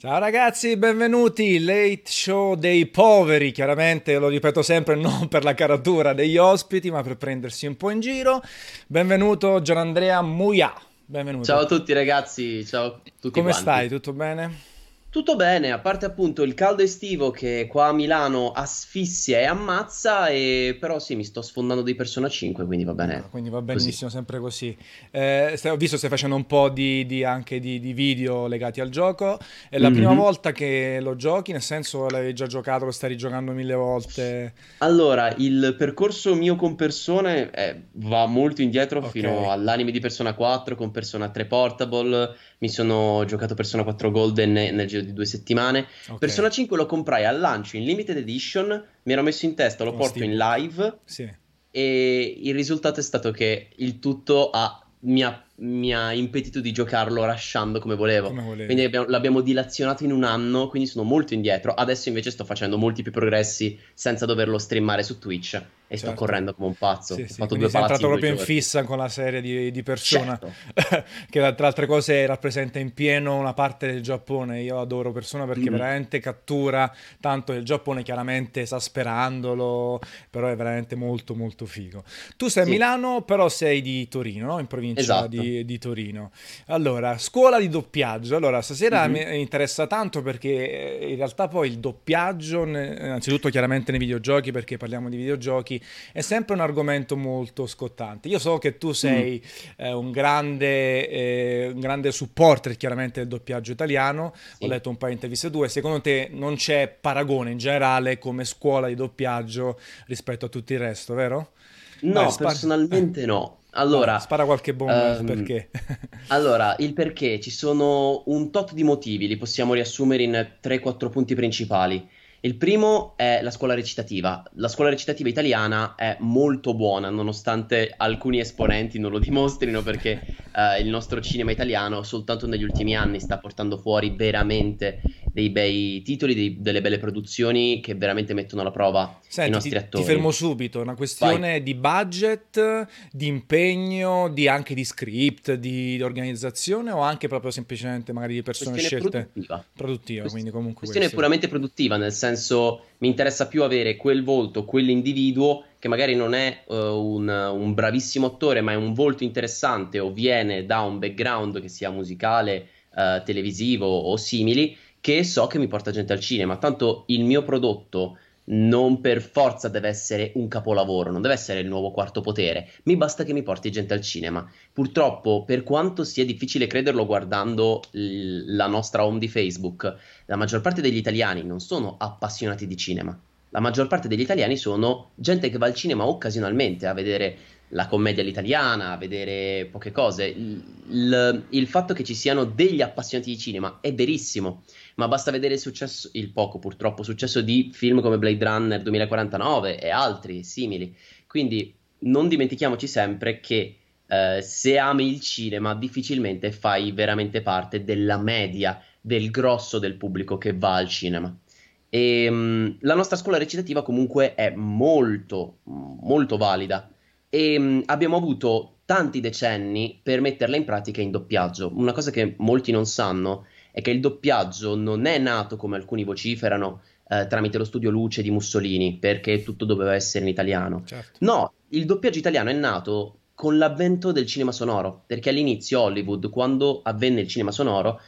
Ciao ragazzi, benvenuti. Late show dei poveri, chiaramente lo ripeto sempre non per la caratura degli ospiti, ma per prendersi un po' in giro. Benvenuto Gianandrea Muia. Benvenuto. Ciao a tutti ragazzi, ciao a tutti Come quanti. stai? Tutto bene? Tutto bene, a parte appunto il caldo estivo che qua a Milano asfissia e ammazza, e... però sì, mi sto sfondando di Persona 5, quindi va bene. Ah, quindi va così. benissimo, sempre così. Eh, ho visto stai facendo un po' di, di- anche di, di video legati al gioco. È la prima Mhm. volta che lo giochi, nel senso l'avevi già giocato, lo stai rigiocando mille volte. Allora, il percorso mio con Persone eh, va molto indietro Ok. fino all'anime di Persona 4 con Persona 3 Portable. Mi sono giocato Persona 4 Golden ne- nel giro di due settimane. Ok. Persona 5 lo comprai al lancio in limited edition. Mi ero messo in testa, lo Con porto Steam. in live. Sì. E il risultato è stato che il tutto ha- mi, ha, mi ha impedito di giocarlo rushando come volevo. Come. Quindi abbiamo- l'abbiamo dilazionato in un anno, quindi sono molto indietro. Adesso invece sto facendo molti più progressi senza doverlo streamare su Twitch e sto Certo. correndo come un pazzo. Sì, Ho sì, fatto quindi due sei entrato proprio in giorni. fissa con la serie di, di Persona, Certo. che tra altre cose rappresenta in pieno una parte del Giappone. Io adoro Persona perché Mm. veramente cattura tanto il Giappone, chiaramente esasperandolo, però è veramente molto molto figo. Tu sei a Sì. Milano, però sei di Torino, no? In provincia Esatto. di, di Torino. Allora, scuola di doppiaggio. Allora, stasera Mhm. mi interessa tanto perché eh, in realtà poi il doppiaggio, innanzitutto chiaramente nei videogiochi, perché parliamo di videogiochi, è sempre un argomento molto scottante. Io so che tu sei eh, un grande, eh, un grande supporter chiaramente del doppiaggio italiano, Sì. ho letto un paio di interviste tue, secondo te non c'è paragone in generale come scuola di doppiaggio rispetto a tutto il resto, vero? No, Dai, spara- personalmente no. Allora, Vai, spara qualche bomba ehm, perché. Allora, il perché ci sono un tot di motivi, li possiamo riassumere in 3-4 punti principali. Il primo è la scuola recitativa. La scuola recitativa italiana è molto buona, nonostante alcuni esponenti non lo dimostrino, perché eh, il nostro cinema italiano soltanto negli ultimi anni sta portando fuori veramente dei bei titoli, dei- delle belle produzioni che veramente mettono alla prova i Senti, nostri ti, ti attori. fermo subito, è una questione di budget, di impegno, di anche di script, di, di organizzazione o anche proprio semplicemente magari di persone Questione scelte produttiva. produttive, Quest- quindi comunque questione questo. puramente produttiva, nel senso mi interessa più avere quel volto, quell'individuo che magari non è eh, un, un bravissimo attore, ma è un volto interessante o viene da un background che sia musicale, eh, televisivo o simili, che so che mi porta gente al cinema. Tanto il mio prodotto non per forza deve essere un capolavoro, non deve essere il nuovo quarto potere, mi basta che mi porti gente al cinema. Purtroppo, per quanto sia difficile crederlo guardando l- la nostra home di Facebook, la maggior parte degli italiani non sono appassionati di cinema. La maggior parte degli italiani sono gente che va al cinema occasionalmente a vedere la commedia all'italiana, a vedere poche cose. Il, il- il fatto che ci siano degli appassionati di cinema è verissimo, ma basta vedere il successo, il poco purtroppo, successo di film come Blade Runner 2049 e altri simili. Quindi non dimentichiamoci sempre che eh, se ami il cinema difficilmente fai veramente parte della media, del grosso del pubblico che va al cinema. E mh, la nostra scuola recitativa comunque è molto, molto valida e mh, abbiamo avuto tanti decenni per metterla in pratica in doppiaggio. Una cosa che molti non sanno è che il doppiaggio non è nato come alcuni vociferano eh, tramite lo studio Luce di Mussolini, perché tutto doveva essere in italiano. Certo. No, il doppiaggio italiano è nato con l'avvento del cinema sonoro, perché all'inizio Hollywood, quando avvenne il cinema sonoro,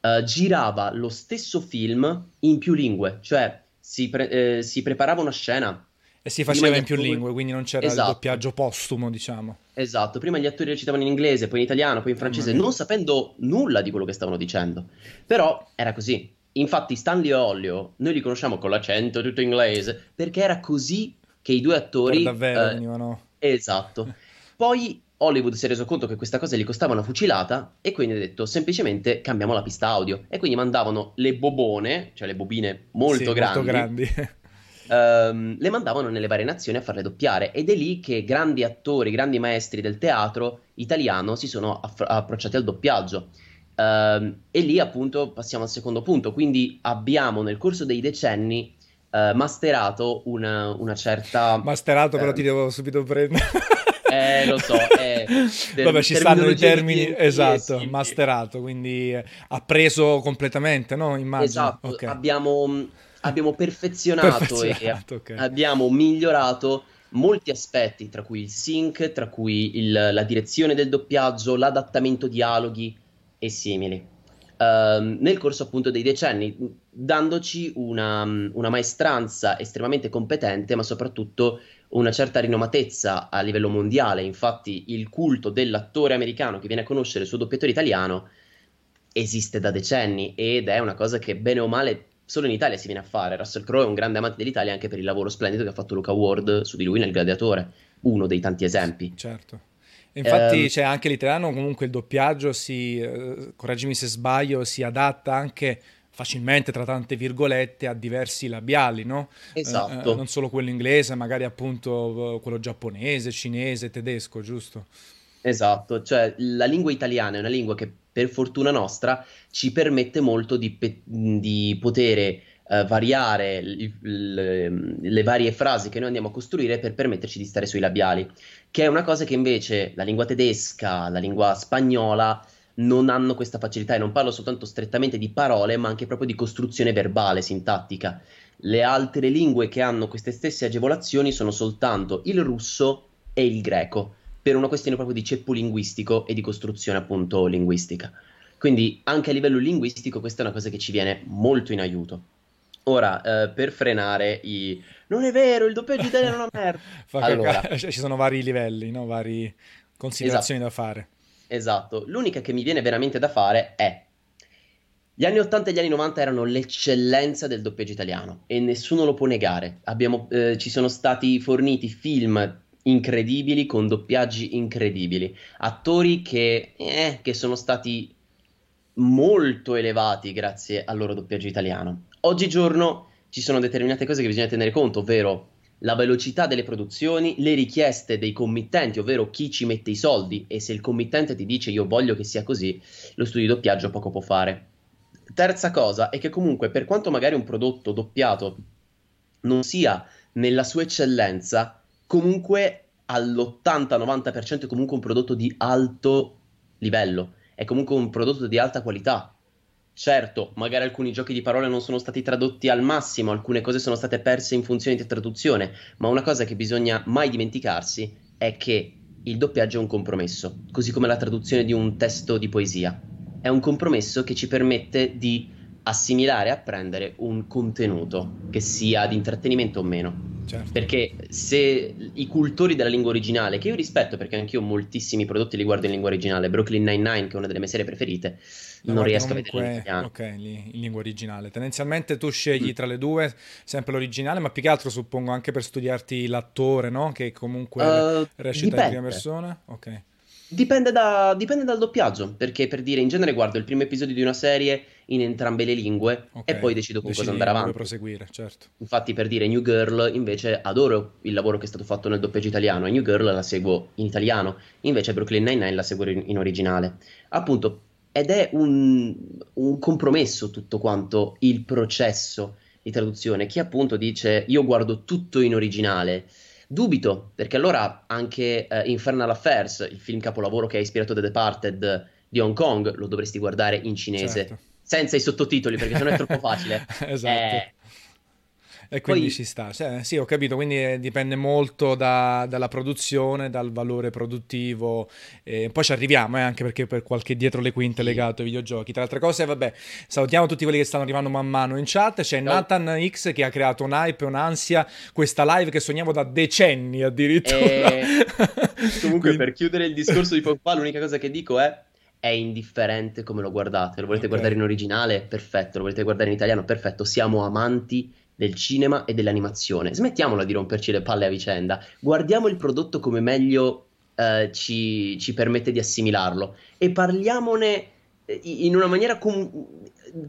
eh, girava lo stesso film in più lingue, cioè si, pre- eh, si preparava una scena. E si Prima faceva gli in più attori- lingue, quindi non c'era il Esatto. doppiaggio postumo, diciamo. Esatto, prima gli attori recitavano in inglese, poi in italiano, poi in francese, non sapendo nulla di quello che stavano dicendo. Però era così. Infatti Stanley e Ollio, noi li conosciamo con l'accento tutto inglese, perché era così che i due Per attori... davvero eh, venivano... Esatto. Poi Hollywood si è reso conto che questa cosa gli costava una fucilata e quindi ha detto semplicemente cambiamo la pista audio. E quindi mandavano le bobone, cioè le bobine molto Sì, grandi, molto grandi. ehm, le mandavano nelle varie nazioni a farle doppiare. Ed è lì che grandi attori, grandi maestri del teatro italiano si sono aff- approcciati al doppiaggio. Ehm, e lì appunto passiamo al secondo punto. Quindi abbiamo nel corso dei decenni eh, masterato una, una certa... Masterato, però eh, ti devo subito prendere. Eh, lo so. Eh, Vabbè, ci stanno i termini, esatto, masterato, quindi eh, ha preso completamente, no? Immagino. Esatto, okay. abbiamo, abbiamo perfezionato, perfezionato e okay. abbiamo migliorato molti aspetti, tra cui il sync, tra cui il, la direzione del doppiaggio, l'adattamento dialoghi e simili. Uh, nel corso appunto dei decenni, dandoci una, una, maestranza estremamente competente, ma soprattutto una certa rinomatezza a livello mondiale. Infatti, il culto dell'attore americano che viene a conoscere il suo doppiatore italiano esiste da decenni ed è una cosa che bene o male solo in Italia si viene a fare. Russell Crowe è un grande amante dell'Italia anche per il lavoro splendido che ha fatto Luca Ward su di lui nel Gladiatore, uno dei tanti esempi. Certo. Infatti um, c'è anche l'italiano, comunque il doppiaggio si, eh, correggimi se sbaglio, si adatta anche facilmente tra tante virgolette a diversi labiali, no? Esatto. Eh, non solo quello inglese, magari appunto quello giapponese, cinese, tedesco, giusto? Esatto, cioè la lingua italiana è una lingua che per fortuna nostra ci permette molto di, pe- di poter uh, variare l- l- le varie frasi che noi andiamo a costruire per permetterci di stare sui labiali, che è una cosa che invece la lingua tedesca, la lingua spagnola non hanno questa facilità e non parlo soltanto strettamente di parole, ma anche proprio di costruzione verbale, sintattica. Le altre lingue che hanno queste stesse agevolazioni sono soltanto il russo e il greco, per una questione proprio di ceppo linguistico e di costruzione appunto linguistica. Quindi anche a livello linguistico questa è una cosa che ci viene molto in aiuto. Ora, eh, per frenare i... Non è vero, il doppiaggio italiano è una merda. allora, ci sono vari livelli, no? varie considerazioni esatto. da fare. Esatto, l'unica che mi viene veramente da fare è... Gli anni 80 e gli anni 90 erano l'eccellenza del doppiaggio italiano e nessuno lo può negare. Abbiamo, eh, ci sono stati forniti film incredibili con doppiaggi incredibili, attori che, eh, che sono stati molto elevati grazie al loro doppiaggio italiano. Oggigiorno ci sono determinate cose che bisogna tenere conto, ovvero la velocità delle produzioni, le richieste dei committenti, ovvero chi ci mette i soldi e se il committente ti dice io voglio che sia così, lo studio di doppiaggio poco può fare. Terza cosa è che comunque per quanto magari un prodotto doppiato non sia nella sua eccellenza, comunque all'80-90% è comunque un prodotto di alto livello, è comunque un prodotto di alta qualità Certo, magari alcuni giochi di parole non sono stati tradotti al massimo, alcune cose sono state perse in funzione di traduzione, ma una cosa che bisogna mai dimenticarsi è che il doppiaggio è un compromesso, così come la traduzione di un testo di poesia. È un compromesso che ci permette di assimilare e apprendere un contenuto, che sia di intrattenimento o meno. Certo. Perché se i cultori della lingua originale, che io rispetto perché anch'io moltissimi prodotti li guardo in lingua originale, Brooklyn Nine-Nine, che è una delle mie serie preferite, La non riesco a vedere in italiano. Ok, in lingua originale. Tendenzialmente tu scegli mm. tra le due sempre l'originale, ma più che altro suppongo anche per studiarti l'attore, no? Che comunque uh, recita dipende. in prima persona. Ok. Dipende, da, dipende, dal doppiaggio, perché per dire in genere guardo il primo episodio di una serie in entrambe le lingue okay. e poi decido con Decidi cosa andare avanti. proseguire, certo. Infatti per dire New Girl invece adoro il lavoro che è stato fatto nel doppiaggio italiano e New Girl la seguo in italiano, invece Brooklyn Nine-Nine la seguo in, in originale. Appunto, ed è un, un compromesso tutto quanto il processo di traduzione. Chi appunto dice io guardo tutto in originale Dubito, perché allora anche uh, Infernal Affairs, il film capolavoro che ha ispirato The Departed di Hong Kong, lo dovresti guardare in cinese. Certo. Senza i sottotitoli, perché sennò è troppo facile. esatto. Eh, e quindi Poi... ci sta. Cioè, sì, ho capito, quindi eh, dipende molto da, dalla produzione, dal valore produttivo. E poi ci arriviamo, eh, anche perché per qualche dietro le quinte sì. legato ai videogiochi. Tra altre cose, vabbè, salutiamo tutti quelli che stanno arrivando man mano in chat. C'è no. Nathan X che ha creato un hype, un'ansia, questa live che sogniamo da decenni addirittura. E... Eh, comunque, quindi... per chiudere il discorso di Pogba, l'unica cosa che dico è è indifferente come lo guardate. Lo volete okay. guardare in originale? Perfetto. Lo volete guardare in italiano? Perfetto. Siamo amanti del cinema e dell'animazione. Smettiamola di romperci le palle a vicenda, guardiamo il prodotto come meglio eh, ci, ci, permette di assimilarlo e parliamone eh, in una maniera com-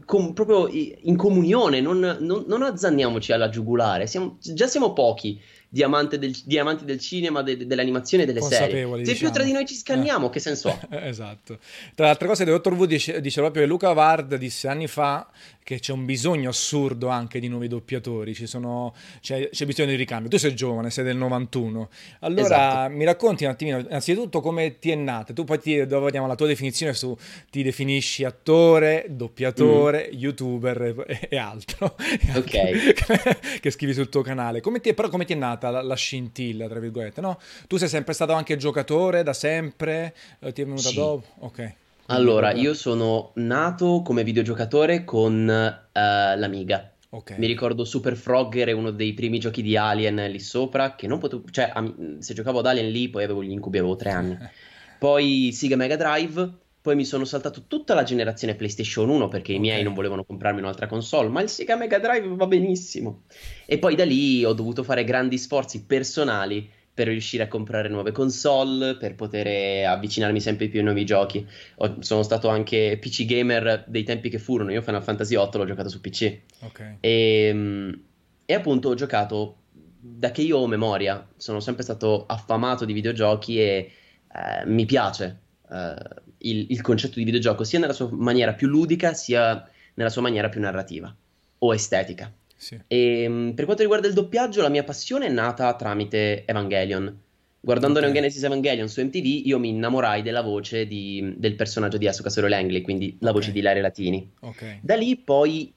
con, proprio in comunione, non, non, non azzanniamoci alla giugulare, siamo, già siamo pochi diamante del, diamanti del cinema, de, dell'animazione, delle serie. Se diciamo. più tra di noi ci scanniamo, eh. che senso ha? esatto. Tra le altre cose, il dottor Wu dice, dice proprio che Luca Ward disse anni fa che c'è un bisogno assurdo anche di nuovi doppiatori, sono, c'è, c'è, bisogno di ricambio. Tu sei giovane, sei del 91, allora esatto. mi racconti un attimino, innanzitutto come ti è nata, tu poi ti, vediamo la tua definizione su, ti definisci attore, doppiatore, mm. youtuber e, e altro, ok, che scrivi sul tuo canale, come ti, però come ti è nata la, la, scintilla, tra virgolette, no? Tu sei sempre stato anche giocatore da sempre, eh, ti è venuta sì. dopo? Ok. Allora, io sono nato come videogiocatore con uh, l'Amiga. Okay. Mi ricordo Super Frogger, uno dei primi giochi di Alien lì sopra, che non potevo... Cioè, am- se giocavo ad Alien lì, poi avevo gli incubi, avevo tre anni. poi Sega Mega Drive, poi mi sono saltato tutta la generazione PlayStation 1 perché okay. i miei non volevano comprarmi un'altra console, ma il Sega Mega Drive va benissimo. E poi da lì ho dovuto fare grandi sforzi personali per riuscire a comprare nuove console, per poter avvicinarmi sempre più ai nuovi giochi. Ho, sono stato anche PC gamer dei tempi che furono. Io Final Fantasy VIII l'ho giocato su PC. Okay. E, ehm, e appunto ho giocato da che io ho memoria. Sono sempre stato affamato di videogiochi e eh, mi piace eh, il, il concetto di videogioco sia nella sua maniera più ludica sia nella sua maniera più narrativa o estetica. Sì. E, ehm, per quanto riguarda il doppiaggio, la mia passione è nata tramite Evangelion. Guardando okay. Neon Genesis Evangelion su MTV, io mi innamorai della voce di, del personaggio di Asuka Solo Langley, quindi la voce di Ilaria Latini. Okay. Da lì poi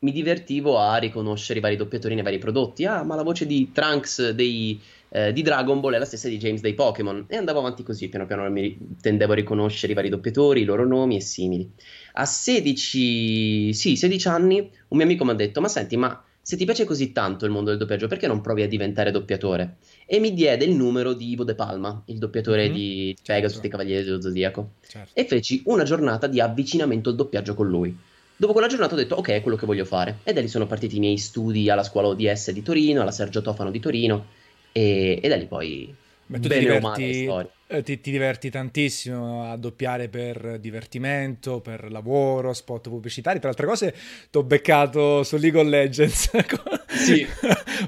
mi divertivo a riconoscere i vari doppiatori nei vari prodotti. Ah, ma la voce di Trunks dei, eh, di Dragon Ball è la stessa di James dei Pokémon. E andavo avanti così, piano piano mi tendevo a riconoscere i vari doppiatori, i loro nomi e simili. A 16, sì, 16 anni, un mio amico mi ha detto: Ma senti, ma se ti piace così tanto il mondo del doppiaggio, perché non provi a diventare doppiatore? E mi diede il numero di Ivo De Palma, il doppiatore mm-hmm. di Pegasus certo. e Cavalieri dello Zodiaco. Certo. E feci una giornata di avvicinamento al doppiaggio con lui. Dopo quella giornata ho detto ok, è quello che voglio fare. E da lì sono partiti i miei studi alla scuola ODS di Torino, alla Sergio Tofano di Torino. E, e da lì poi Beh, tu ti diverti, eh, ti, ti diverti, tantissimo a doppiare per divertimento, per lavoro, spot pubblicitari. Tra altre cose, ti ho beccato su League of Legends. sì,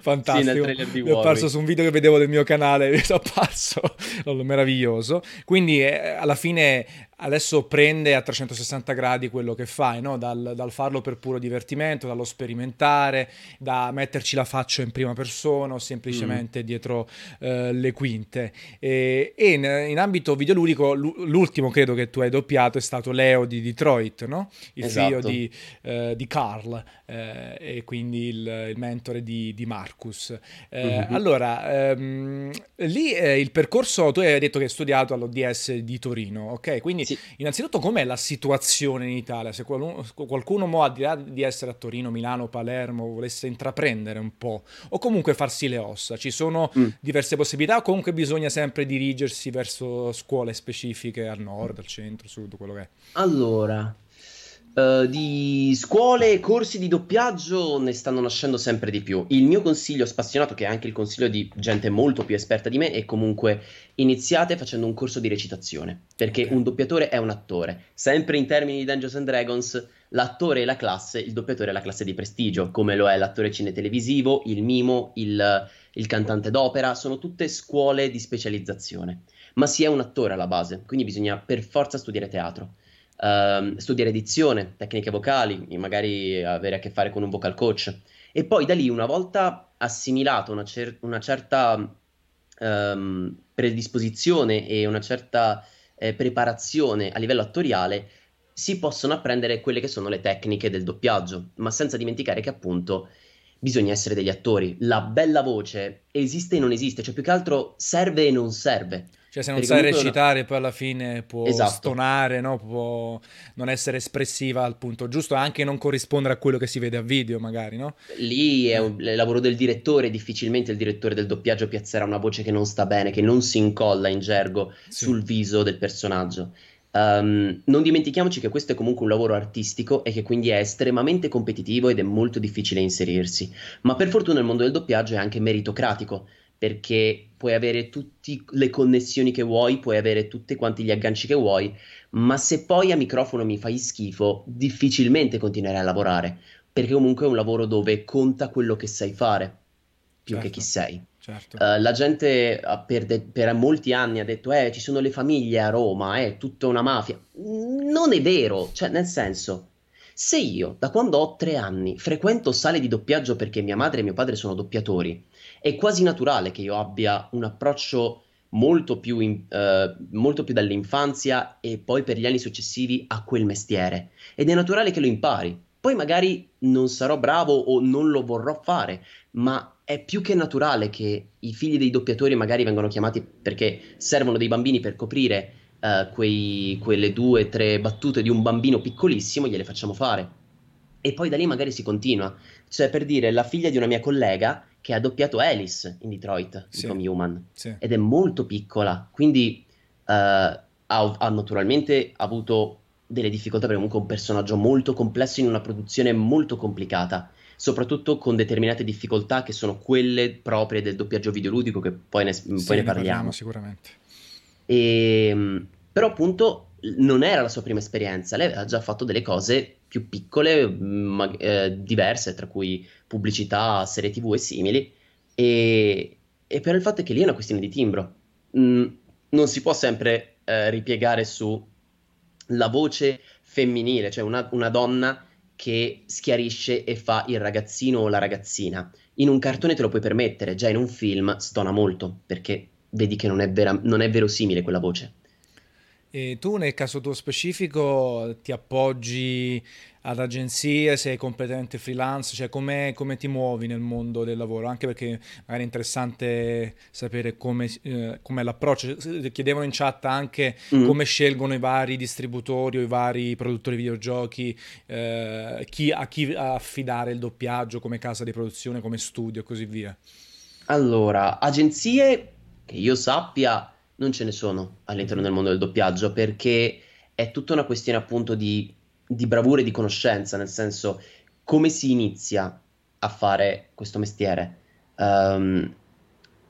fantastico. Sì, è apparso su un video che vedevo del mio canale, è apparso, meraviglioso. Quindi eh, alla fine adesso prende a 360 gradi quello che fai, no? dal, dal, farlo per puro divertimento, dallo sperimentare, da metterci la faccia in prima persona o semplicemente mm. dietro uh, le quinte. E, e in, in, ambito videoludico, l'ultimo credo che tu hai doppiato è stato Leo di Detroit, no? il esatto. figlio di, uh, di Carl eh, e quindi il, il mentore di, di Marcus. Eh, mm-hmm. Allora, ehm, lì eh, il percorso, tu hai detto che hai studiato all'ODS di Torino, ok? Quindi sì. innanzitutto com'è la situazione in Italia? Se qualcuno, qualcuno mo, al di là di essere a Torino, Milano, Palermo, volesse intraprendere un po' o comunque farsi le ossa, ci sono mm. diverse possibilità o comunque bisogna sempre dirigersi verso scuole specifiche al nord, al centro, sud, quello che è? Allora, Uh, di scuole e corsi di doppiaggio ne stanno nascendo sempre di più. Il mio consiglio spassionato, che è anche il consiglio di gente molto più esperta di me, è comunque iniziate facendo un corso di recitazione, perché okay. un doppiatore è un attore. Sempre in termini di Dungeons and Dragons, l'attore è la classe, il doppiatore è la classe di prestigio, come lo è l'attore cinetelevisivo, il mimo, il, il cantante d'opera, sono tutte scuole di specializzazione. Ma si è un attore alla base, quindi bisogna per forza studiare teatro uh, studiare edizione, tecniche vocali, magari avere a che fare con un vocal coach. E poi da lì, una volta assimilato una, cer- una certa um, predisposizione e una certa eh, preparazione a livello attoriale, si possono apprendere quelle che sono le tecniche del doppiaggio, ma senza dimenticare che appunto bisogna essere degli attori. La bella voce esiste e non esiste, cioè più che altro serve e non serve. Cioè, se non sai recitare, poi alla fine può esatto. stonare, no? può non essere espressiva al punto giusto, anche non corrispondere a quello che si vede a video, magari, no? Lì è un, il lavoro del direttore, difficilmente il direttore del doppiaggio piazzerà una voce che non sta bene, che non si incolla in gergo sì. sul viso del personaggio. Um, non dimentichiamoci che questo è comunque un lavoro artistico e che quindi è estremamente competitivo ed è molto difficile inserirsi. Ma per fortuna il mondo del doppiaggio è anche meritocratico perché puoi avere tutte le connessioni che vuoi, puoi avere tutti quanti gli agganci che vuoi, ma se poi a microfono mi fai schifo, difficilmente continuerai a lavorare, perché comunque è un lavoro dove conta quello che sai fare, più certo, che chi sei. Certo. Uh, la gente per, de- per, molti anni ha detto, eh, ci sono le famiglie a Roma, è tutta una mafia. Non è vero, cioè, nel senso, se io, da quando ho tre anni, frequento sale di doppiaggio perché mia madre e mio padre sono doppiatori, è quasi naturale che io abbia un approccio molto più, in, uh, molto più dall'infanzia e poi per gli anni successivi a quel mestiere. Ed è naturale che lo impari. Poi magari non sarò bravo o non lo vorrò fare, ma è più che naturale che i figli dei doppiatori magari vengano chiamati perché servono dei bambini per coprire uh, quei, quelle due o tre battute di un bambino piccolissimo, gliele facciamo fare. E poi da lì magari si continua. Cioè, per dire, la figlia di una mia collega che ha doppiato Alice in Detroit, sì. Become Human, sì. ed è molto piccola, quindi uh, ha, ha, naturalmente avuto delle difficoltà perché comunque è un personaggio molto complesso in una produzione molto complicata, soprattutto con determinate difficoltà che sono quelle proprie del doppiaggio videoludico che poi ne, sì, poi ne parliamo. parliamo. sicuramente. E, ehm, però appunto non era la sua prima esperienza, lei aveva già fatto delle cose più piccole, ma, eh, diverse, tra cui pubblicità, serie tv e simili, e, e però il fatto che lì è una questione di timbro. Mm, non si può sempre eh, ripiegare sulla voce femminile, cioè una, una donna che schiarisce e fa il ragazzino o la ragazzina. In un cartone te lo puoi permettere, già in un film stona molto, perché vedi che non è, vera- non è verosimile quella voce. E tu nel caso tuo specifico ti appoggi ad agenzie, sei completamente freelance, cioè come ti muovi nel mondo del lavoro? Anche perché magari è interessante sapere come eh, è l'approccio. Chiedevano in chat anche mm. come scelgono i vari distributori o i vari produttori videogiochi, eh, chi, a chi affidare il doppiaggio come casa di produzione, come studio e così via. Allora, agenzie che io sappia non ce ne sono all'interno del mondo del doppiaggio perché è tutta una questione appunto di, di bravura e di conoscenza, nel senso come si inizia a fare questo mestiere. Um,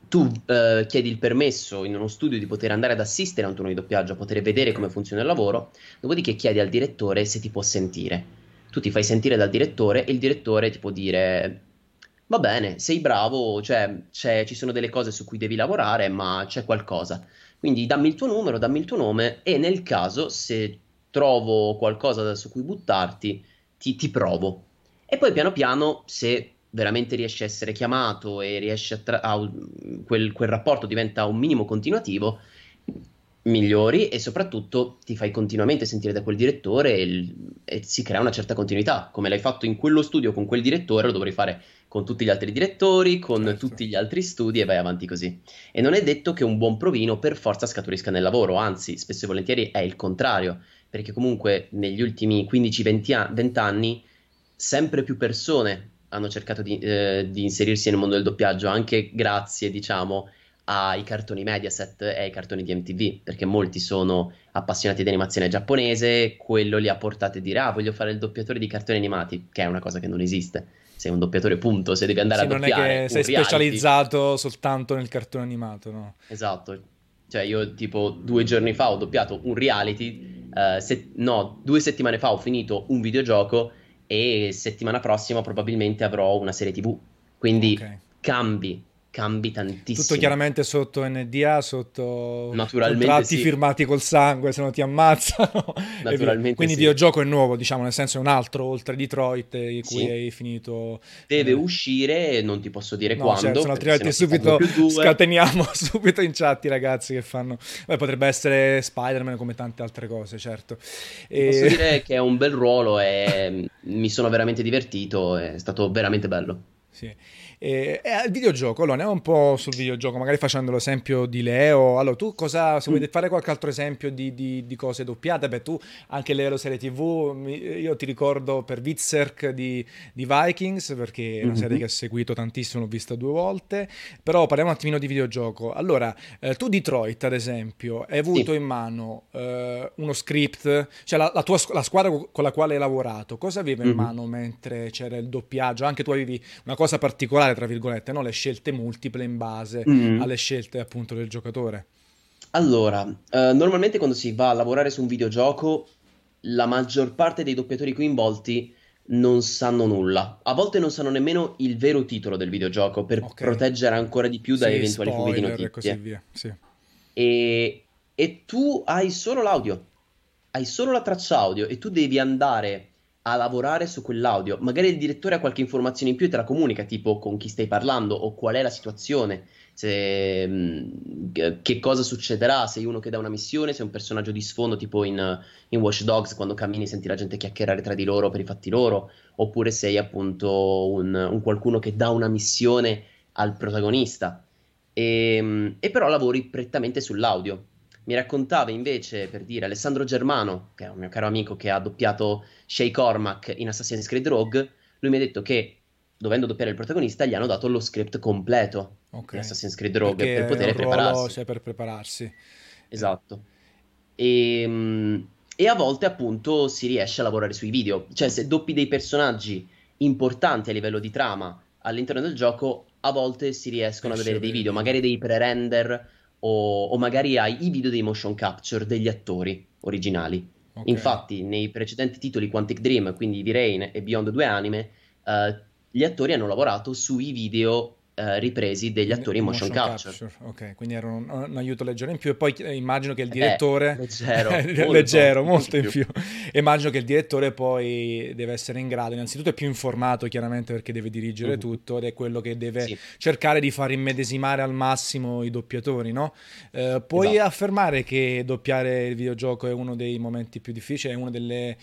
tu uh, chiedi il permesso in uno studio di poter andare ad assistere a un turno di doppiaggio, a poter vedere come funziona il lavoro, dopodiché chiedi al direttore se ti può sentire. Tu ti fai sentire dal direttore e il direttore ti può dire va bene, sei bravo, cioè ci sono delle cose su cui devi lavorare, ma c'è qualcosa. Quindi dammi il tuo numero, dammi il tuo nome e nel caso se trovo qualcosa su cui buttarti, ti, ti provo. E poi piano piano, se veramente riesci a essere chiamato e riesci a, tra- a quel, quel rapporto diventa un minimo continuativo, migliori e soprattutto ti fai continuamente sentire da quel direttore e, il, e, si crea una certa continuità. Come l'hai fatto in quello studio con quel direttore, lo dovrai fare con tutti gli altri direttori, con certo. tutti gli altri studi e vai avanti così. E non è detto che un buon provino per forza scaturisca nel lavoro, anzi, spesso e volentieri è il contrario, perché comunque negli ultimi 15-20 anni sempre più persone hanno cercato di, eh, di inserirsi nel mondo del doppiaggio, anche grazie, diciamo, ai cartoni Mediaset e ai cartoni di MTV, perché molti sono appassionati di animazione giapponese, quello li ha portati a dire ah voglio fare il doppiatore di cartoni animati, che è una cosa che non esiste sei un doppiatore punto, se devi andare sì, a doppiare non è che sei specializzato soltanto nel cartone animato, no? Esatto. Cioè io tipo due giorni fa ho doppiato un reality, uh, se- no, due settimane fa ho finito un videogioco e settimana prossima probabilmente avrò una serie TV. Quindi okay. cambi, cambi tantissimo. Tutto chiaramente sotto NDA, sotto contratti sì. firmati col sangue, se no ti ammazzano. Naturalmente Quindi sì. il videogioco è nuovo, diciamo, nel senso è un altro oltre Detroit in cui sì. hai finito. Deve eh... uscire, non ti posso dire no, quando. Certo, altrimenti subito scateniamo subito in chat i ragazzi che fanno. Beh, potrebbe essere Spider-Man come tante altre cose, certo. E... Posso dire che è un bel ruolo e mi sono veramente divertito, è stato veramente bello. Sì. E, e il videogioco, allora andiamo un po' sul videogioco, magari facendo l'esempio di Leo. Allora, tu cosa, se mm. vuoi fare qualche altro esempio di, di, di, cose doppiate, beh, tu anche Leo serie TV, io ti ricordo per Vitzerk di, di Vikings, perché è una serie mm-hmm. che ho seguito tantissimo, l'ho vista due volte, però parliamo un attimino di videogioco. Allora, eh, tu Detroit, ad esempio, hai avuto sì. in mano eh, uno script, cioè la, la, tua, la squadra con la quale hai lavorato, cosa aveva in mm-hmm. mano mentre c'era il doppiaggio? Anche tu avevi una cosa particolare, tra virgolette, no? le scelte multiple in base Mm. alle scelte appunto del giocatore. Allora, eh, normalmente quando si va a lavorare su un videogioco, la maggior parte dei doppiatori coinvolti non sanno nulla. A volte non sanno nemmeno il vero titolo del videogioco per Ok. proteggere ancora di più da Sì, eventuali fughe di spoiler e così notizie. via. Sì. E, e tu hai solo l'audio, hai solo la traccia audio e tu devi andare a lavorare su quell'audio. Magari il direttore ha qualche informazione in più e te la comunica, tipo con chi stai parlando o qual è la situazione, se, che cosa succederà, sei uno che dà una missione, sei un personaggio di sfondo, tipo in, in Watch Dogs, quando cammini senti la gente chiacchierare tra di loro per i fatti loro, oppure sei appunto un, un qualcuno che dà una missione al protagonista. E, e però lavori prettamente sull'audio. Mi raccontava invece, per dire, Alessandro Germano, che è un mio caro amico che ha doppiato Shay Cormac in Assassin's Creed Rogue, lui mi ha detto che, dovendo doppiare il protagonista, gli hanno dato lo script completo Ok. di Assassin's Creed Rogue Perché per poter ruolo, prepararsi. cioè, per prepararsi. Esatto. E, mm, e a volte appunto si riesce a lavorare sui video, cioè se doppi dei personaggi importanti a livello di trama all'interno del gioco, a volte si riescono a avere dei video. magari dei pre-render o, o magari hai i video dei motion capture degli attori originali. Ok. Infatti, nei precedenti titoli Quantic Dream, quindi di Rain e Beyond Due Anime, eh, gli attori hanno lavorato sui video eh, ripresi degli attori in motion, capture. Ok, quindi era un, un aiuto leggero in più. E poi eh, immagino che il Eh, direttore. leggero, molto, leggero, molto in più. più. Immagino che il direttore poi deve essere in grado, innanzitutto è più informato chiaramente perché deve dirigere Mhm. tutto ed è quello che deve Sì. cercare di far immedesimare al massimo i doppiatori, no? Eh, puoi Esatto. affermare che doppiare il videogioco è uno dei momenti più difficili, è una delle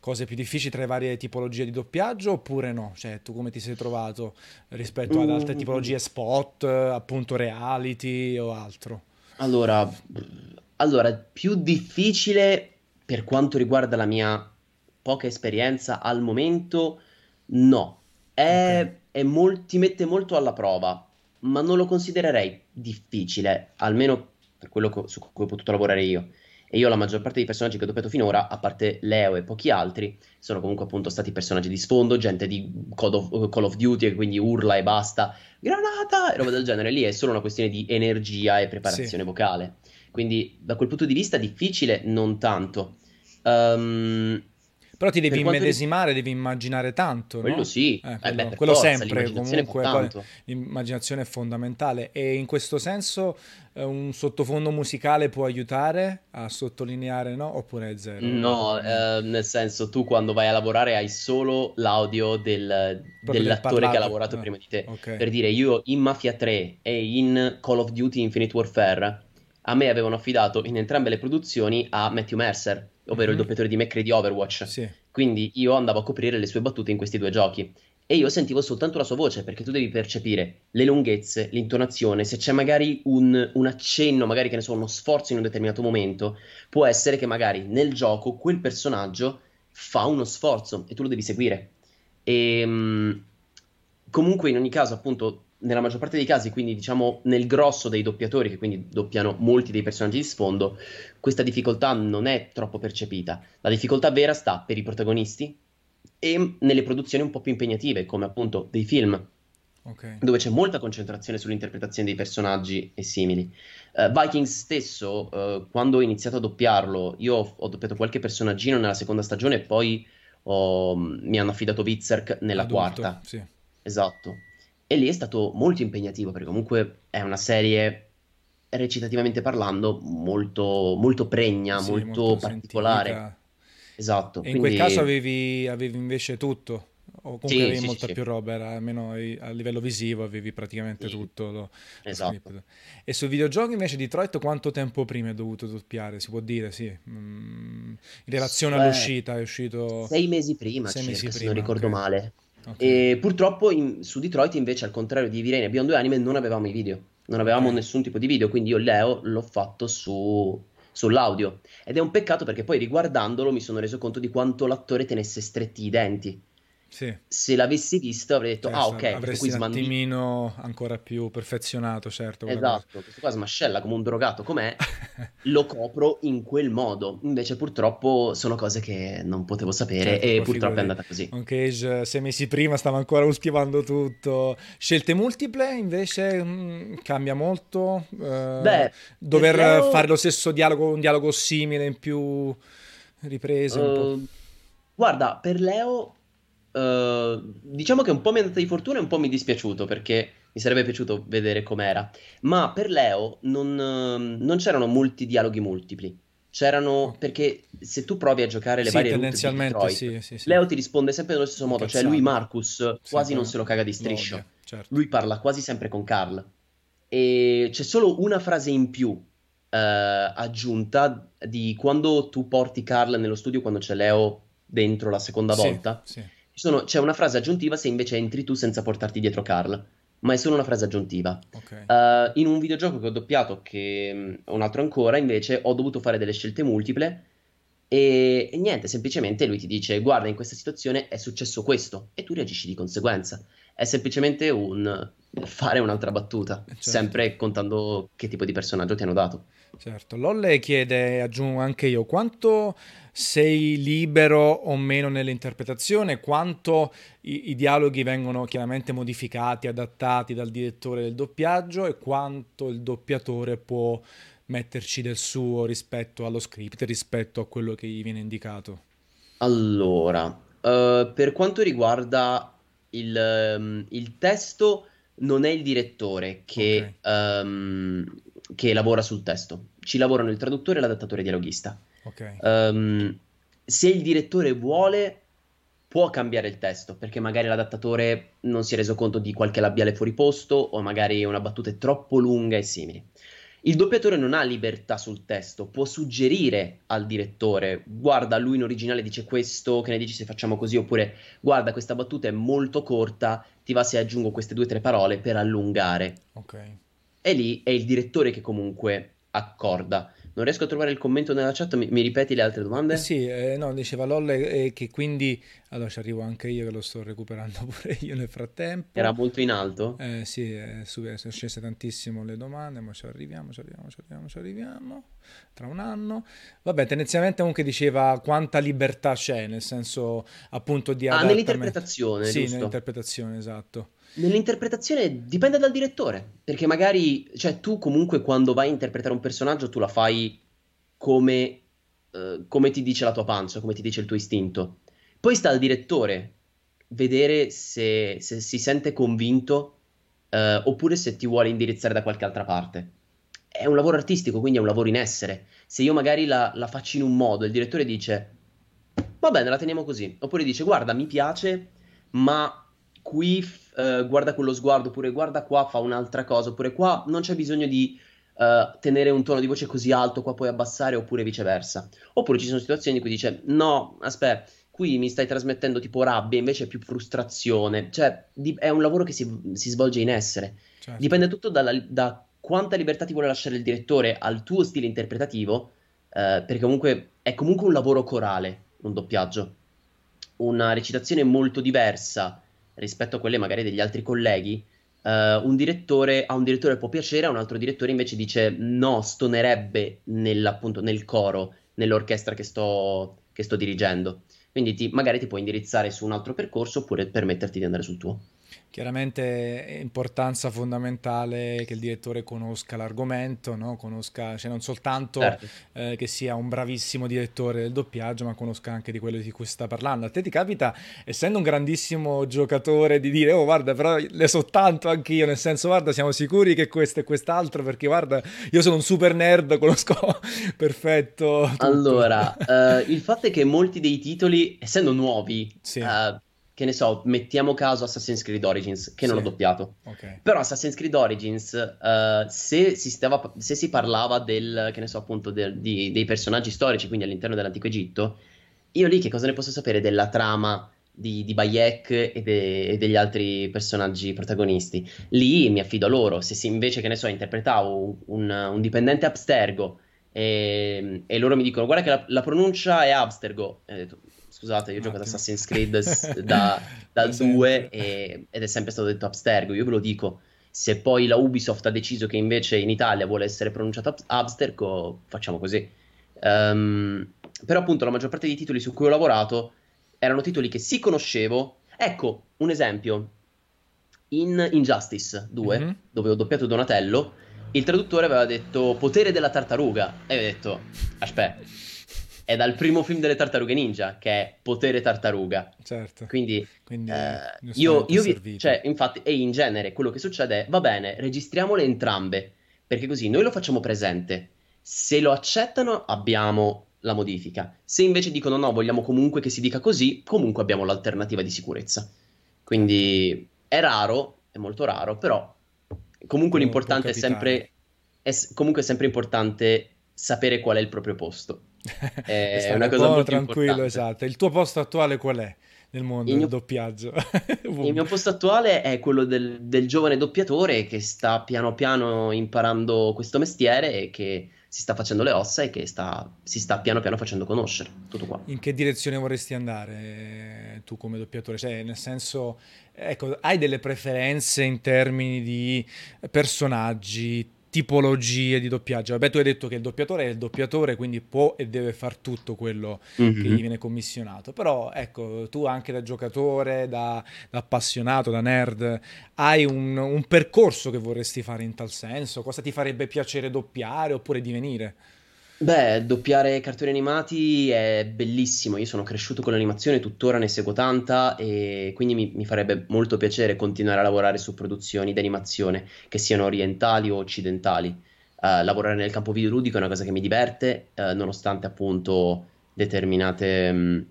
cose più difficili tra le varie tipologie di doppiaggio oppure no? Cioè, tu come ti sei trovato rispetto ad altre Mm. Tipologie spot, appunto reality o altro? Allora, allora, più difficile per quanto riguarda la mia poca esperienza al momento, no. È, Ok. è mol- ti mette molto alla prova, ma non lo considererei difficile, almeno per quello co- su cui ho potuto lavorare io. E io la maggior parte dei personaggi che ho doppiato finora, a parte Leo e pochi altri, sono comunque appunto stati personaggi di sfondo, gente di Call of, Call of Duty che quindi urla e basta, granata e roba del genere. Lì è solo una questione di energia e preparazione vocale. Quindi da quel punto di vista difficile, non tanto. Ehm, Però ti devi immedesimare, devi immaginare tanto, quello no? sì, Eh, Eh, quello, beh, per quello forza, sempre, comunque, poi l'immaginazione è fondamentale e in questo senso eh, un sottofondo musicale può aiutare a sottolineare, no? Oppure è zero? No, eh, nel senso, tu quando vai a lavorare hai solo l'audio del- Proprio del dell'attore che ha lavorato Ah, prima di te. ok. Per dire, io in Mafia 3 e in Call of Duty Infinite Warfare, a me avevano affidato in entrambe le produzioni a Matthew Mercer, ovvero il Mhm. doppiatore di McCree di Overwatch. Sì, Quindi io andavo a coprire le sue battute in questi due giochi. E io sentivo soltanto la sua voce, perché tu devi percepire le lunghezze, l'intonazione, se c'è magari un, un accenno, magari che ne so, uno sforzo in un determinato momento, può essere che magari nel gioco quel personaggio fa uno sforzo e tu lo devi seguire. E mh, comunque in ogni caso, appunto, nella maggior parte dei casi, quindi diciamo nel grosso dei doppiatori, che quindi doppiano molti dei personaggi di sfondo, questa difficoltà non è troppo percepita. La difficoltà vera sta per i protagonisti e nelle produzioni un po' più impegnative, come appunto dei film, ok. dove c'è molta concentrazione sull'interpretazione dei personaggi e simili. Eh, Vikings stesso, eh, quando ho iniziato a doppiarlo, io ho, ho doppiato qualche personaggino nella seconda stagione e poi ho- mi hanno affidato Wizard nella Adulto, quarta. sì. Esatto. E lì è stato molto impegnativo perché comunque è una serie recitativamente parlando molto, molto pregna, Sì, molto, molto particolare. sentita. Esatto. E in quindi quel caso avevi, avevi invece tutto, o comunque Sì, avevi sì, molta sì. più roba, era almeno a livello visivo avevi praticamente tutto. lo- lo Esatto. script. E sui videogiochi invece Detroit quanto tempo prima è dovuto doppiare? Si può dire, sì. Mm, in relazione Eh, all'uscita è uscito sei mesi prima sei circa, mesi se prima, non ricordo ok. male. Ok. E purtroppo in- su Detroit invece, al contrario di Virene e Beyond Due Anime, non avevamo i video. Non avevamo Ok. nessun tipo di video, quindi io Leo l'ho fatto su, sull'audio. Ed è un peccato perché poi riguardandolo mi sono reso conto di quanto l'attore tenesse stretti i denti. Sì. Se l'avessi visto avrei detto, ah Certo, ok, questo avresti un smandi... attimino ancora più perfezionato, certo, quella cosa. Esatto, questo qua smascella come un drogato com'è, lo copro in quel modo. Invece purtroppo sono cose che non potevo sapere Certo, e purtroppo è figurati. andata così. On Cage eh, sei mesi prima stava ancora ultimando tutto. Scelte multiple invece mm, cambia molto. eh, Beh, dover Leo... fare lo stesso dialogo, un dialogo simile in più riprese, un po'. Uh, guarda, per Leo, uh, diciamo che un po' mi è andata di fortuna e un po' mi è dispiaciuto perché mi sarebbe piaciuto vedere com'era. Ma per Leo non, uh, non c'erano molti dialoghi multipli. C'erano perché se tu provi a giocare le Sì, varie route tendenzialmente Detroit, sì, sì, sì. Leo ti risponde sempre nello stesso modo. Cioè, lui. Marcus, quasi non se lo caga di striscio. odia, certo. Lui parla quasi sempre con Carl. E c'è solo una frase in più eh, aggiunta di quando tu porti Carl nello studio quando c'è Leo dentro la seconda Sì, volta. sì. Ci sono- c'è una frase aggiuntiva se invece entri tu senza portarti dietro Carl, ma è solo una frase aggiuntiva. Ok. Eh, in un videogioco che ho doppiato, che mh, un altro ancora, invece ho dovuto fare delle scelte multiple e, e niente, semplicemente lui ti dice: Guarda, in questa situazione è successo questo, e tu reagisci di conseguenza. È semplicemente un fare un'altra battuta, Certo. sempre contando che tipo di personaggio ti hanno dato. Certo, Lolle chiede, aggiungo anche io, quanto sei libero o meno nell'interpretazione, quanto i, i dialoghi vengono chiaramente modificati, adattati dal direttore del doppiaggio e quanto il doppiatore può metterci del suo rispetto allo script, rispetto a quello che gli viene indicato. Allora, eh, per quanto riguarda il, ehm, il testo, non è il direttore che, Ok, ehm, che lavora sul testo. Ci lavorano il traduttore e l'adattatore dialoghista. Ok, Ehm, se il direttore vuole, può cambiare il testo, perché magari l'adattatore non si è reso conto di qualche labiale fuori posto, o magari una battuta è troppo lunga e simili. Il doppiatore non ha libertà sul testo, può suggerire al direttore, guarda, lui in originale dice questo, che ne dici se facciamo così, oppure guarda, questa battuta è molto corta, ti va se aggiungo queste due o tre parole per allungare. ok. E lì è il direttore che comunque accorda. Non riesco a trovare il commento nella chat, mi, mi ripeti le altre Eh domande? sì, eh, no, diceva Lolle eh, che quindi, allora ci arrivo anche io che lo sto recuperando pure io nel frattempo. Era molto in alto? Eh, sì, eh, su- sono scese tantissimo le domande, ma ci arriviamo, ci arriviamo, ci arriviamo, ci arriviamo, tra un anno. Vabbè, tendenzialmente comunque diceva quanta libertà c'è, nel senso appunto di Ah, adattamento. nell'interpretazione, Sì, giusto? nell'interpretazione, esatto. Nell'interpretazione dipende dal direttore, perché magari, cioè tu comunque quando vai a interpretare un personaggio tu la fai come, eh, come ti dice la tua pancia, come ti dice il tuo istinto. Poi sta al direttore vedere se, se si sente convinto, eh, oppure se ti vuole indirizzare da qualche altra parte. È un lavoro artistico, quindi è un lavoro in essere. Se io magari la, la faccio in un modo, il direttore dice, va bene, la teniamo così. Oppure dice, guarda, mi piace, ma qui eh, guarda quello sguardo, oppure guarda qua fa un'altra cosa, oppure qua non c'è bisogno di eh, tenere un tono di voce così alto, qua puoi abbassare, oppure viceversa. Oppure ci sono situazioni in cui dice, no, aspetta, qui mi stai trasmettendo tipo rabbia, invece è più frustrazione. Cioè, di- è un lavoro che si, si svolge in essere. Certo. Dipende tutto dalla- da quanta libertà ti vuole lasciare il direttore al tuo stile interpretativo, eh, perché comunque è comunque un lavoro corale, un doppiaggio. Una recitazione molto diversa rispetto a quelle magari degli altri colleghi. eh, un direttore, a un direttore può piacere, a un altro direttore invece dice no, stonerebbe nel coro, nell'orchestra che sto, che sto dirigendo. Quindi ti- magari ti puoi indirizzare su un altro percorso oppure permetterti di andare sul tuo. Chiaramente è importanza fondamentale che il direttore conosca l'argomento, no? Conosca, cioè non soltanto Certo. eh, che sia un bravissimo direttore del doppiaggio, ma conosca anche di quello di cui sta parlando. A te ti capita, essendo un grandissimo giocatore, di dire, oh guarda, però ne so tanto anch'io, nel senso, guarda, siamo sicuri che questo e quest'altro, perché guarda, io sono un super nerd, conosco perfetto tutto. Allora, eh, il fatto è che molti dei titoli, essendo nuovi, Sì, eh, che ne so, mettiamo caso Assassin's Creed Origins, che non sì, ho doppiato. ok, Però Assassin's Creed Origins, eh, se si stava- se si parlava del, che ne so, appunto, del- di- dei personaggi storici, quindi all'interno dell'antico Egitto, io lì che cosa ne posso sapere della trama di, di Bayek e, de- e degli altri personaggi protagonisti? Lì mi affido a loro. Se si- invece, che ne so, interpretavo un, un dipendente abstergo e, e loro mi dicono, guarda che la, la pronuncia è abstergo, e ho detto, scusate, io ho giocato Assassin's Creed da, dal 2 e, ed è sempre stato detto Abstergo, io ve lo dico, se poi la Ubisoft ha deciso che invece in Italia vuole essere pronunciato Abstergo, facciamo così. Um, però appunto la maggior parte dei titoli su cui ho lavorato erano titoli che sì conoscevo. Ecco, un esempio. In Injustice 2, mm-hmm. dove ho doppiato Donatello, il traduttore aveva detto potere della tartaruga. E avevo detto, aspetta, è dal primo film delle tartarughe ninja, che è Potere Tartaruga. Certo. Quindi, Quindi eh, io, io vi, cioè, infatti, e in genere quello che succede è, va bene, registriamole entrambe, perché così noi lo facciamo presente. Se lo accettano, abbiamo la modifica. Se invece dicono no, vogliamo comunque che si dica così, comunque abbiamo l'alternativa di sicurezza. Quindi è raro, è molto raro, però comunque l'importante è sempre è comunque è sempre importante sapere qual è il proprio posto. È una cosa molto tranquillo, importante. esatto. Il tuo posto attuale qual è? nel mondo il del mio, doppiaggio. il mio posto attuale è quello del, del, giovane doppiatore che sta piano piano imparando questo mestiere e che si sta facendo le ossa e che sta, si sta piano piano facendo conoscere. Tutto qua. In che direzione vorresti andare eh, tu come doppiatore? Cioè, nel senso, ecco, hai delle preferenze in termini di personaggi, tipologie di doppiaggio. Vabbè, tu hai detto che il doppiatore è il doppiatore, quindi può e deve fare tutto quello mm-hmm. che gli viene commissionato. Però, ecco, tu anche da giocatore, da, da appassionato, da nerd, hai un, un, percorso che vorresti fare in tal senso? Cosa ti farebbe piacere doppiare oppure divenire? Beh, doppiare cartoni animati è bellissimo. Io sono cresciuto con l'animazione, tuttora ne seguo tanta e quindi mi, mi farebbe molto piacere continuare a lavorare su produzioni di animazione, che siano orientali o occidentali. Uh, lavorare nel campo videoludico è una cosa che mi diverte, uh, nonostante appunto determinate, um,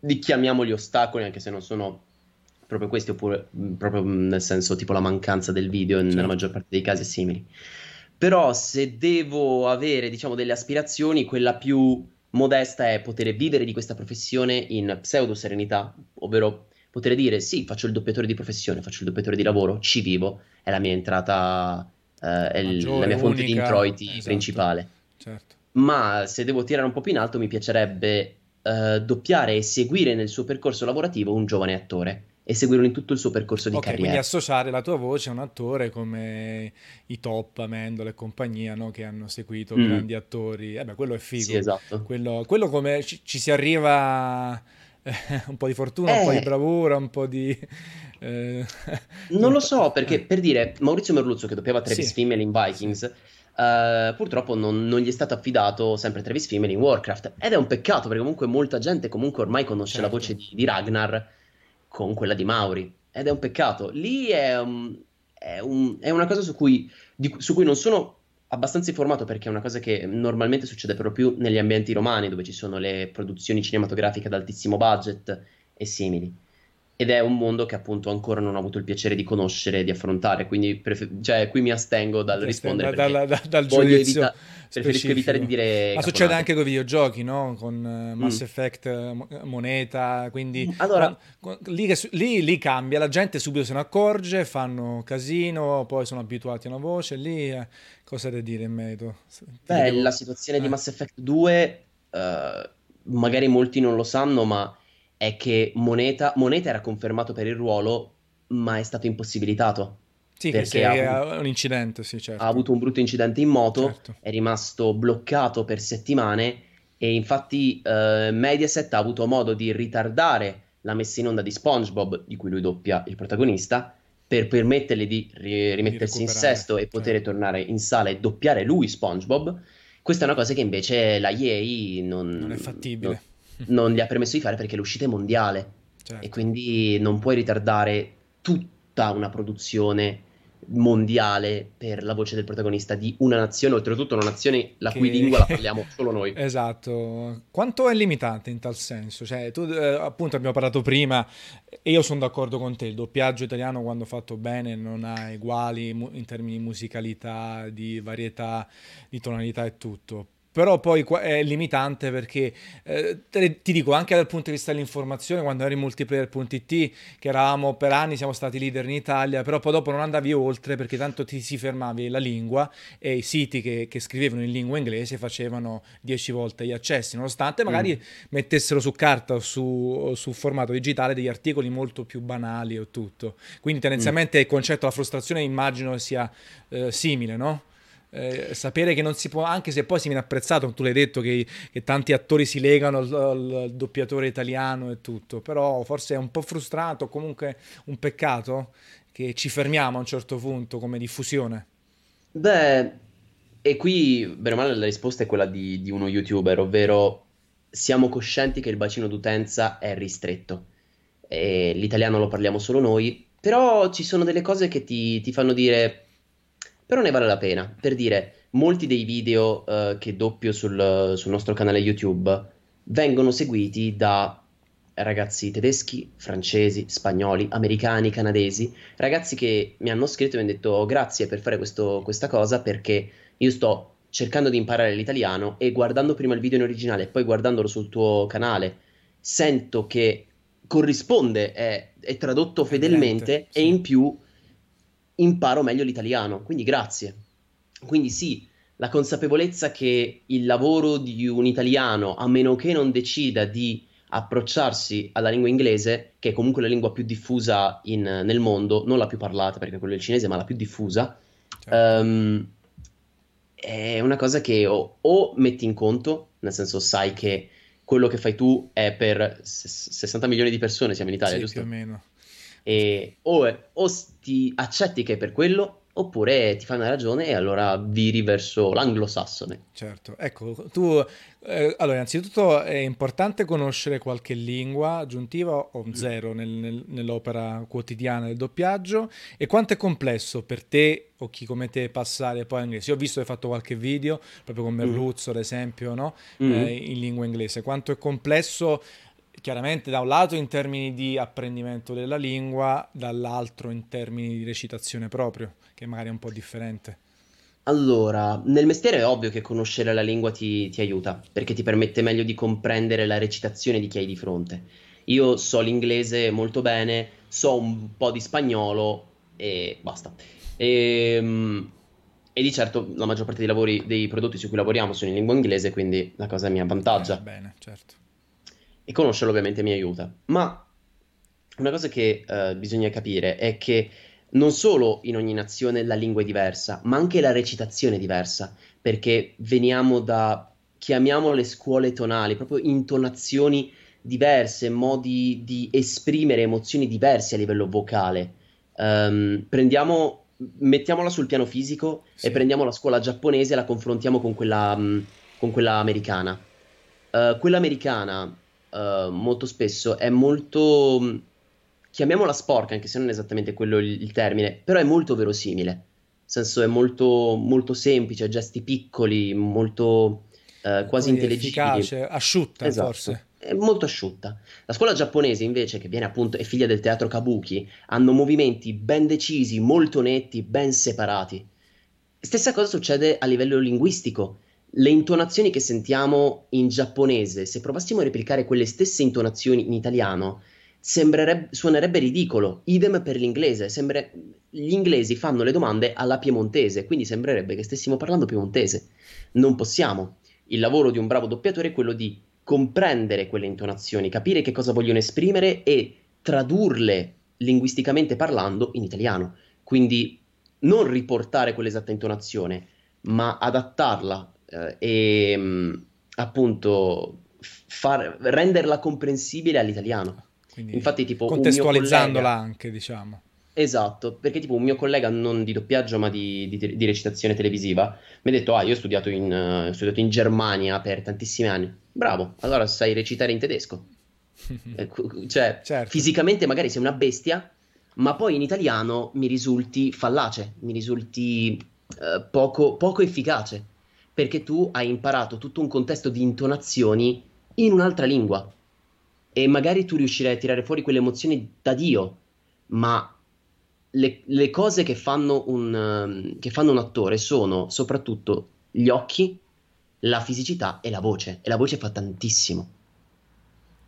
li chiamiamoli ostacoli, anche se non sono proprio questi, oppure um, proprio nel senso tipo la mancanza del video certo. nella maggior parte dei casi simili. Però se devo avere, diciamo, delle aspirazioni, quella più modesta è poter vivere di questa professione in pseudo serenità, ovvero poter dire sì, faccio il doppiatore di professione, faccio il doppiatore di lavoro, ci vivo, è la mia entrata, eh, è Maggiore, la mia fonte unica, di introiti esatto, principale. Certo. Ma se devo tirare un po' più in alto, mi piacerebbe eh, doppiare e seguire nel suo percorso lavorativo un giovane attore e seguirlo in tutto il suo percorso di okay, carriera. Quindi associare la tua voce a un attore come i top, Amendola e compagnia, no? che hanno seguito mm. grandi attori. Eh beh, quello è figo. Sì, esatto. Quello, quello come ci, ci, si arriva eh, un po' di fortuna, eh. un po' di eh. bravura, un po' di... Eh... Non lo so, perché per dire, Maurizio Merluzzo che doppiava Travis sì. Fimmel in Vikings... Uh, purtroppo non, non, gli è stato affidato sempre Travis Fimmel in Warcraft ed è un peccato perché comunque molta gente comunque ormai conosce certo. la voce di, di Ragnar con quella di Mauri. Ed è un peccato. Lì è, um, è, un, è una cosa su cui, di, su cui non sono abbastanza informato perché è una cosa che normalmente succede proprio più negli ambienti romani dove ci sono le produzioni cinematografiche ad altissimo budget e simili ed è un mondo che appunto ancora non ho avuto il piacere di conoscere e di affrontare, quindi prefer- cioè, qui mi astengo dal rispondere da, da, da, dal giudizio evita- preferisco evitare di dire Ma succede anche con i videogiochi, no? Con uh, Mass mm. Effect uh, Moneta, quindi allora, con, con, lì, lì, lì, cambia, la gente subito se ne accorge, fanno casino, poi sono abituati a una voce, lì eh, cosa da dire in merito? Beh, devo... la situazione eh. di Mass Effect 2 uh, magari molti non lo sanno, ma è che Moneta, Moneta era confermato per il ruolo, ma è stato impossibilitato. Sì, perché ha avuto, un incidente, sì, certo. Ha avuto un brutto incidente in moto, certo. è rimasto bloccato per settimane e infatti eh, Mediaset ha avuto modo di ritardare la messa in onda di SpongeBob, di cui lui doppia il protagonista, per permettergli di ri- rimettersi di in sesto e poter certo. tornare in sala e doppiare lui SpongeBob. Questa è una cosa che invece la EA non, non è fattibile. Non, non gli ha permesso di fare perché l'uscita è mondiale certo. e quindi non puoi ritardare tutta una produzione mondiale per la voce del protagonista di una nazione, oltretutto una nazione la che... cui lingua la parliamo solo noi. Esatto. Quanto è limitante in tal senso? Cioè, tu eh, appunto abbiamo parlato prima e io sono d'accordo con te, il doppiaggio italiano quando fatto bene non ha uguali in termini di musicalità, di varietà, di tonalità e tutto però poi è limitante perché eh, ti dico anche dal punto di vista dell'informazione quando eri multiplayer.it che eravamo per anni siamo stati leader in Italia però poi dopo non andavi oltre perché tanto ti si fermavi la lingua e i siti che, che scrivevano in lingua inglese facevano 10 volte gli accessi nonostante magari mm. mettessero su carta o su, o su, formato digitale degli articoli molto più banali o tutto quindi tendenzialmente mm. il concetto della frustrazione immagino sia eh, simile no? Eh, sapere che non si può, anche se poi si viene apprezzato, tu l'hai detto, che, che tanti attori si legano al, al, doppiatore italiano e tutto, però forse è un po' frustrato, comunque un peccato che ci fermiamo a un certo punto come diffusione. Beh, e qui, bene o male, la risposta è quella di, di uno youtuber, ovvero siamo coscienti che il bacino d'utenza è ristretto. E l'italiano lo parliamo solo noi, però ci sono delle cose che ti, ti fanno dire però ne vale la pena. Per dire, molti dei video uh, che doppio sul, sul, nostro canale YouTube vengono seguiti da ragazzi tedeschi, francesi, spagnoli, americani, canadesi, ragazzi che mi hanno scritto e mi hanno detto oh, grazie per fare questo, questa cosa perché io sto cercando di imparare l'italiano e guardando prima il video in originale e poi guardandolo sul tuo canale sento che corrisponde, è, è tradotto fedelmente sì. e in più imparo meglio l'italiano, quindi grazie. Quindi sì, la consapevolezza che il lavoro di un italiano, a meno che non decida di approcciarsi alla lingua inglese, che è comunque la lingua più diffusa in, nel mondo, non la più parlata perché quello è il cinese, ma la più diffusa, certo. um, è una cosa che o, o, metti in conto, nel senso sai che quello che fai tu è per 60 milioni di persone, siamo in Italia, sì, giusto? Più o meno. E o, o ti accetti che è per quello, oppure ti fai una ragione e allora viri verso l'anglosassone. Certo, ecco, tu, eh, allora innanzitutto è importante conoscere qualche lingua aggiuntiva o zero nel, nel, nell'opera quotidiana del doppiaggio e quanto è complesso per te o chi come te passare poi all'inglese. Io ho visto che hai fatto qualche video, proprio con mm. Merluzzo mm. ad esempio, no? mm. eh, in lingua inglese, quanto è complesso chiaramente da un lato in termini di apprendimento della lingua, dall'altro in termini di recitazione proprio, che magari è un po' differente. Allora, nel mestiere è ovvio che conoscere la lingua ti, ti, aiuta, perché ti permette meglio di comprendere la recitazione di chi hai di fronte. Io so l'inglese molto bene, so un po' di spagnolo e basta. E, ehm, e di certo la maggior parte dei lavori, dei prodotti su cui lavoriamo sono in lingua inglese, quindi la cosa mi avvantaggia. Eh, bene, certo e conoscerlo ovviamente mi aiuta. Ma una cosa che uh, bisogna capire è che non solo in ogni nazione la lingua è diversa, ma anche la recitazione è diversa, perché veniamo da, chiamiamole scuole tonali, proprio intonazioni diverse, modi di esprimere emozioni diverse a livello vocale. Um, prendiamo, mettiamola sul piano fisico sì. e prendiamo la scuola giapponese e la confrontiamo con quella, um, con quella americana. Uh, quella americana uh, molto spesso è molto, mm, chiamiamola sporca, anche se non è esattamente quello il, il termine, però è molto verosimile. Nel senso è molto, molto semplice, gesti piccoli, molto uh, quasi Poi intelligibili. Efficace, asciutta esatto. forse. È molto asciutta. La scuola giapponese, invece, che viene appunto, è figlia del teatro kabuki, hanno movimenti ben decisi, molto netti, ben separati. Stessa cosa succede a livello linguistico le intonazioni che sentiamo in giapponese, se provassimo a replicare quelle stesse intonazioni in italiano, suonerebbe ridicolo. Idem per l'inglese. Sembra... Gli inglesi fanno le domande alla piemontese, quindi sembrerebbe che stessimo parlando piemontese. Non possiamo. Il lavoro di un bravo doppiatore è quello di comprendere quelle intonazioni, capire che cosa vogliono esprimere e tradurle linguisticamente parlando in italiano. Quindi non riportare quell'esatta intonazione, ma adattarla eh, e mm, appunto far, renderla comprensibile all'italiano. Quindi Infatti, tipo, contestualizzandola collega... anche, diciamo. Esatto, perché tipo un mio collega non di doppiaggio ma di, di, di recitazione televisiva mi ha detto ah io ho studiato, in, uh, ho studiato in Germania per tantissimi anni. Bravo, allora sai recitare in tedesco. Eh, cioè, certo. fisicamente magari sei una bestia, ma poi in italiano mi risulti fallace, mi risulti uh, poco, poco efficace perché tu hai imparato tutto un contesto di intonazioni in un'altra lingua e magari tu riuscirai a tirare fuori quelle emozioni da Dio, ma le, le cose che fanno, un, che fanno un attore sono soprattutto gli occhi, la fisicità e la voce, e la voce fa tantissimo.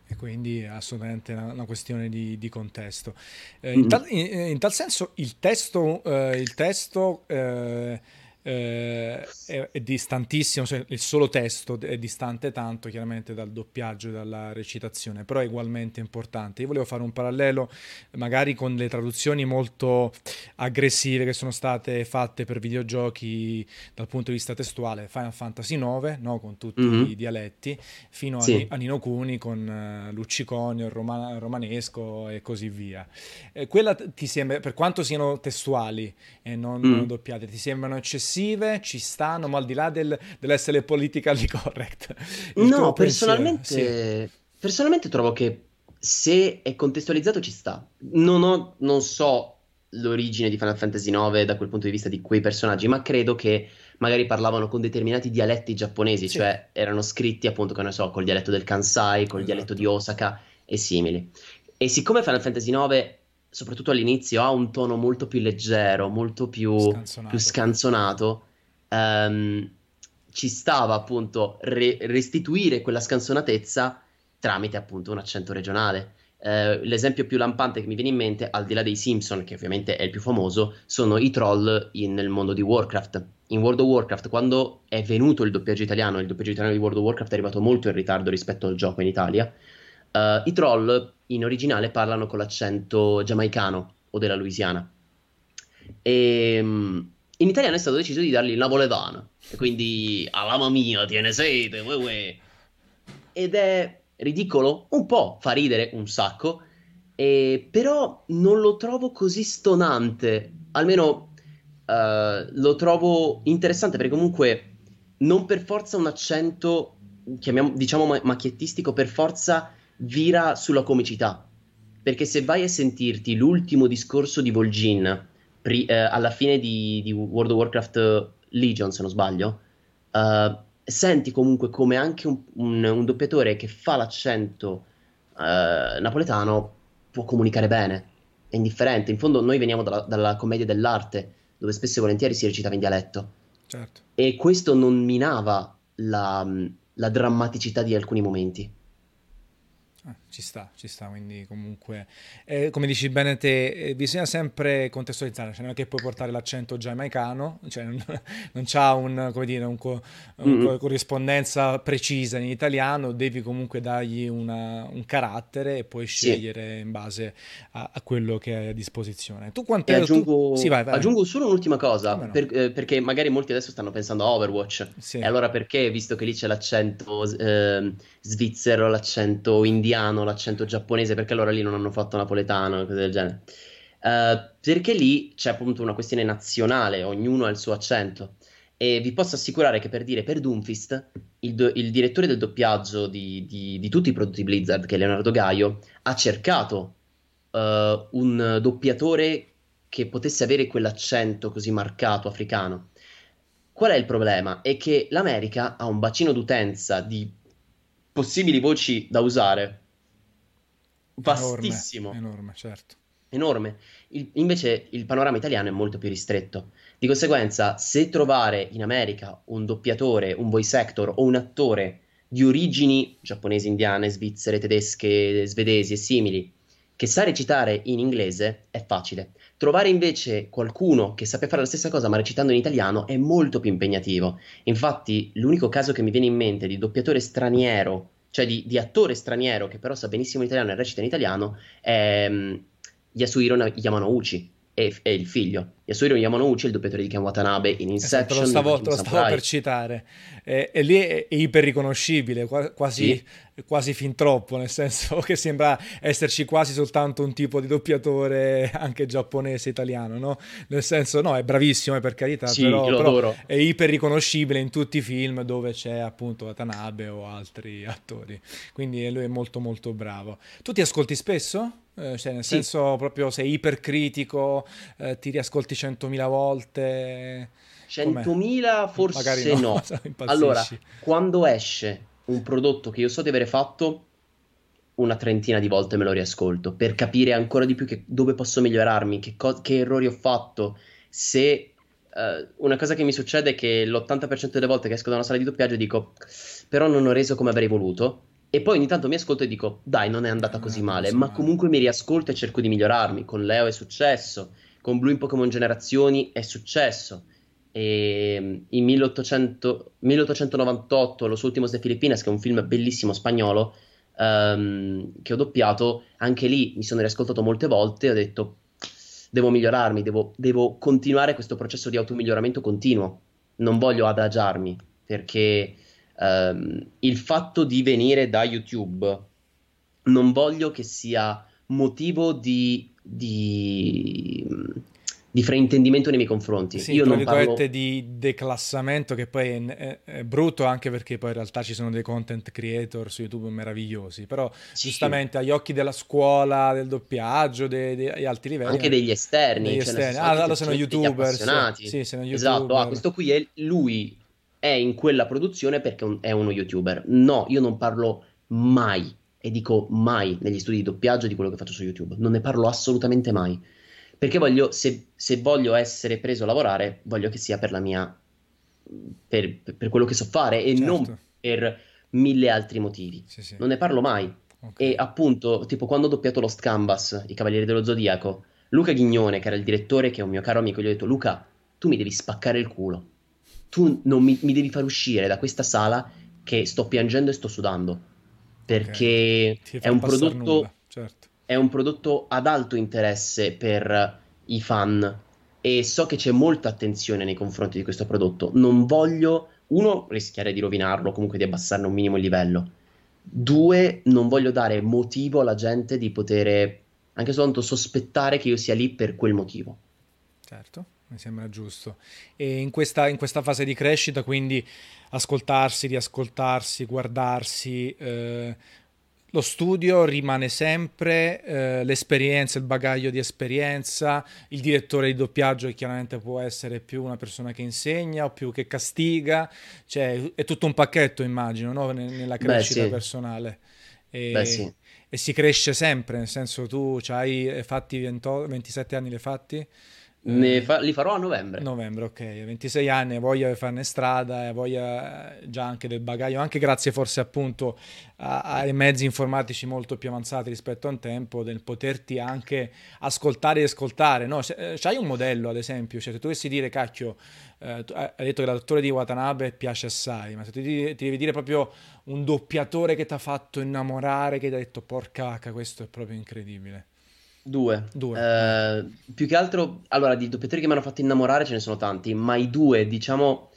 E quindi è assolutamente una, una questione di, di contesto. Eh, in, tal, in, in, tal, senso il testo, eh, il testo eh, eh, è, è, distantissimo, cioè il solo testo è distante tanto chiaramente dal doppiaggio e dalla recitazione, però è ugualmente importante. Io volevo fare un parallelo magari con le traduzioni molto aggressive che sono state fatte per videogiochi dal punto di vista testuale, Final Fantasy IX, no? con tutti mm-hmm. i dialetti, fino sì. a, a, Nino Cuni con uh, Lucciconio, il Roma- romanesco e così via. Eh, quella ti sembra, per quanto siano testuali e non mm. doppiate, ti sembrano eccessive? Offensive ci stanno, ma al di là del, dell'essere politically correct. No, personalmente, sì. personalmente trovo che se è contestualizzato ci sta. Non, ho, non so l'origine di Final Fantasy IX da quel punto di vista di quei personaggi, ma credo che magari parlavano con determinati dialetti giapponesi, sì. cioè erano scritti appunto, che ne so, col dialetto del Kansai, col esatto. dialetto di Osaka e simili. E siccome Final Fantasy IX soprattutto all'inizio, ha un tono molto più leggero, molto più scanzonato, più scanzonato um, ci stava appunto re- restituire quella scansonatezza tramite appunto un accento regionale. Uh, l'esempio più lampante che mi viene in mente, al di là dei Simpson, che ovviamente è il più famoso, sono i troll in, nel mondo di Warcraft. In World of Warcraft, quando è venuto il doppiaggio italiano, il doppiaggio italiano di World of Warcraft è arrivato molto in ritardo rispetto al gioco in Italia. Uh, I troll in originale parlano con l'accento giamaicano o della Louisiana. E um, in italiano è stato deciso di dargli il napoletano. E quindi, alla mia, tiene sete, uè, uè. Ed è ridicolo, un po', fa ridere un sacco, e, però non lo trovo così stonante. Almeno uh, lo trovo interessante perché comunque non per forza un accento, diciamo macchiettistico, per forza vira sulla comicità. Perché se vai a sentirti l'ultimo discorso di Vol'jin pri- eh, alla fine di, di, World of Warcraft Legion, se non sbaglio, uh, senti comunque come anche un, un, un doppiatore che fa l'accento uh, napoletano può comunicare bene. È indifferente. In fondo, noi veniamo dalla, dalla commedia dell'arte, dove spesso e volentieri si recitava in dialetto. Certo. E questo non minava la, la drammaticità di alcuni momenti. Huh. Ci sta, ci sta, quindi comunque, eh, come dici bene te, eh, bisogna sempre contestualizzare, cioè non è che puoi portare l'accento giamaicano, cioè non, non c'ha un, come dire, un co, mm-hmm. corrispondenza precisa in italiano, devi comunque dargli una, un carattere e puoi scegliere sì. in base a, a, quello che hai a disposizione. Tu quanto aggiungo, tu... Sì, vai, vai. aggiungo solo un'ultima cosa, no? per, eh, perché magari molti adesso stanno pensando a Overwatch, sì. e allora perché, visto che lì c'è l'accento eh, svizzero, l'accento indiano, l'accento giapponese, perché allora lì non hanno fatto napoletano, cose del genere. Uh, perché lì c'è appunto una questione nazionale, ognuno ha il suo accento. E vi posso assicurare che per dire per Doomfist, il, do- il direttore del doppiaggio di, di, di, tutti i prodotti Blizzard, che è Leonardo Gaio, ha cercato uh, un doppiatore che potesse avere quell'accento così marcato africano. Qual è il problema? È che l'America ha un bacino d'utenza di possibili voci da usare vastissimo. Enorme, enorme certo. Enorme. Il, invece il panorama italiano è molto più ristretto. Di conseguenza, se trovare in America un doppiatore, un voice actor o un attore di origini giapponesi, indiane, svizzere, tedesche, svedesi e simili, che sa recitare in inglese è facile. Trovare invece qualcuno che sappia fare la stessa cosa ma recitando in italiano è molto più impegnativo. Infatti, l'unico caso che mi viene in mente di doppiatore straniero cioè di, di, attore straniero che però sa benissimo l'italiano e recita in italiano, è um, Yasuhiro Yamanouchi, è, è il figlio. Yasuhiro Yamanouchi è il doppiatore di Ken Watanabe in Inception. Esatto, lo stavo, lo stavo per citare. E, e, lì è, è iper riconoscibile, quasi, sì. quasi, fin troppo, nel senso che sembra esserci quasi soltanto un tipo di doppiatore anche giapponese italiano, no? Nel senso, no, è bravissimo, è per carità, sì, però, però è iper riconoscibile in tutti i film dove c'è appunto Watanabe o altri attori. Quindi lui è molto molto bravo. Tu ti ascolti spesso? Eh, cioè, nel sì. senso proprio sei ipercritico, eh, ti riascolti 100.000 volte. 100.000 forse no. no. allora, quando esce un prodotto che io so di avere fatto, una trentina di volte me lo riascolto per capire ancora di più che, dove posso migliorarmi, che, co- che errori ho fatto, se uh, una cosa che mi succede è che l'80% delle volte che esco da una sala di doppiaggio dico, però non ho reso come avrei voluto. E poi ogni tanto mi ascolto e dico, dai, non è andata così male, ma comunque mi riascolto e cerco di migliorarmi. Con Leo è successo, con Blue in Pokémon Generazioni è successo. E in 1800, 1898, Lo suo ultimo de Filipinas, che è un film bellissimo spagnolo, um, che ho doppiato, anche lì mi sono riascoltato molte volte e ho detto, devo migliorarmi, devo, devo continuare questo processo di automiglioramento continuo. Non voglio adagiarmi, perché um, il fatto di venire da YouTube non voglio che sia motivo di, di, di fraintendimento nei miei confronti. Sì, Io non parlo... di declassamento che poi è, è, brutto anche perché poi in realtà ci sono dei content creator su YouTube meravigliosi, però sì. giustamente agli occhi della scuola, del doppiaggio, dei, dei alti livelli... Anche degli esterni. Degli cioè esterni. Ah, allora sono youtuber. Sì, sono youtuber. Esatto, ah, questo qui è lui è in quella produzione perché è uno youtuber. No, io non parlo mai, e dico mai negli studi di doppiaggio di quello che faccio su YouTube. Non ne parlo assolutamente mai. Perché voglio, se, se voglio essere preso a lavorare, voglio che sia per la mia. per, per quello che so fare e certo. non per mille altri motivi. Sì, sì. Non ne parlo mai. Okay. E appunto, tipo quando ho doppiato Lost Canvas, I Cavalieri dello Zodiaco, Luca Ghignone, che era il direttore, che è un mio caro amico, gli ho detto: Luca, tu mi devi spaccare il culo tu non mi, mi, devi far uscire da questa sala che sto piangendo e sto sudando. Perché okay. è, un prodotto, certo. è un prodotto ad alto interesse per i fan e so che c'è molta attenzione nei confronti di questo prodotto. Non voglio, uno, rischiare di rovinarlo, comunque di abbassarne un minimo il livello. Due, non voglio dare motivo alla gente di poter anche soltanto sospettare che io sia lì per quel motivo. Certo mi sembra giusto. E in questa, in questa fase di crescita, quindi ascoltarsi, riascoltarsi, guardarsi, eh, lo studio rimane sempre, eh, l'esperienza, il bagaglio di esperienza, il direttore di doppiaggio che chiaramente può essere più una persona che insegna o più che castiga, cioè è tutto un pacchetto immagino no? nella crescita Beh, sì. personale. E, Beh, sì. e, si cresce sempre, nel senso tu hai fatti 20, 27 anni, li fatti? Fa- li farò a novembre. Novembre, ok. 26 anni, voglia di farne strada, voglia già anche del bagaglio, anche grazie forse appunto ai mezzi informatici molto più avanzati rispetto a un tempo, del poterti anche ascoltare e ascoltare. No, se, eh, c'hai un modello, ad esempio, cioè se tu dovessi dire, cacchio, eh, hai detto che l'attore di Watanabe piace assai, ma se tu ti, ti devi dire proprio un doppiatore che ti ha fatto innamorare, che ti ha detto porca questo è proprio incredibile. Due. due. Eh, più che altro, allora, di doppiatori che mi hanno fatto innamorare ce ne sono tanti, ma i due, diciamo,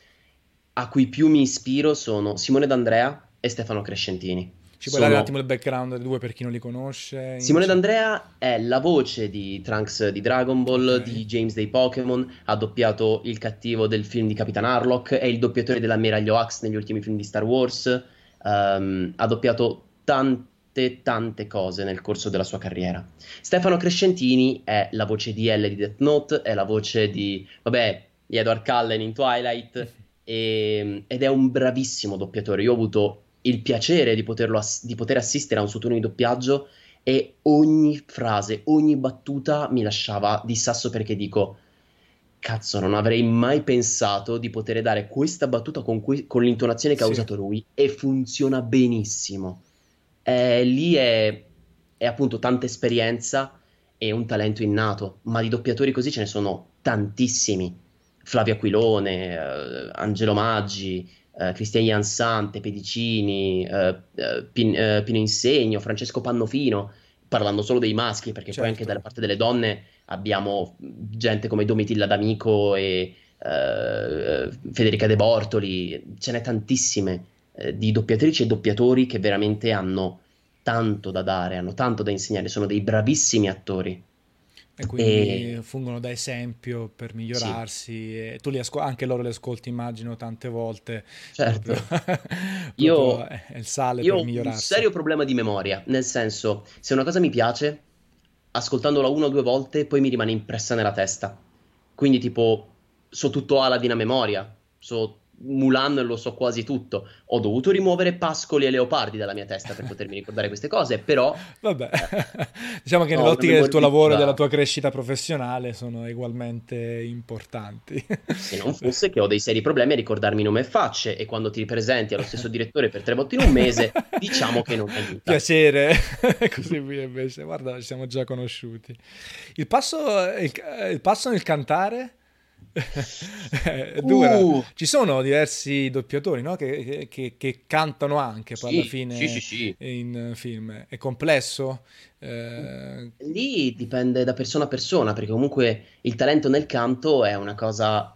a cui più mi ispiro sono Simone D'Andrea e Stefano Crescentini. Ci puoi sono... dare un attimo il background dei due per chi non li conosce? Simone D'Andrea è la voce di Trunks di Dragon Ball, okay. di James dei Pokémon, ha doppiato il cattivo del film di Capitan Harlock, è il doppiatore dell'ammiraglio Axe negli ultimi film di Star Wars, um, ha doppiato tanti tante, cose nel corso della sua carriera. Stefano Crescentini è la voce di L di Death Note, è la voce di, vabbè, di Edward Cullen in Twilight, e, ed è un bravissimo doppiatore. Io ho avuto il piacere di, ass- di poter assistere a un suo turno di doppiaggio e ogni frase, ogni battuta mi lasciava di sasso perché dico cazzo, non avrei mai pensato di poter dare questa battuta con, cui, con l'intonazione che sì. ha usato lui e funziona benissimo eh, lì è, è appunto tanta esperienza e un talento innato, ma di doppiatori così ce ne sono tantissimi. Flavio Aquilone, eh, Angelo Maggi, eh, Cristian Jansante, Pedicini, eh, eh Pin, eh, Pino Insegno, Francesco Pannofino, parlando solo dei maschi, perché certo. poi anche dalla parte delle donne abbiamo gente come Domitilla D'Amico e eh, Federica De Bortoli, ce n'è tantissime eh, di doppiatrici e doppiatori che veramente hanno tanto da dare, hanno tanto da insegnare, sono dei bravissimi attori. E quindi e... fungono da esempio per migliorarsi. Sì. E tu li ascol- anche loro li ascolti, immagino, tante volte. Certo. Proprio, io, il sale io per migliorarsi. ho un serio problema di memoria, nel senso, se una cosa mi piace, ascoltandola una o due volte, poi mi rimane impressa nella testa. Quindi, tipo, so tutto Aladdin a memoria, so Mulan lo so quasi tutto. Ho dovuto rimuovere pascoli e leopardi dalla mia testa per potermi ricordare queste cose, però... Vabbè, diciamo che nell'ottica del tuo lavoro e della tua crescita professionale sono ugualmente importanti. Se non fosse che ho dei seri problemi a ricordarmi nome e facce e quando ti ripresenti allo stesso direttore per tre volte in un mese, diciamo che non aiuta. Piacere, così via invece, guarda, ci siamo già conosciuti. Il passo, il, il passo nel cantare dura. Uh. Ci sono diversi doppiatori no? che, che, che, cantano anche poi sì, alla fine sì, sì, in film. È complesso? Eh... Lì dipende da persona a persona, perché comunque il talento nel canto è una cosa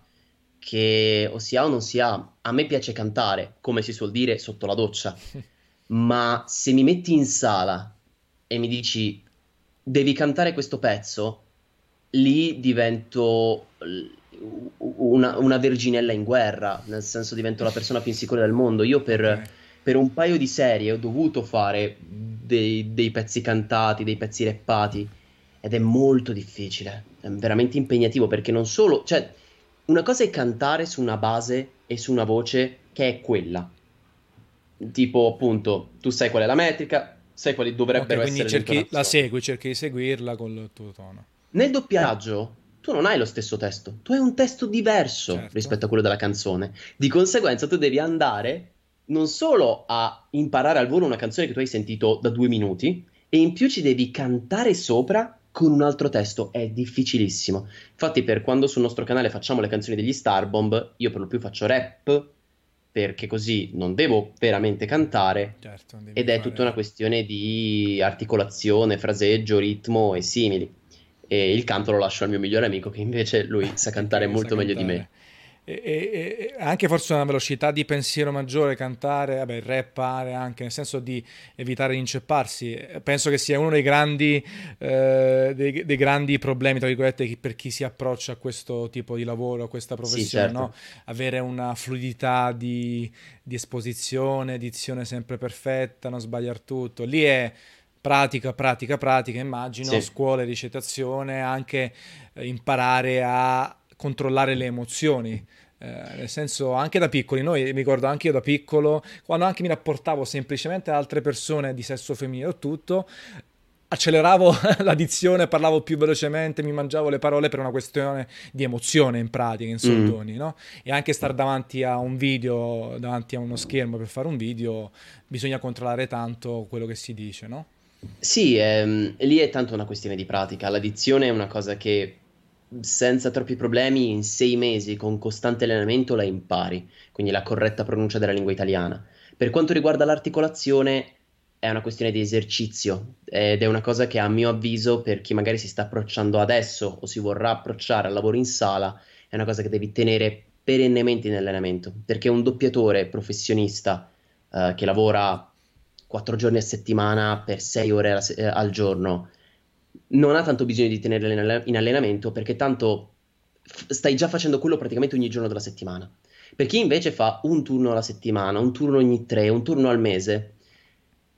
che o si ha o non si ha. A me piace cantare, come si suol dire, sotto la doccia. Ma se mi metti in sala e mi dici devi cantare questo pezzo, lì divento una, una, verginella in guerra, nel senso divento la persona più insicura del mondo. Io per, per un paio di serie ho dovuto fare dei, dei, pezzi cantati, dei pezzi rappati ed è molto difficile, è veramente impegnativo perché non solo, cioè una cosa è cantare su una base e su una voce che è quella. Tipo appunto, tu sai qual è la metrica, sai quali dovrebbero okay, essere le cerchi, la segui, cerchi di seguirla con il tuo tono. Nel doppiaggio tu non hai lo stesso testo, tu hai un testo diverso certo. rispetto a quello della canzone. Di conseguenza tu devi andare non solo a imparare al volo una canzone che tu hai sentito da due minuti, e in più ci devi cantare sopra con un altro testo. È difficilissimo. Infatti, per quando sul nostro canale facciamo le canzoni degli Starbomb, io per lo più faccio rap, perché così non devo veramente cantare. Certo, ed è fare... tutta una questione di articolazione, fraseggio, ritmo e simili e il canto lo lascio al mio migliore amico che invece lui sa cantare molto sa meglio cantare. di me. E, e, e, anche forse una velocità di pensiero maggiore cantare, vabbè, rappare anche nel senso di evitare di incepparsi. Penso che sia uno dei grandi, eh, dei, dei, grandi problemi, tra virgolette, per chi si approccia a questo tipo di lavoro, a questa professione, sì, certo. no? avere una fluidità di, di esposizione, dizione sempre perfetta, non sbagliare tutto. Lì è pratica, pratica, pratica, immagino, sì. scuole, recitazione, anche eh, imparare a controllare le emozioni. Eh, nel senso, anche da piccoli, noi mi ricordo anche io da piccolo, quando anche mi rapportavo semplicemente ad altre persone di sesso femminile o tutto, acceleravo la dizione, parlavo più velocemente, mi mangiavo le parole per una questione di emozione in pratica, in soldoni, mm. no? E anche stare davanti a un video, davanti a uno schermo per fare un video, bisogna controllare tanto quello che si dice, no? Sì, ehm, lì è tanto una questione di pratica. L'addizione è una cosa che senza troppi problemi in sei mesi con costante allenamento la impari, quindi la corretta pronuncia della lingua italiana. Per quanto riguarda l'articolazione è una questione di esercizio ed è una cosa che a mio avviso per chi magari si sta approcciando adesso o si vorrà approcciare al lavoro in sala è una cosa che devi tenere perennemente in allenamento, perché un doppiatore professionista eh, che lavora quattro giorni a settimana per sei ore eh, al giorno, non ha tanto bisogno di tenerla in allenamento perché tanto stai già facendo quello praticamente ogni giorno della settimana. Per chi invece fa un turno alla settimana, un turno ogni tre, un turno al mese,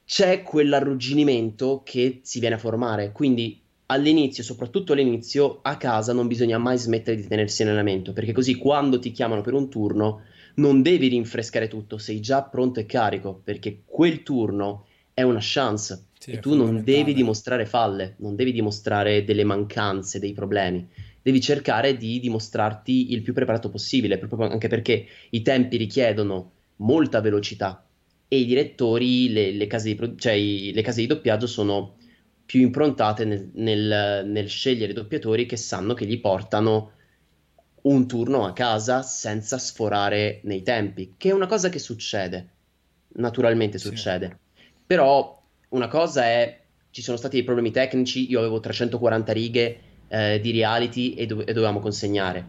c'è quell'arrugginimento che si viene a formare. Quindi all'inizio, soprattutto all'inizio, a casa non bisogna mai smettere di tenersi in allenamento, perché così quando ti chiamano per un turno non devi rinfrescare tutto, sei già pronto e carico, perché quel turno è una chance sì, e tu non devi dimostrare falle, non devi dimostrare delle mancanze, dei problemi. Devi cercare di dimostrarti il più preparato possibile, proprio anche perché i tempi richiedono molta velocità e i direttori, le, le, case, di, cioè, i, le case di doppiaggio sono più improntate nel, nel, nel scegliere doppiatori che sanno che gli portano un turno a casa senza sforare nei tempi, che è una cosa che succede, naturalmente succede. Sì. Però una cosa è, ci sono stati dei problemi tecnici, io avevo 340 righe eh, di reality e, do- e, dovevamo consegnare,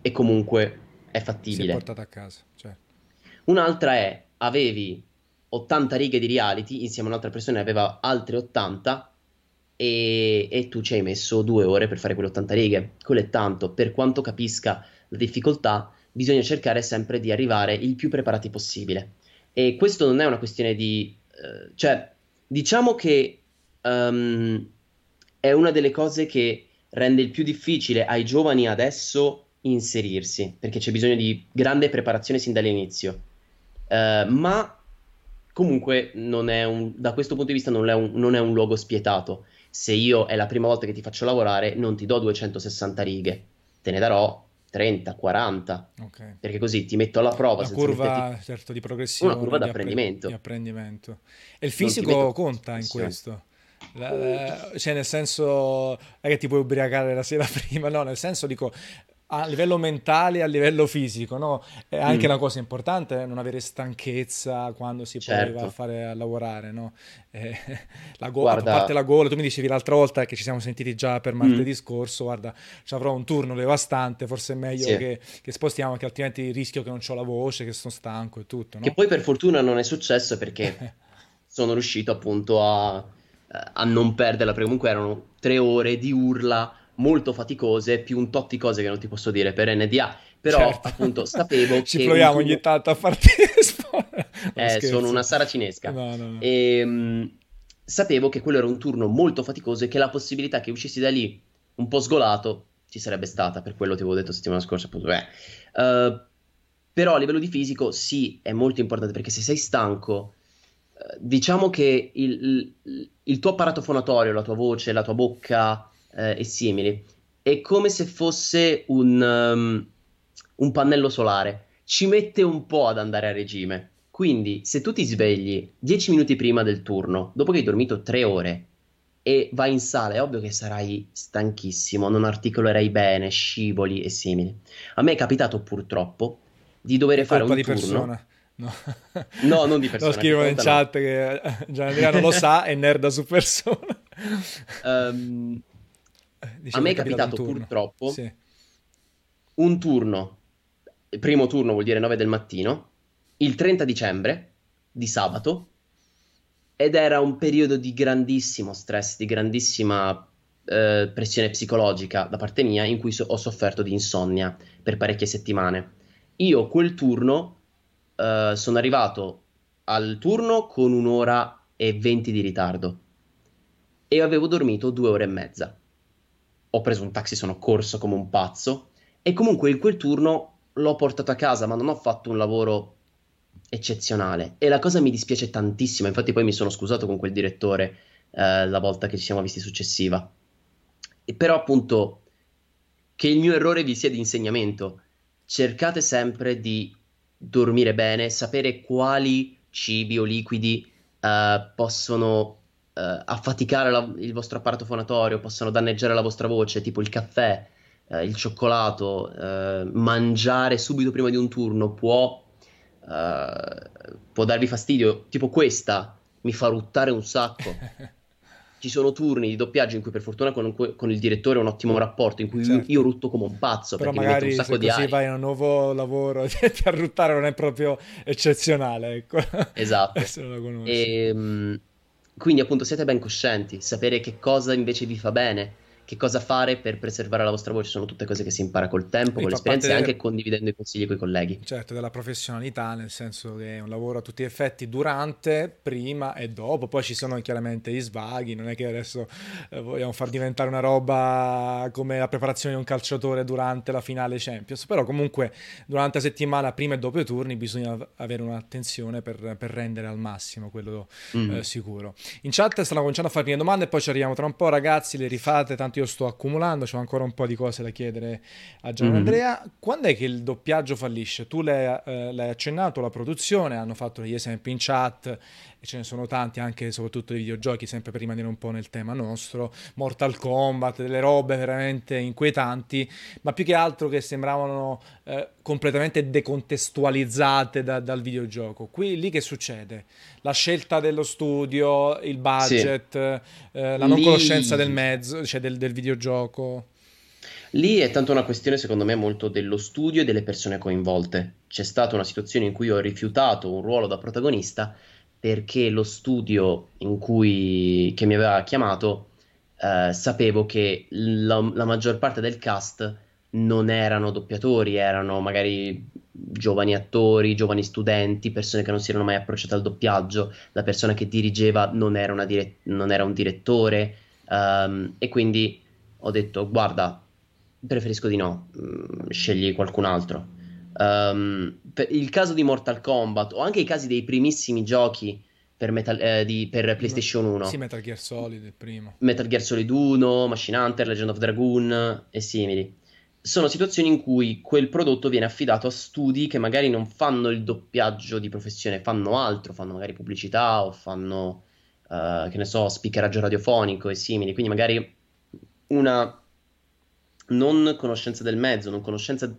e comunque è fattibile. Si è portata a casa, certo. Un'altra è, avevi 80 righe di reality, insieme a un'altra persona aveva altre 80, e, e, tu ci hai messo due ore per fare quelle 80 righe. Quello è tanto. Per quanto capisca la difficoltà, bisogna cercare sempre di arrivare il più preparati possibile. E questo non è una questione di... Uh, cioè, diciamo che um, è una delle cose che rende il più difficile ai giovani adesso inserirsi, perché c'è bisogno di grande preparazione sin dall'inizio. Uh, ma comunque un, da questo punto di vista non è, un, non è un luogo spietato. Se io è la prima volta che ti faccio lavorare, non ti do 260 righe, te ne darò 30, 40, okay. perché così ti metto alla prova. Una curva metterti... certo, di progressione. Una curva di apprendimento. Di apprendimento. E il fisico conta in questo? La, la, cioè nel senso, è che ti puoi ubriacare la sera prima, no, nel senso dico, a livello mentale e a livello fisico, no? È anche mm. una cosa importante non avere stanchezza quando si certo. poi va a fare a lavorare, no? Eh, la gola, guarda... a parte la gola, tu mi dicevi l'altra volta che ci siamo sentiti già per martedì mm. scorso, guarda, ci avrò un turno devastante, forse è meglio sì. che, che, spostiamo, che altrimenti rischio che non ho la voce, che sono stanco e tutto, no? Che poi per fortuna non è successo perché sono riuscito appunto a, a non perderla, perché comunque erano tre ore di urla molto faticose, più un tot di cose che non ti posso dire per NDA. Però certo. appunto sapevo Ci che... Ci proviamo ogni tanto a farti Eh, scherzo. sono una saracinesca. No, no, no. E, um, sapevo che quello era un turno molto faticoso e che la possibilità che uscissi da lì un po' sgolato ci sarebbe stata, per quello ti avevo detto settimana scorsa appunto. Eh. Uh, però a livello di fisico sì, è molto importante perché se sei stanco, uh, diciamo che il, il, il tuo apparato fonatorio, la tua voce, la tua bocca, eh, e simili. È come se fosse un, um, un pannello solare. Ci mette un po' ad andare a regime. Quindi, se tu ti svegli 10 minuti prima del turno, dopo che hai dormito 3 ore, e vai in sala, è ovvio che sarai stanchissimo, non articolerai bene, scivoli e simili. A me è capitato purtroppo di dover fare un di turno. Persona. No. no, non di persona. Lo scrivo in chat no. che Gianandrea non lo sa, è nerda su persona. Um, a me è capitato purtroppo sì. un turno, il primo turno vuol dire 9 del mattino, il 30 dicembre di sabato, ed era un periodo di grandissimo stress, di grandissima eh, pressione psicologica da parte mia, in cui so- ho sofferto di insonnia per parecchie settimane. Io quel turno eh, sono arrivato al turno con un'ora e venti di ritardo e avevo dormito due ore e mezza ho preso un taxi, sono corso come un pazzo e comunque in quel turno l'ho portato a casa, ma non ho fatto un lavoro eccezionale e la cosa mi dispiace tantissimo, infatti poi mi sono scusato con quel direttore eh, la volta che ci siamo visti successiva. E però appunto che il mio errore vi sia di insegnamento, cercate sempre di dormire bene, sapere quali cibi o liquidi eh, possono eh, affaticare la, il vostro apparato fonatorio, possono danneggiare la vostra voce, tipo il caffè, eh, il cioccolato, eh, mangiare subito prima di un turno può, eh, può darvi fastidio, tipo questa mi fa ruttare un sacco. Ci sono turni di doppiaggio in cui per fortuna con, con il direttore ho un ottimo rapporto, in cui certo. io, io, rutto come un pazzo Però perché magari mi metto un sacco di aria. vai a un nuovo lavoro a ruttare non è proprio eccezionale, ecco. Esatto. e, quindi appunto siete ben coscienti, sapere che cosa invece vi fa bene, che cosa fare per preservare la vostra voce sono tutte cose che si impara col tempo, con l'esperienza e anche condividendo i consigli con i colleghi. Certo, della professionalità, nel senso che è un lavoro a tutti gli effetti durante, prima e dopo, poi ci sono chiaramente gli svaghi, non è che adesso eh, vogliamo far diventare una roba come la preparazione di un calciatore durante la finale Champions, però comunque durante la settimana, prima e dopo i turni, bisogna avere un'attenzione per, per rendere al massimo quello mm. eh, sicuro. In chat stanno cominciando a farmi domande e poi ci arriviamo tra un po', ragazzi, le rifate, tanto io sto accumulando, ho ancora un po' di cose da chiedere a Gian mm-hmm. Andrea. Quando è che il doppiaggio fallisce? Tu l'hai, eh, l'hai, accennato, la produzione, hanno fatto degli esempi in chat, e ce ne sono tanti anche soprattutto dei videogiochi, sempre per rimanere un po' nel tema nostro, Mortal Kombat, delle robe veramente inquietanti, ma più che altro che sembravano eh, completamente decontestualizzate da, dal videogioco. Qui lì che succede? La scelta dello studio, il budget, sì. eh, la non lì... conoscenza del mezzo, cioè del, del videogioco. Lì è tanto una questione, secondo me, molto dello studio e delle persone coinvolte. C'è stata una situazione in cui ho rifiutato un ruolo da protagonista perché lo studio cui, che mi aveva chiamato eh, sapevo che la, la maggior parte del cast non erano doppiatori, erano magari giovani attori, giovani studenti, persone che non si erano mai approcciate al doppiaggio, la persona che dirigeva non era, dire- non era un direttore um, e quindi ho detto guarda preferisco di no, mm, scegli qualcun altro. Um, il caso di Mortal Kombat o anche i casi dei primissimi giochi per, Metal, eh, di, per PlayStation 1. Sì, Metal Gear Solid il primo. Metal Gear Solid 1, Machine Hunter, Legend of Dragoon e simili. Sono situazioni in cui quel prodotto viene affidato a studi che magari non fanno il doppiaggio di professione, fanno altro, fanno magari pubblicità o fanno, uh, che ne so, speakeraggio radiofonico e simili. Quindi magari una non conoscenza del mezzo, non conoscenza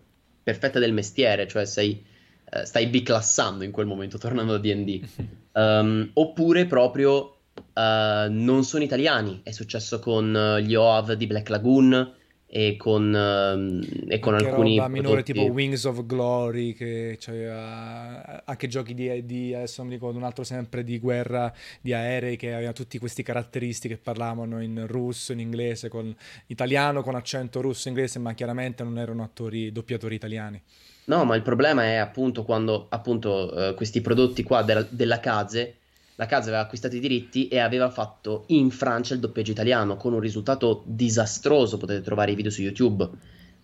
perfetta del mestiere, cioè sei, uh, stai biclassando in quel momento tornando a DD. Um, oppure proprio uh, non sono italiani. È successo con uh, gli OAV di Black Lagoon e con, uh, e con alcuni roba minore tipo Wings of Glory che c'aveva anche giochi di, di adesso non mi ricordo un altro sempre di guerra di aerei che aveva tutti questi caratteristiche che parlavano in russo in inglese con italiano con accento russo inglese ma chiaramente non erano attori doppiatori italiani. No, ma il problema è appunto quando appunto eh, questi prodotti qua della, della Case, la Case aveva acquistato i diritti e aveva fatto in Francia il doppiaggio italiano con un risultato disastroso, potete trovare i video su YouTube.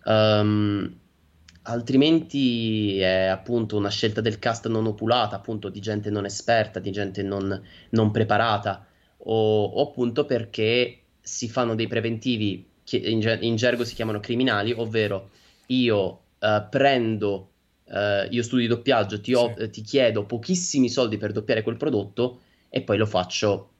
Um, altrimenti è appunto una scelta del cast non opulata, appunto di gente non esperta, di gente non, non preparata, o, o, appunto perché si fanno dei preventivi che in, in gergo si chiamano criminali, ovvero io uh, prendo, uh, io studio doppiaggio, ti, ho, sì. ti, chiedo pochissimi soldi per doppiare quel prodotto e poi lo faccio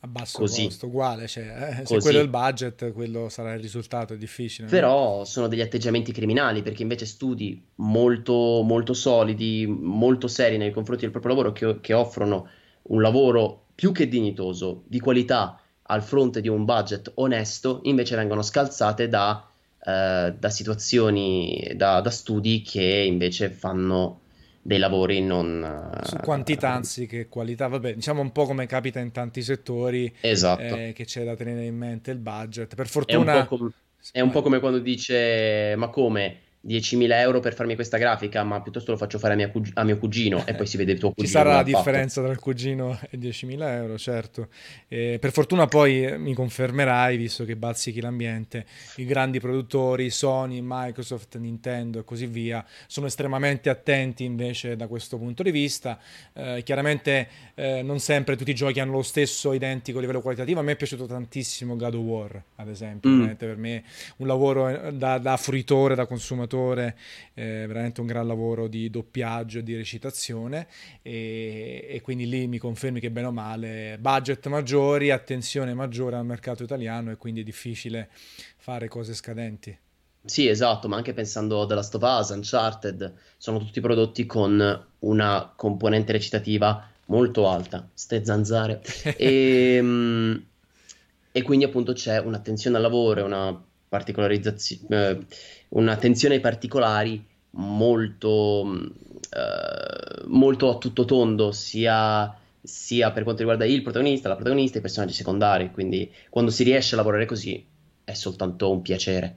a basso così. costo, uguale, cioè, eh, se quello è il budget, quello sarà il risultato, è difficile. Però no? sono degli atteggiamenti criminali, perché invece studi molto, molto solidi, molto seri nei confronti del proprio lavoro, che, che offrono un lavoro più che dignitoso, di qualità, al fronte di un budget onesto, invece vengono scalzate da eh, da situazioni, da, da, studi che invece fanno dei lavori non... Su quantità anziché qualità, vabbè, diciamo un po' come capita in tanti settori, esatto. eh, che c'è da tenere in mente il budget. Per fortuna... È un po', com- è un po come quando dice, ma come 10.000 euro per farmi questa grafica, ma piuttosto lo faccio fare a, cug- a mio cugino e poi si vede il tuo cugino. Ci sarà la differenza tra il cugino e 10.000 euro, certo. Eh, per fortuna poi eh, mi confermerai, visto che bazzichi l'ambiente, i grandi produttori, Sony, Microsoft, Nintendo e così via, sono estremamente attenti invece da questo punto di vista. Eh, chiaramente eh, non sempre tutti i giochi hanno lo stesso identico livello qualitativo. A me è piaciuto tantissimo God of War, ad esempio. Mm. Per me un lavoro eh, da, da fruitore, da consumatore animatore, eh, veramente un gran lavoro di doppiaggio di recitazione e, e, quindi lì mi confermi che bene o male budget maggiori, attenzione maggiore al mercato italiano e quindi è difficile fare cose scadenti. Sì, esatto, ma anche pensando a The Last of Us, Uncharted, sono tutti prodotti con una componente recitativa molto alta, ste zanzare. e, ehm, e quindi appunto c'è un'attenzione al lavoro, una particolarizzazione, eh, un'attenzione ai particolari molto, eh, molto a tutto tondo, sia, sia per quanto riguarda il protagonista, la protagonista e i personaggi secondari. Quindi quando si riesce a lavorare così è soltanto un piacere.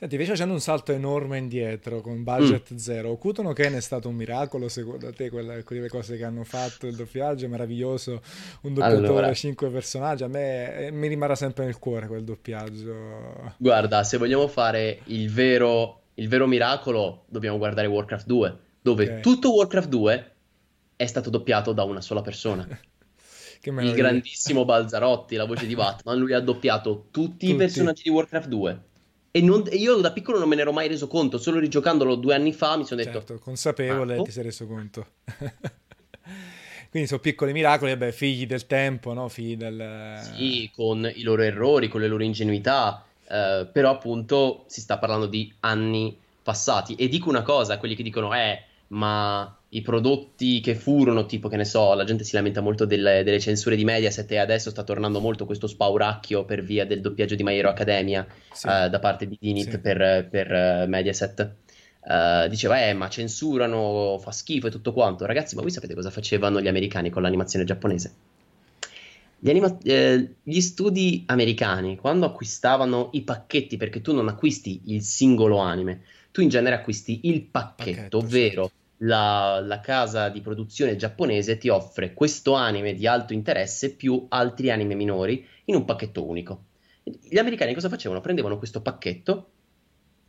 Senti, invece facendo un salto enorme indietro con budget mm. zero, Okutono Ken è stato un miracolo secondo te, quella, quelle cose che hanno fatto, il doppiaggio è meraviglioso, un doppiatore, allora, cinque personaggi, a me eh, mi rimarrà sempre nel cuore quel doppiaggio. Guarda, se vogliamo fare il vero, il vero miracolo, dobbiamo guardare Warcraft 2, dove okay. tutto Warcraft 2 è stato doppiato da una sola persona. il grandissimo Balzarotti, la voce di Batman, lui ha doppiato tutti, tutti. i personaggi di Warcraft 2 e, non, e, io da piccolo non me ne ero mai reso conto, solo rigiocandolo due anni fa mi sono detto... Certo, consapevole ah, oh. ti sei reso conto. Quindi sono piccoli miracoli, vabbè, figli del tempo, no? Figli del... Sì, con i loro errori, con le loro ingenuità, eh, però appunto si sta parlando di anni passati. E dico una cosa a quelli che dicono, eh, ma i prodotti che furono, tipo che ne so, la gente si lamenta molto delle, delle censure di Mediaset e adesso sta tornando molto questo spauracchio per via del doppiaggio di My Hero Academia sì. uh, da parte di Dinit sì. per, per uh, Mediaset. Uh, diceva, eh, ma censurano, fa schifo e tutto quanto. Ragazzi, ma voi sapete cosa facevano gli americani con l'animazione giapponese? Gli, anima- eh, gli studi americani, quando acquistavano i pacchetti, perché tu non acquisti il singolo anime, tu in genere acquisti il pacchetto, pacchetto ovvero la, la, casa di produzione giapponese ti offre questo anime di alto interesse più altri anime minori in un pacchetto unico. Gli americani cosa facevano? Prendevano questo pacchetto,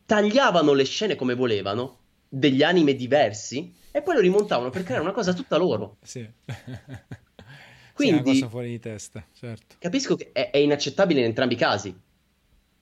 tagliavano le scene come volevano, degli anime diversi, e poi lo rimontavano per creare una cosa tutta loro. Sì. Quindi, sì, una cosa fuori di testa, certo. Capisco che è, è inaccettabile in entrambi i casi.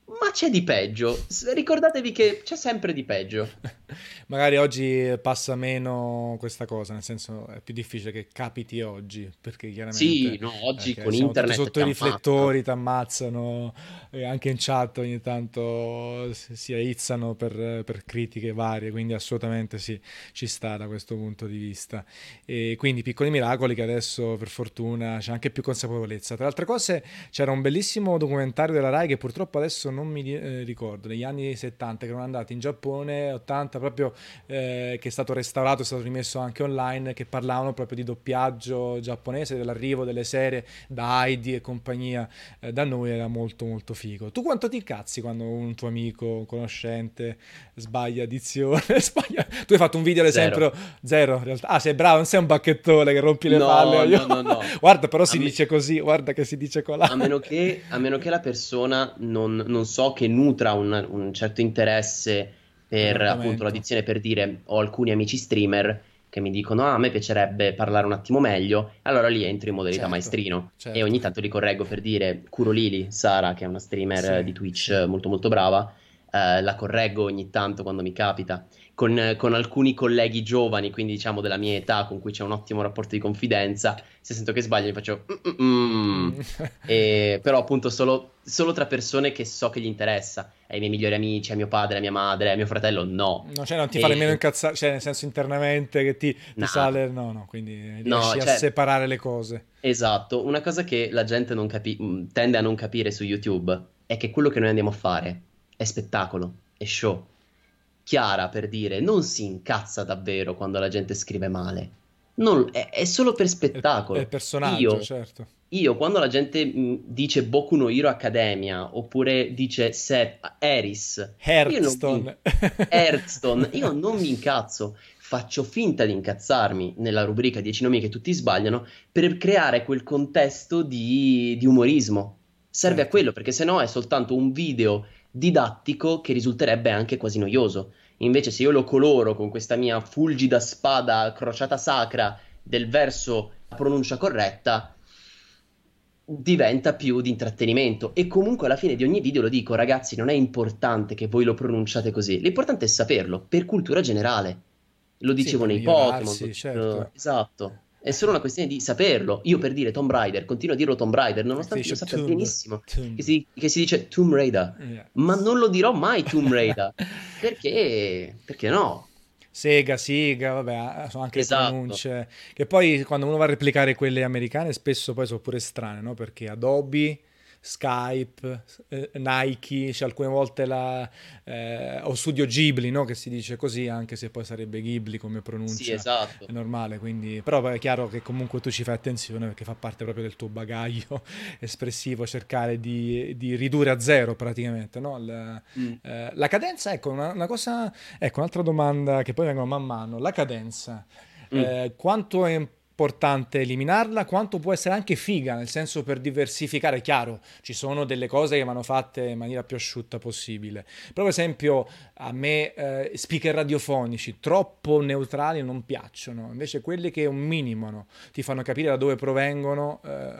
Ma c'è di peggio. Ricordatevi che c'è sempre di peggio. Magari oggi passa meno questa cosa, nel senso è più difficile che capiti oggi, perché chiaramente... Sì, no, oggi con internet... Sotto i riflettori ti ammazzano, e anche in chat ogni tanto si aizzano per, per, critiche varie, quindi assolutamente sì, ci sta da questo punto di vista. E quindi piccoli miracoli che adesso per fortuna c'è anche più consapevolezza. Tra le altre cose c'era un bellissimo documentario della RAI che purtroppo adesso non mi eh, ricordo, negli anni 70 che erano andati in Giappone, 80 proprio, eh, che è stato restaurato, è stato rimesso anche online, che parlavano proprio di doppiaggio giapponese, dell'arrivo delle serie da Heidi e compagnia eh, da noi, era molto molto figo. Tu quanto ti incazzi quando un tuo amico, un conoscente sbaglia dizione? sbaglia... Tu hai fatto un video ad esempio zero, zero in realtà. Ah, sei bravo, non sei un bacchettone che rompi le no, palle. No, no, no. guarda, però si a dice me... così, guarda che si dice colà. A meno che, a meno che la persona non, non so che nutra un, un certo interesse per appunto la dizione, per dire ho alcuni amici streamer che mi dicono ah, a me piacerebbe parlare un attimo meglio, allora lì entro in modalità certo, maestrino certo. e ogni tanto li correggo per dire curo Lili, Sara che è una streamer sì, di Twitch molto molto brava, eh, la correggo ogni tanto quando mi capita. Con, con, alcuni colleghi giovani, quindi diciamo della mia età, con cui c'è un ottimo rapporto di confidenza, se sento che sbaglio mi faccio... Mm-mm. e, però appunto solo, solo, tra persone che so che gli interessa, ai miei migliori amici, a mio padre, a mia madre, a mio fratello, no. No, cioè non ti e... fa nemmeno incazzare, cioè nel senso internamente che ti, ti no. sale, no, no, quindi riesci no, cioè... a separare le cose. Esatto, una cosa che la gente capi- tende a non capire su YouTube è che quello che noi andiamo a fare è spettacolo, è show. Chiara, per dire, non si incazza davvero quando la gente scrive male. Non, è, è, solo per spettacolo. È, è personaggio, io, certo. Io, quando la gente mh, dice Boku no Hero Academia, oppure dice Seth, Eris, Hearthstone, io Hearthstone, io non mi incazzo. Faccio finta di incazzarmi nella rubrica 10 nomi che tutti sbagliano per creare quel contesto di, di umorismo. Serve certo. a quello, perché sennò è soltanto un video didattico che risulterebbe anche quasi noioso. Invece, se io lo coloro con questa mia fulgida spada crociata sacra del verso a pronuncia corretta, diventa più di intrattenimento. E comunque alla fine di ogni video lo dico, ragazzi, non è importante che voi lo pronunciate così, l'importante è saperlo per cultura generale. Lo dicevo sì, nei Pokémon. Certo. Esatto. È solo una questione di saperlo. Io per dire Tomb Raider continuo a dirlo Tomb Raider, nonostante io sappia tomb, benissimo tomb. Che, si, che, si, dice Tomb Raider. Yes. Ma non lo dirò mai Tomb Raider. perché? Perché no? Sega, Siga, vabbè, sono anche esatto. le pronunce. Che poi quando uno va a replicare quelle americane spesso poi sono pure strane, no? Perché Adobe Skype, eh, Nike, cioè alcune volte la, eh, o Studio Ghibli, no? che si dice così, anche se poi sarebbe Ghibli come pronuncia, sì, esatto. è normale, quindi, però è chiaro che comunque tu ci fai attenzione perché fa parte proprio del tuo bagaglio espressivo, cercare di, di ridurre a zero praticamente, no? la, mm. eh, la cadenza, ecco, una, una, cosa, ecco, un'altra domanda che poi vengono man mano, la cadenza, mm. Eh, quanto è importante importante eliminarla, quanto può essere anche figa, nel senso per diversificare, chiaro, ci sono delle cose che vanno fatte in maniera più asciutta possibile. Però, per esempio, a me eh, speaker radiofonici troppo neutrali non piacciono, invece quelli che un minimo ti fanno capire da dove provengono. Eh,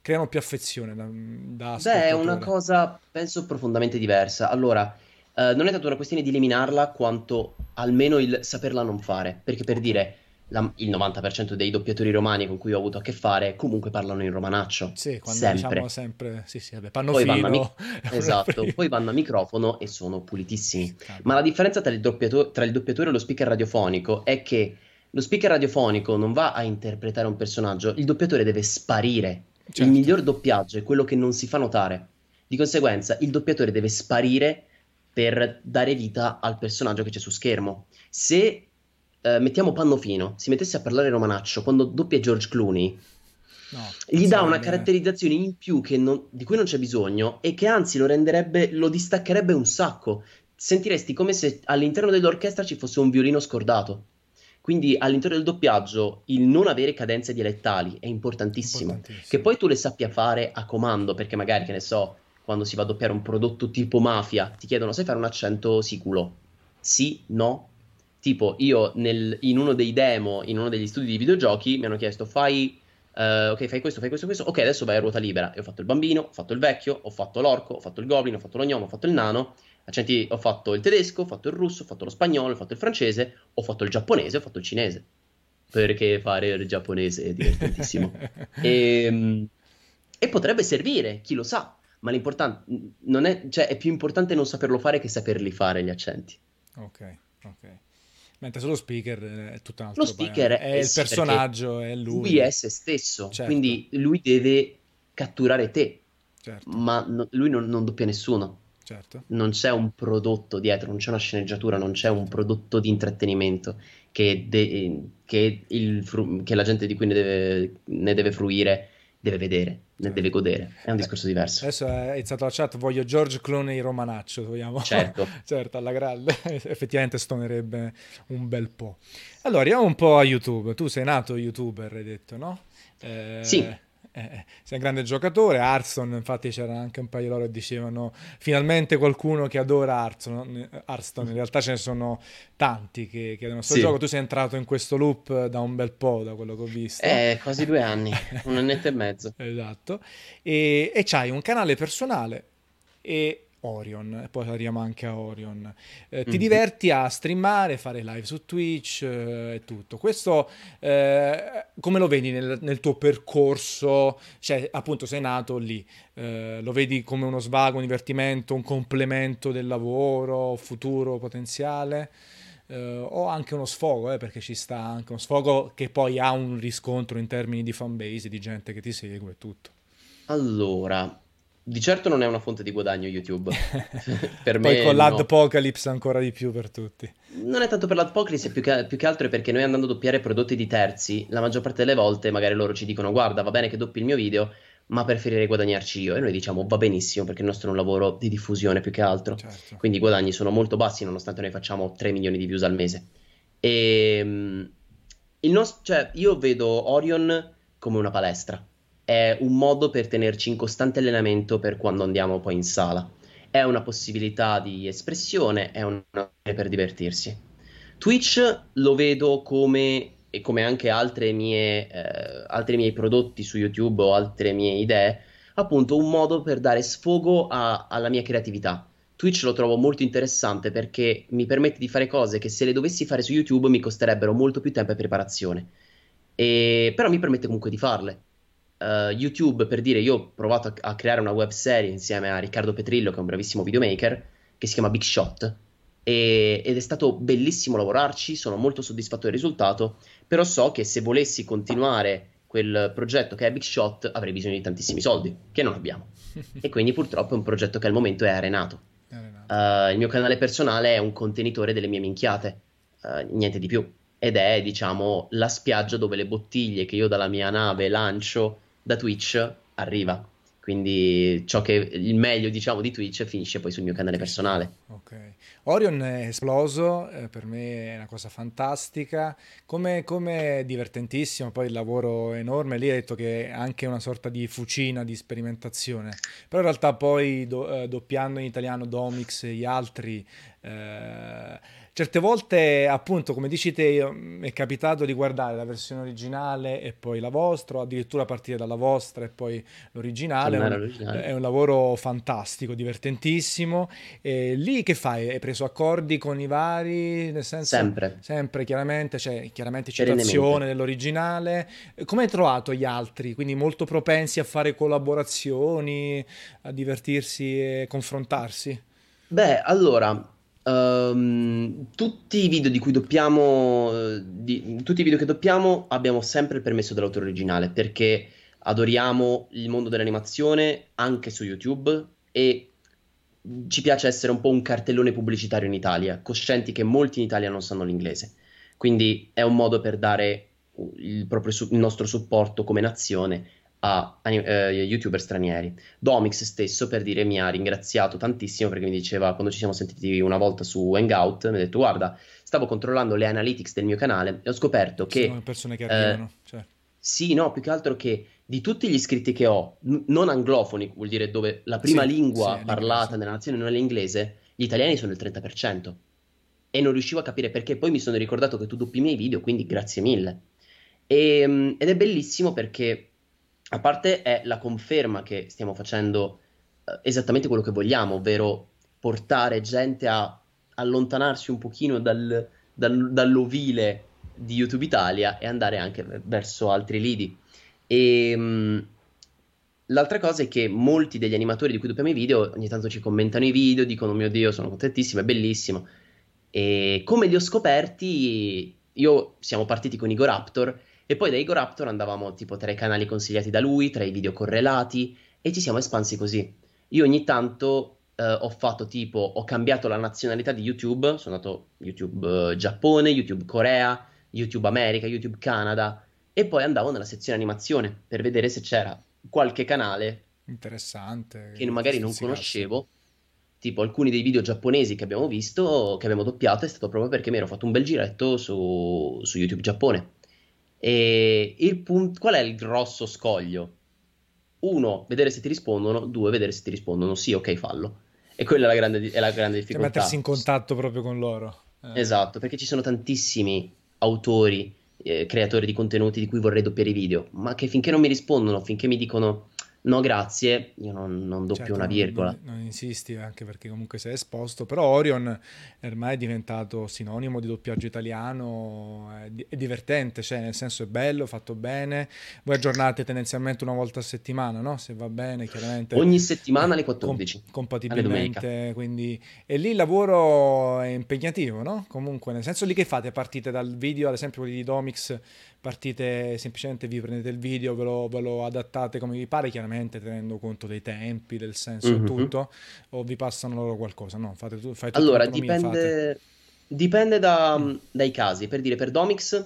creano più affezione da, da Beh, è una cosa, penso, profondamente diversa. Allora, eh, non è tanto una questione di eliminarla quanto almeno il saperla non fare. Perché per dire, la, il 90% dei doppiatori romani con cui ho avuto a che fare comunque parlano in romanaccio. Sì, quando sempre. diciamo sempre, sì, sì, vabbè, poi. Vanno mi- esatto, poi vanno a microfono e sono pulitissimi. Calma. Ma la differenza tra il, tra il doppiatore e lo speaker radiofonico è che lo speaker radiofonico non va a interpretare un personaggio, il doppiatore deve sparire. Certo. Il miglior doppiaggio è quello che non si fa notare. Di conseguenza, il doppiatore deve sparire per dare vita al personaggio che c'è su schermo. Se eh, mettiamo Pannofino, si mettesse a parlare romanaccio quando doppia George Clooney, no, gli dà una caratterizzazione in più non, di cui non c'è bisogno e che anzi lo renderebbe, lo distaccherebbe un sacco. Sentiresti come se all'interno dell'orchestra ci fosse un violino scordato. Quindi all'interno del doppiaggio il non avere cadenze dialettali è importantissimo. importantissimo. Che poi tu le sappia fare a comando, perché magari, che ne so, quando si va a doppiare un prodotto tipo mafia, ti chiedono sai fare un accento siculo? Sì, no. Tipo, io nel, in uno dei demo, in uno degli studi di videogiochi, mi hanno chiesto fai Uh, ok, fai questo, fai questo, questo. Ok, adesso vai a ruota libera. E ho fatto il bambino, ho fatto il vecchio, ho fatto l'orco, ho fatto il goblin, ho fatto lo gnomo, ho fatto il nano. Accenti, ho fatto il tedesco, ho fatto il russo, ho fatto lo spagnolo, ho fatto il francese, ho fatto il giapponese, ho fatto il cinese. Perché fare il giapponese è divertentissimo. e, ehm, e potrebbe servire, chi lo sa. Ma l'importante non è, cioè, è più importante non saperlo fare che saperli fare gli accenti. Ok, ok. Mentre sullo speaker eh, è tutto un altro Lo speaker è, è il sì, personaggio, è lui. Lui è se stesso, Certo. quindi lui deve catturare te, Certo, ma no- lui non, non doppia nessuno. certo. Non c'è un prodotto dietro, non c'è una sceneggiatura, non c'è un prodotto di intrattenimento che, de- che il fru- che la gente di cui ne deve, ne deve fruire deve vedere, ne deve godere. È un discorso diverso. Adesso è iniziato la chat, voglio George Clooney romanaccio, vogliamo? Certo. certo, alla grande, effettivamente stonerebbe un bel po'. Allora, andiamo un po' a YouTube. Tu sei nato youtuber, hai detto, no? Eh, Sì. Eh, sei un grande giocatore, Hearthstone, infatti c'era anche un paio loro che dicevano finalmente qualcuno che adora Hearthstone, Hearthstone. in realtà ce ne sono tanti che chiedono questo Sì. gioco, tu sei entrato in questo loop da un bel po', da quello che ho visto. Eh, quasi due anni, un annetto e mezzo. Esatto. E, e c'hai un canale personale e Orion, e poi arriviamo anche a Orion. Eh, ti Mhm. diverti a streamare, fare live su Twitch eh, e tutto. Questo eh, come lo vedi nel, nel tuo percorso? Cioè, appunto, sei nato lì. Eh, lo vedi come uno svago, un divertimento, un complemento del lavoro, futuro potenziale? Eh, o anche uno sfogo, eh, perché ci sta anche uno sfogo che poi ha un riscontro in termini di fanbase, di gente che ti segue e tutto. Allora, di certo non è una fonte di guadagno YouTube. Per Poi me con no. l'Adpocalypse ancora di più per tutti. Non è tanto per l'Apocalypse, più che, più che altro è perché noi andando a doppiare prodotti di terzi, la maggior parte delle volte magari loro ci dicono guarda, va bene che doppi il mio video, ma preferirei guadagnarci io. E noi diciamo va benissimo perché il nostro è un lavoro di diffusione più che altro. Certo. Quindi i guadagni sono molto bassi nonostante noi facciamo 3 milioni di views al mese. E mm, il nos- cioè, io vedo Orion come una palestra. È un modo per tenerci in costante allenamento per quando andiamo poi in sala. È una possibilità di espressione, è una per divertirsi. Twitch lo vedo come, e come anche mie, eh, altri miei prodotti su YouTube o altre mie idee, appunto un modo per dare sfogo a- alla mia creatività. Twitch lo trovo molto interessante perché mi permette di fare cose che se le dovessi fare su YouTube mi costerebbero molto più tempo e preparazione. E- però mi permette comunque di farle. Eh, YouTube, per dire, io ho provato a, a creare una web serie insieme a Riccardo Petrillo, che è un bravissimo videomaker, che si chiama Big Shot. e- ed è stato bellissimo lavorarci, sono molto soddisfatto del risultato, però so che se volessi continuare quel progetto che è Big Shot avrei bisogno di tantissimi soldi, che non abbiamo. E quindi purtroppo è un progetto che al momento è arenato. Renato. Uh, il mio canale personale è un contenitore delle mie minchiate, uh, niente di più. Ed è, diciamo, la spiaggia dove le bottiglie che io dalla mia nave lancio da Twitch arriva. Quindi ciò che il meglio, diciamo, di Twitch finisce poi sul mio canale personale. Ok. Orion è esploso, eh, per me è una cosa fantastica, come, come divertentissimo, poi il lavoro è enorme, lì hai detto che è anche una sorta di fucina di sperimentazione, però in realtà poi do- eh, doppiando in italiano Domix e gli altri, eh, certe volte appunto come dici te mi è capitato di guardare la versione originale e poi la vostra, o addirittura partire dalla vostra e poi l'originale, è un- all'originale. è un lavoro fantastico, divertentissimo. E lì che fai? Hai preso accordi con i vari, nel senso Sempre. sempre chiaramente, cioè chiaramente citazione dell'originale. Come hai trovato gli altri? Quindi molto propensi a fare collaborazioni, a divertirsi e confrontarsi? Beh, allora, ehm, tutti i video di cui doppiamo, eh, di- tutti i video che doppiamo abbiamo sempre il permesso dell'autore originale perché adoriamo il mondo dell'animazione anche su YouTube e ci piace essere un po' un cartellone pubblicitario in Italia, coscienti che molti in Italia non sanno l'inglese. Quindi è un modo per dare il, su- il nostro supporto come nazione a eh, youtuber stranieri. Domix stesso per dire mi ha ringraziato tantissimo perché mi diceva quando ci siamo sentiti una volta su Hangout mi ha detto guarda stavo controllando le analytics del mio canale e ho scoperto che sono persone che eh, arrivano. cioè. sì, no, più che altro che di tutti gli iscritti che ho, n- non anglofoni, vuol dire dove la prima Sì, lingua sì, parlata nella nazione non è l'inglese, gli italiani sono il 30%. E non riuscivo a capire perché. Poi mi sono ricordato che tu doppi i miei video, quindi grazie mille. E, mm, ed è bellissimo perché, a parte è la conferma che stiamo facendo eh, esattamente quello che vogliamo, ovvero portare gente a allontanarsi un pochino dal, dal- dall'ovile di YouTube Italia e andare anche verso altri lidi. E mh, l'altra cosa è che molti degli animatori di cui doppiamo i video ogni tanto ci commentano i video, dicono: Mio Dio, sono contentissimo, è bellissimo. E come li ho scoperti, io siamo partiti con Igor Raptor e poi da Igor Raptor andavamo tipo tra i canali consigliati da lui, tra i video correlati e ci siamo espansi così. Io ogni tanto eh, ho fatto tipo, ho cambiato la nazionalità di YouTube, sono andato YouTube eh, Giappone, YouTube Corea, YouTube America, YouTube Canada e poi andavo nella sezione animazione per vedere se c'era qualche canale Interessante. che magari non conoscevo. Tipo alcuni dei video giapponesi che abbiamo visto, che abbiamo doppiato, è stato proprio perché mi ero fatto un bel giretto su, su YouTube Giappone. E il punto, qual è il grosso scoglio? Uno, vedere se ti rispondono, due, vedere se ti rispondono sì, ok, fallo. E quella è la grande, è la grande Cioè, difficoltà. mettersi in contatto proprio con loro. Eh, Esatto, perché ci sono tantissimi autori, eh, creatori di contenuti di cui vorrei doppiare i video, ma che finché non mi rispondono, finché mi dicono no, grazie, io non, non doppio certo, una virgola. Non, non insisti anche perché comunque sei esposto, però Orion ormai è diventato sinonimo di doppiaggio italiano, è, è divertente, cioè nel senso è bello, fatto bene. Voi aggiornate tendenzialmente una volta a settimana, no? Se va bene, chiaramente. Ogni settimana alle com- 14, alle compatibilmente, quindi e lì il lavoro è impegnativo, no? Comunque, nel senso lì che fate? Partite dal video, ad esempio quelli di Domix, partite semplicemente vi prendete il video, ve lo, ve lo adattate come vi pare, chiaramente tenendo conto dei tempi, del senso e Mhm. tutto, o vi passano loro qualcosa? No, fate tu, tutta Allora, fate. dipende, dipende da- Mm. dai casi. Per dire, per Domix,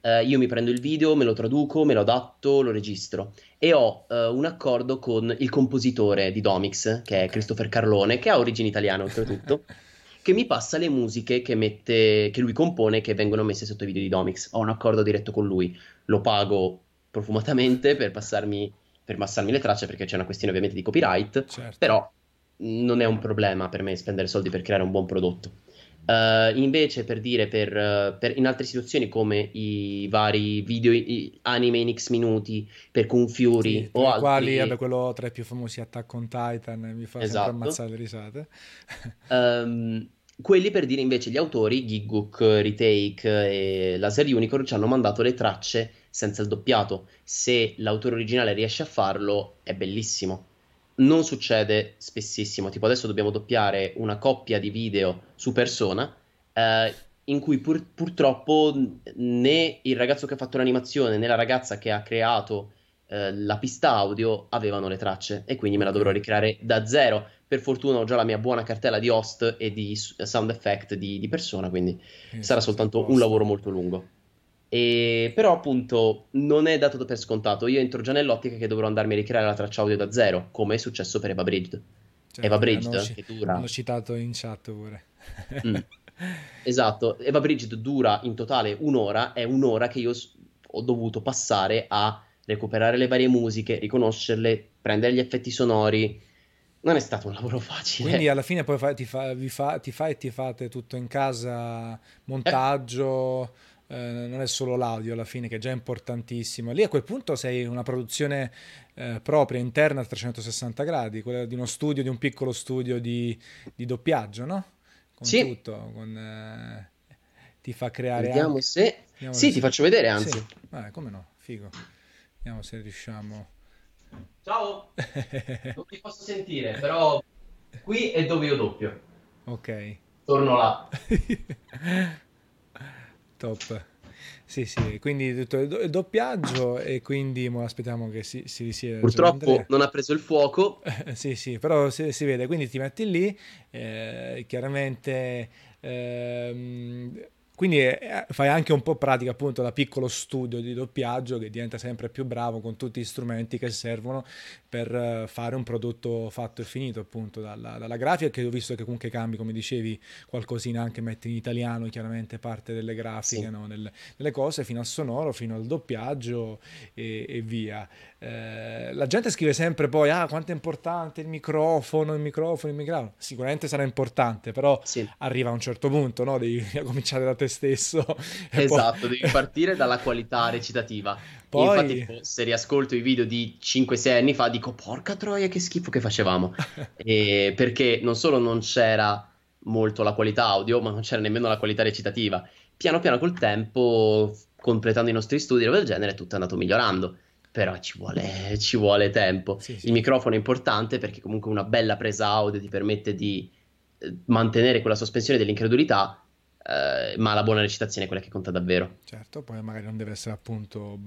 eh, io mi prendo il video, me lo traduco, me lo adatto, lo registro. E ho eh, un accordo con il compositore di Domix, che è. Christopher Carlone, che ha origini italiane oltretutto, che mi passa le musiche che mette, che lui compone, che vengono messe sotto i video di Domix. Ho un accordo diretto con lui, lo pago profumatamente per passarmi, per passarmi le tracce, perché c'è una questione ovviamente di copyright. Certo. Però non è un problema per me spendere soldi per creare un buon prodotto. Eh, invece, per dire, per, per- in altre situazioni come i vari video i- anime in X minuti per Fury Sì, o tra i quali, altri, vabbè, quello tra i più famosi Attack on Titan, mi fa esatto, ammazzare le risate. ehm, quelli per dire invece gli autori, Giggook, Retake e Laser Unicorn ci hanno mandato le tracce senza il doppiato. Se l'autore originale riesce a farlo, è bellissimo. Non succede spessissimo, tipo adesso dobbiamo doppiare una coppia di video su persona, eh, in cui pur- purtroppo né il ragazzo che ha fatto l'animazione né la ragazza che ha creato eh, la pista audio avevano le tracce e quindi me la dovrò ricreare da zero. Per fortuna ho già la mia buona cartella di host e di sound effect di, di persona, quindi Quindi sarà soltanto un lavoro molto lungo. E, però appunto non è dato per scontato. Io entro già nell'ottica che dovrò andarmi a ricreare la traccia audio da zero, come è successo per Eva Bridged. Certo, Eva Bridged, ci- che dura... l'hanno citato in chat pure. Mm. Esatto, Eva Bridged dura in totale un'ora, è un'ora che io ho dovuto passare a recuperare le varie musiche, riconoscerle, prendere gli effetti sonori. Non è stato un lavoro facile. Quindi alla fine poi fa- ti, fa, fa- ti fai e ti fate tutto in casa, montaggio, eh, non è solo l'audio alla fine che è già importantissimo. Lì a quel punto sei una produzione eh, propria, interna a 360 gradi, quella di uno studio, di un piccolo studio di, di doppiaggio, no? Con Sì, tutto, con, eh, ti fa creare vediamo anche... se... Vediamo Sì, ti faccio vedere, Sì, anzi. eh, come no, figo. Vediamo se riusciamo... Ciao, non ti posso sentire, però qui è dove io doppio. Ok. Torno là. Top. Sì, sì, quindi tutto il do- il doppiaggio e quindi mo aspettiamo che si, si risieda Purtroppo non ha preso il fuoco. Eh, Sì, sì, però si, si vede, quindi ti metti lì, eh, chiaramente ehm, Quindi eh, fai anche un po' pratica appunto da piccolo studio di doppiaggio che diventa sempre più bravo con tutti gli strumenti che servono per uh, fare un prodotto fatto e finito appunto dalla, dalla, grafica che ho visto che comunque cambi come dicevi qualcosina anche metti in italiano chiaramente parte delle grafiche sì. no? Nel, nelle cose fino al sonoro fino al doppiaggio e, e via eh, la gente scrive sempre poi ah quanto è importante il microfono il microfono il microfono sicuramente sarà importante però sì. arriva a un certo punto no? devi cominciare da te stesso. Esatto, poi... devi partire dalla qualità recitativa. Poi... Infatti, se riascolto i video di 5-6 anni fa, dico porca troia, che schifo che facevamo. e perché non solo non c'era molto la qualità audio, ma non c'era nemmeno la qualità recitativa. Piano piano col tempo, completando i nostri studi del genere, tutto è andato migliorando. Però ci vuole, ci vuole tempo. Sì, sì. Il microfono è importante perché comunque una bella presa audio ti permette di eh, mantenere quella sospensione dell'incredulità Uh, ma la buona recitazione è quella che conta davvero. Certo, poi magari non deve essere appunto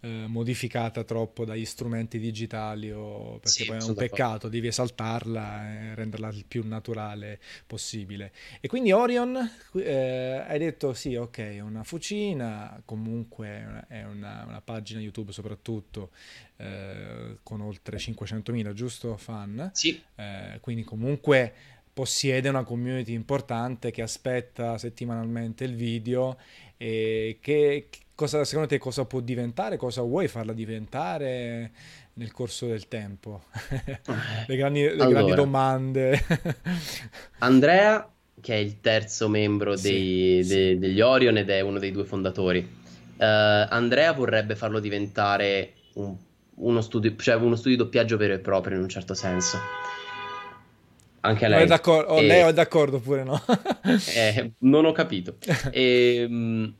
eh, modificata troppo dagli strumenti digitali o perché sì, poi è un peccato, devi esaltarla e renderla il più naturale possibile. E quindi Orion, eh, hai detto sì, ok, è una fucina, comunque è una, una pagina YouTube soprattutto eh, con oltre 500.000, giusto, fan? Sì. Eh, quindi comunque possiede una community importante che aspetta settimanalmente il video e che cosa, secondo te cosa può diventare, cosa vuoi farla diventare nel corso del tempo? le, grandi, le allora, grandi, domande. Andrea, che è il terzo membro dei, sì, de, sì. degli Orion ed è uno dei due fondatori, uh, Andrea vorrebbe farlo diventare un, uno, studio, cioè uno studio di doppiaggio vero e proprio in un certo senso anche lei. È oh, e... Lei è d'accordo pure no? eh, non ho capito. E, ehm,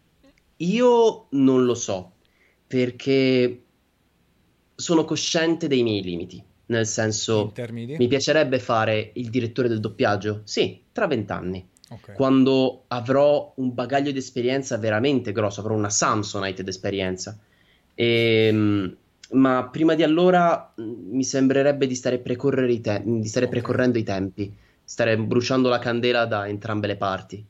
io non lo so, perché sono cosciente dei miei limiti. Nel senso, mi piacerebbe fare il direttore del doppiaggio? Sì, tra vent'anni. Okay. Quando avrò un bagaglio di esperienza veramente grosso, avrò una Samsonite d'esperienza. E, ehm, ma prima di allora mm, mi sembrerebbe di stare, i te- di stare okay. precorrendo i tempi, stare bruciando la candela da entrambe le parti.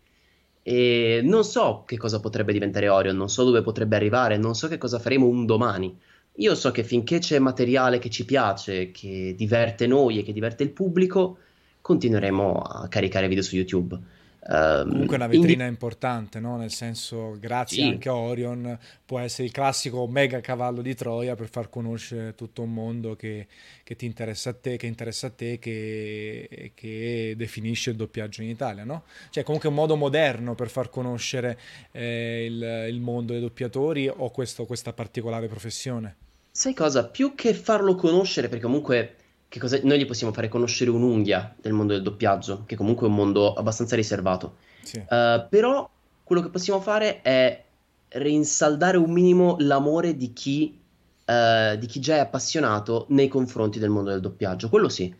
E non so che cosa potrebbe diventare Orion, non so dove potrebbe arrivare, non so che cosa faremo un domani. Io so che finché c'è materiale che ci piace, che diverte noi e che diverte il pubblico, continueremo a caricare video su YouTube. Um, Comunque una vetrina in... importante, no? nel senso, grazie sì. anche a Orion, può essere il classico mega cavallo di Troia per far conoscere tutto un mondo che, che ti interessa a te, che interessa a te, che, che, definisce il doppiaggio in Italia, no? Cioè, comunque un modo moderno per far conoscere eh, il, il, mondo dei doppiatori o questo, questa particolare professione. Sai cosa? Più che farlo conoscere, perché comunque cosa, noi gli possiamo fare conoscere un'unghia del mondo del doppiaggio, che comunque è un mondo abbastanza riservato. Sì. Uh, però quello che possiamo fare è rinsaldare un minimo l'amore di chi, uh, di chi già è appassionato nei confronti del mondo del doppiaggio. Quello sì.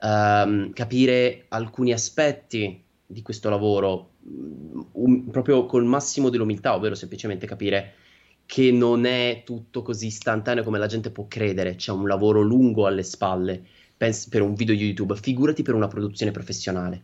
Uh, capire alcuni aspetti di questo lavoro um, proprio col massimo dell'umiltà, ovvero semplicemente capire che non è tutto così istantaneo come la gente può credere, c'è un lavoro lungo alle spalle pens- per un video YouTube, figurati per una produzione professionale.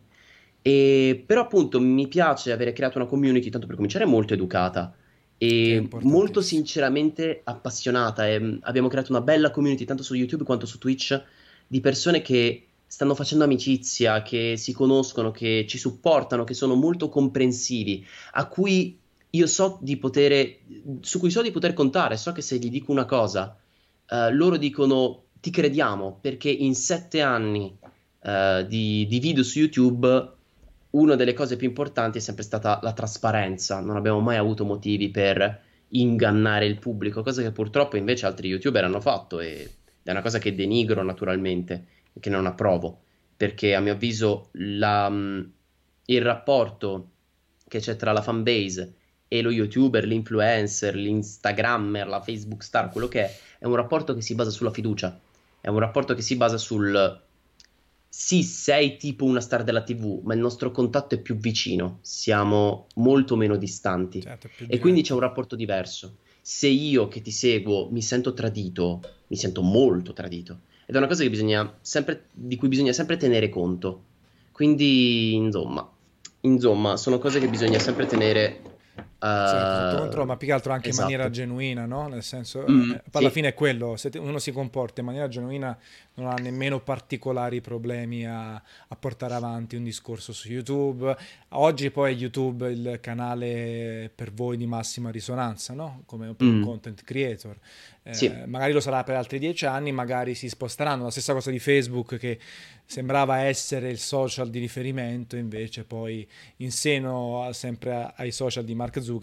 E, però appunto mi piace avere creato una community, tanto per cominciare, molto educata e molto sinceramente appassionata. E, mm, abbiamo creato una bella community, tanto su YouTube quanto su Twitch, di persone che stanno facendo amicizia, che si conoscono, che ci supportano, che sono molto comprensivi, a cui io so di poter, su cui so di poter contare. So che se gli dico una cosa, uh, loro dicono ti crediamo perché in sette anni uh, di, di video su YouTube una delle cose più importanti è sempre stata la trasparenza, non abbiamo mai avuto motivi per ingannare il pubblico, cosa che purtroppo invece altri youtuber hanno fatto e è una cosa che denigro naturalmente e che non approvo, perché a mio avviso la, mm, il rapporto che c'è tra la fanbase e lo youtuber, l'influencer, l'instagrammer, la Facebook star, quello che è, è un rapporto che si basa sulla fiducia è un rapporto che si basa sul sì, sei tipo una star della TV, ma il nostro contatto è più vicino, siamo molto meno distanti certo, e quindi c'è un rapporto diverso. Se io che ti seguo mi sento tradito, mi sento molto tradito. Ed è una cosa sempre, di cui bisogna sempre tenere conto. Quindi, insomma, insomma, sono cose che bisogna sempre tenere Certo, controllo, ma più che altro anche esatto. in maniera genuina, no? Nel senso, mm, eh, alla sì. fine è quello, se uno si comporta in maniera genuina non ha nemmeno particolari problemi a, a, portare avanti un discorso su YouTube. Oggi poi è YouTube il canale per voi di massima risonanza, no? Come per mm. un content creator. Eh, sì. Magari lo sarà per altri dieci anni, magari si sposteranno. La stessa cosa di Facebook che sembrava essere il social di riferimento, invece poi in seno sempre ai social di Mark Zuckerberg,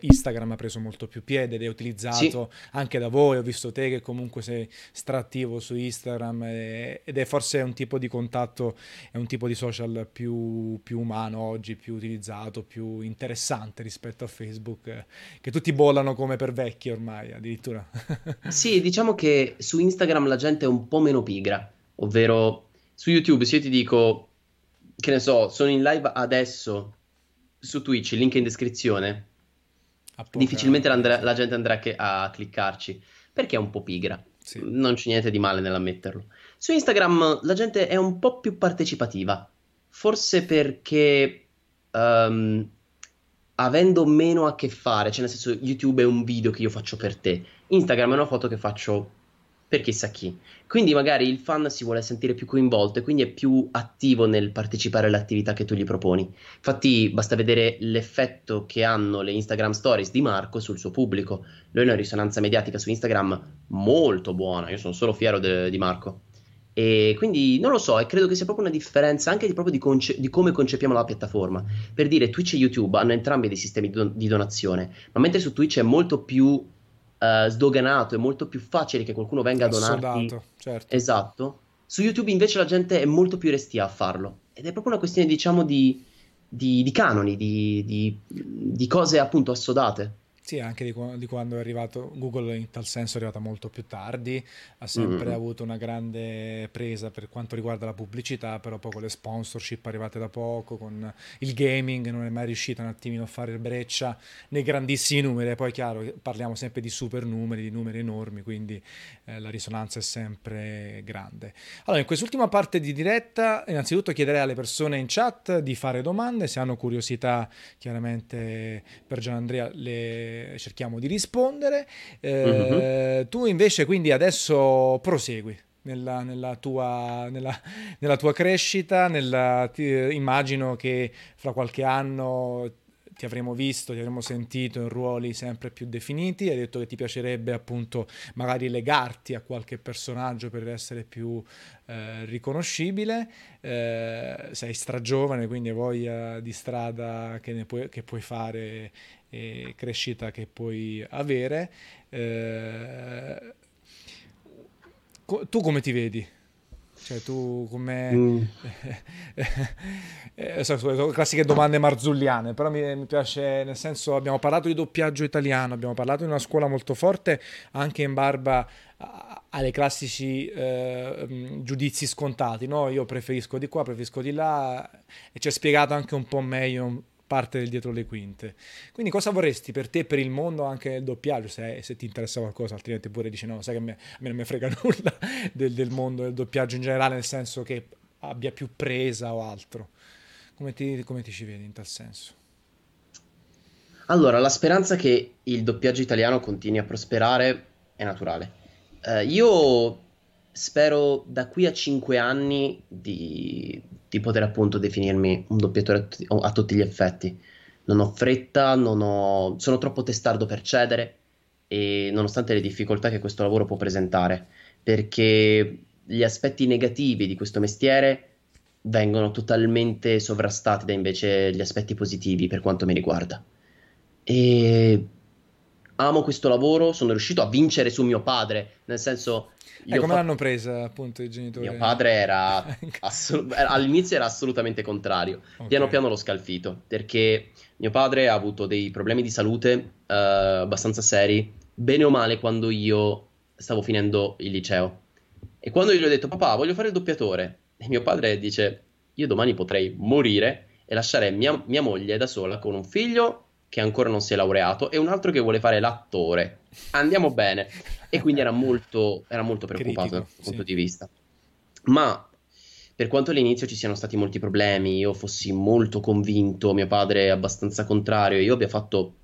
Instagram ha preso molto più piede ed è utilizzato sì. anche da voi. Ho visto te che comunque sei strattivo su Instagram e, ed è forse un tipo di contatto, è un tipo di social più, più umano oggi, più utilizzato, più interessante rispetto a Facebook, che tutti bollano come per vecchi ormai addirittura. sì, diciamo che su Instagram la gente è un po' meno pigra, ovvero su YouTube, se io ti dico, che ne so, sono in live adesso su Twitch, link in descrizione, difficilmente la gente andrà a, cliccarci, perché è un po' pigra. Sì. Non c'è niente di male nell'ammetterlo. Su Instagram la gente è un po' più partecipativa, forse perché um, avendo meno a che fare, cioè nel senso YouTube è un video che io faccio per te, Instagram è una foto che faccio per chissà chi. Quindi magari il fan si vuole sentire più coinvolto e quindi è più attivo nel partecipare alle attività che tu gli proponi. Infatti basta vedere l'effetto che hanno le Instagram Stories di Marco sul suo pubblico. Lui ha una risonanza mediatica su Instagram molto buona, io sono solo fiero de- di Marco. E quindi non lo so, e credo che sia proprio una differenza anche di, di, conce- di, come concepiamo la piattaforma. Per dire, Twitch e YouTube hanno entrambi dei sistemi di, don- di donazione, ma mentre su Twitch è molto più uh, sdoganato, è molto più facile che qualcuno venga a donarti. Assodato, certo. Esatto. Su YouTube invece la gente è molto più restia a farlo. Ed è proprio una questione, diciamo, di, di, di canoni, di, di, cose appunto assodate. Sì, anche di, di, quando è arrivato Google in tal senso è arrivata molto più tardi, ha sempre mm-hmm. avuto una grande presa per quanto riguarda la pubblicità, però poi con le sponsorship arrivate da poco, con il gaming non è mai riuscita un attimino a fare breccia nei grandissimi numeri, poi chiaro parliamo sempre di super numeri, di numeri enormi, quindi eh, la risonanza è sempre grande. Allora, in quest'ultima parte di diretta, innanzitutto chiederei alle persone in chat di fare domande, se hanno curiosità chiaramente per Gian Andrea cerchiamo di rispondere. Eh, uh-huh. Tu invece quindi adesso prosegui. Nella, nella, tua, nella, nella tua, crescita, ti, immagino che fra qualche anno ti avremo visto, ti avremo sentito in ruoli sempre più definiti, hai detto che ti piacerebbe appunto magari legarti a qualche personaggio per essere più eh, riconoscibile, eh, sei stragiovane quindi hai voglia di strada che, puoi, che puoi fare e crescita che puoi avere. Eh, tu come ti vedi? Cioè, tu come... Mm. eh, so, classiche domande marzulliane, però mi, mi, piace, nel senso, abbiamo parlato di doppiaggio italiano, abbiamo parlato di una scuola molto forte, anche in barba alle classici eh, mm, giudizi scontati, no? Io preferisco di qua, preferisco di là, e ci è spiegato anche un po' meglio parte del dietro le quinte. Quindi cosa vorresti per te, per il mondo, anche il doppiaggio, se, se ti interessa qualcosa, altrimenti pure dici no, sai che a me, a me non mi frega nulla del, del, mondo del doppiaggio in generale, nel senso che abbia più presa o altro. Come ti, come ti ci vedi in tal senso? Allora, la speranza che il doppiaggio italiano continui a prosperare è naturale. Uh, io spero da qui a 5 anni di, di, poter appunto definirmi un doppiatore a, t- a, tutti gli effetti. Non ho fretta, non ho... sono troppo testardo per cedere e nonostante le difficoltà che questo lavoro può presentare, perché gli aspetti negativi di questo mestiere vengono totalmente sovrastati da invece gli aspetti positivi per quanto mi riguarda. E amo questo lavoro, sono riuscito a vincere su mio padre, nel senso e come fa... l'hanno presa appunto i genitori? Mio padre era, assolut... all'inizio era assolutamente contrario, okay. piano piano l'ho scalfito perché mio padre ha avuto dei problemi di salute uh, abbastanza seri, bene o male quando io stavo finendo il liceo. E quando io gli ho detto papà voglio fare il doppiatore, e mio padre dice io domani potrei morire e lasciare mia, mia moglie da sola con un figlio che ancora non si è laureato e un altro che vuole fare l'attore. Andiamo bene. E quindi era molto, era molto preoccupato Critico, dal sì. punto di vista. Ma per quanto all'inizio ci siano stati molti problemi, io fossi molto convinto, mio padre è abbastanza contrario, io abbia fatto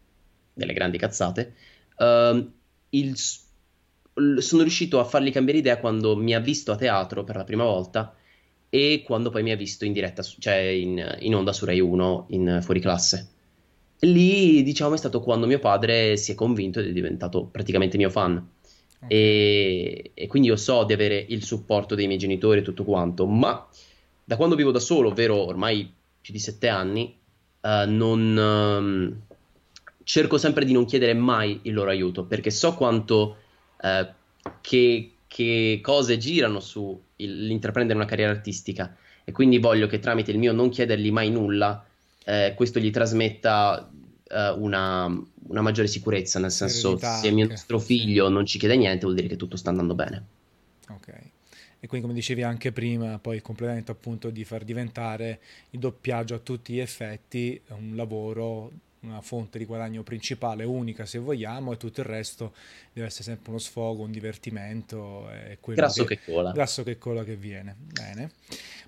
delle grandi cazzate, uh, il, sono riuscito a fargli cambiare idea quando mi ha visto a teatro per la prima volta e quando poi mi ha visto in diretta, cioè in, in onda su Rai 1 in fuori classe. Lì, diciamo, è stato quando mio padre si è convinto ed è diventato praticamente mio fan. E, e, quindi io so di avere il supporto dei miei genitori e tutto quanto, ma da quando vivo da solo, ovvero ormai più di sette anni, uh, non, um, cerco sempre di non chiedere mai il loro aiuto perché so quanto uh, che, che, cose girano su il, l'intraprendere una carriera artistica e quindi voglio che tramite il mio non chiedergli mai nulla, eh, questo gli trasmetta uh, una, una, maggiore sicurezza, nel senso se mio nostro figlio non ci chiede niente vuol dire che tutto sta andando bene. Ok. E quindi come dicevi anche prima, poi il completamento appunto di far diventare il doppiaggio a tutti gli effetti un lavoro una fonte di guadagno principale, unica se vogliamo, e tutto il resto deve essere sempre uno sfogo, un divertimento. È grasso che, che, cola. Grasso che cola che viene. Bene.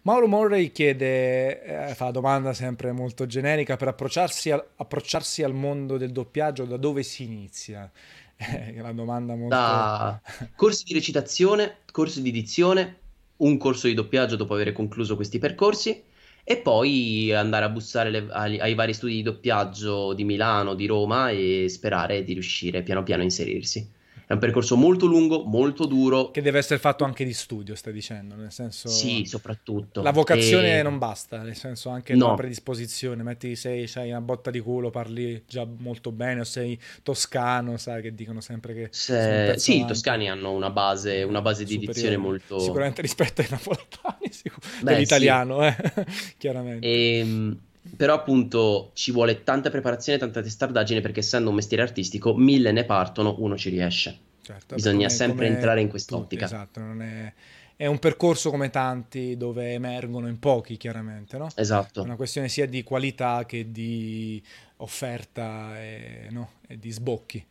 Mauro Morrey chiede, eh, fa domanda sempre molto generica, per approcciarsi, a, approcciarsi al mondo del doppiaggio, da dove si inizia? È una domanda molto... Da corsi di recitazione, corsi di dizione, un corso di doppiaggio dopo aver concluso questi percorsi e poi andare a bussare le, ai, ai, vari studi di doppiaggio di Milano, di Roma e sperare di riuscire piano piano a inserirsi. È un percorso molto lungo, molto duro. Che deve essere fatto anche di studio, stai dicendo, nel senso... Sì, soprattutto. La vocazione e... non basta, nel senso anche no. la predisposizione. Metti, sei, sei una botta di culo, parli già molto bene, o sei toscano, sai, che dicono sempre che... Se... Sì, i toscani hanno una base, una base di dizione molto... Sicuramente rispetto ai napoletani, sicur... Beh, dell'italiano, sì. eh? chiaramente. E ehm, però appunto ci vuole tanta preparazione, tanta testardaggine perché essendo un mestiere artistico, mille ne partono, uno ci riesce. Certo, Bisogna sempre entrare in quest'ottica. Tutti, esatto, è, è, un percorso come tanti dove emergono in pochi chiaramente, no? Esatto. È una questione sia di qualità che di offerta e, no? e di sbocchi.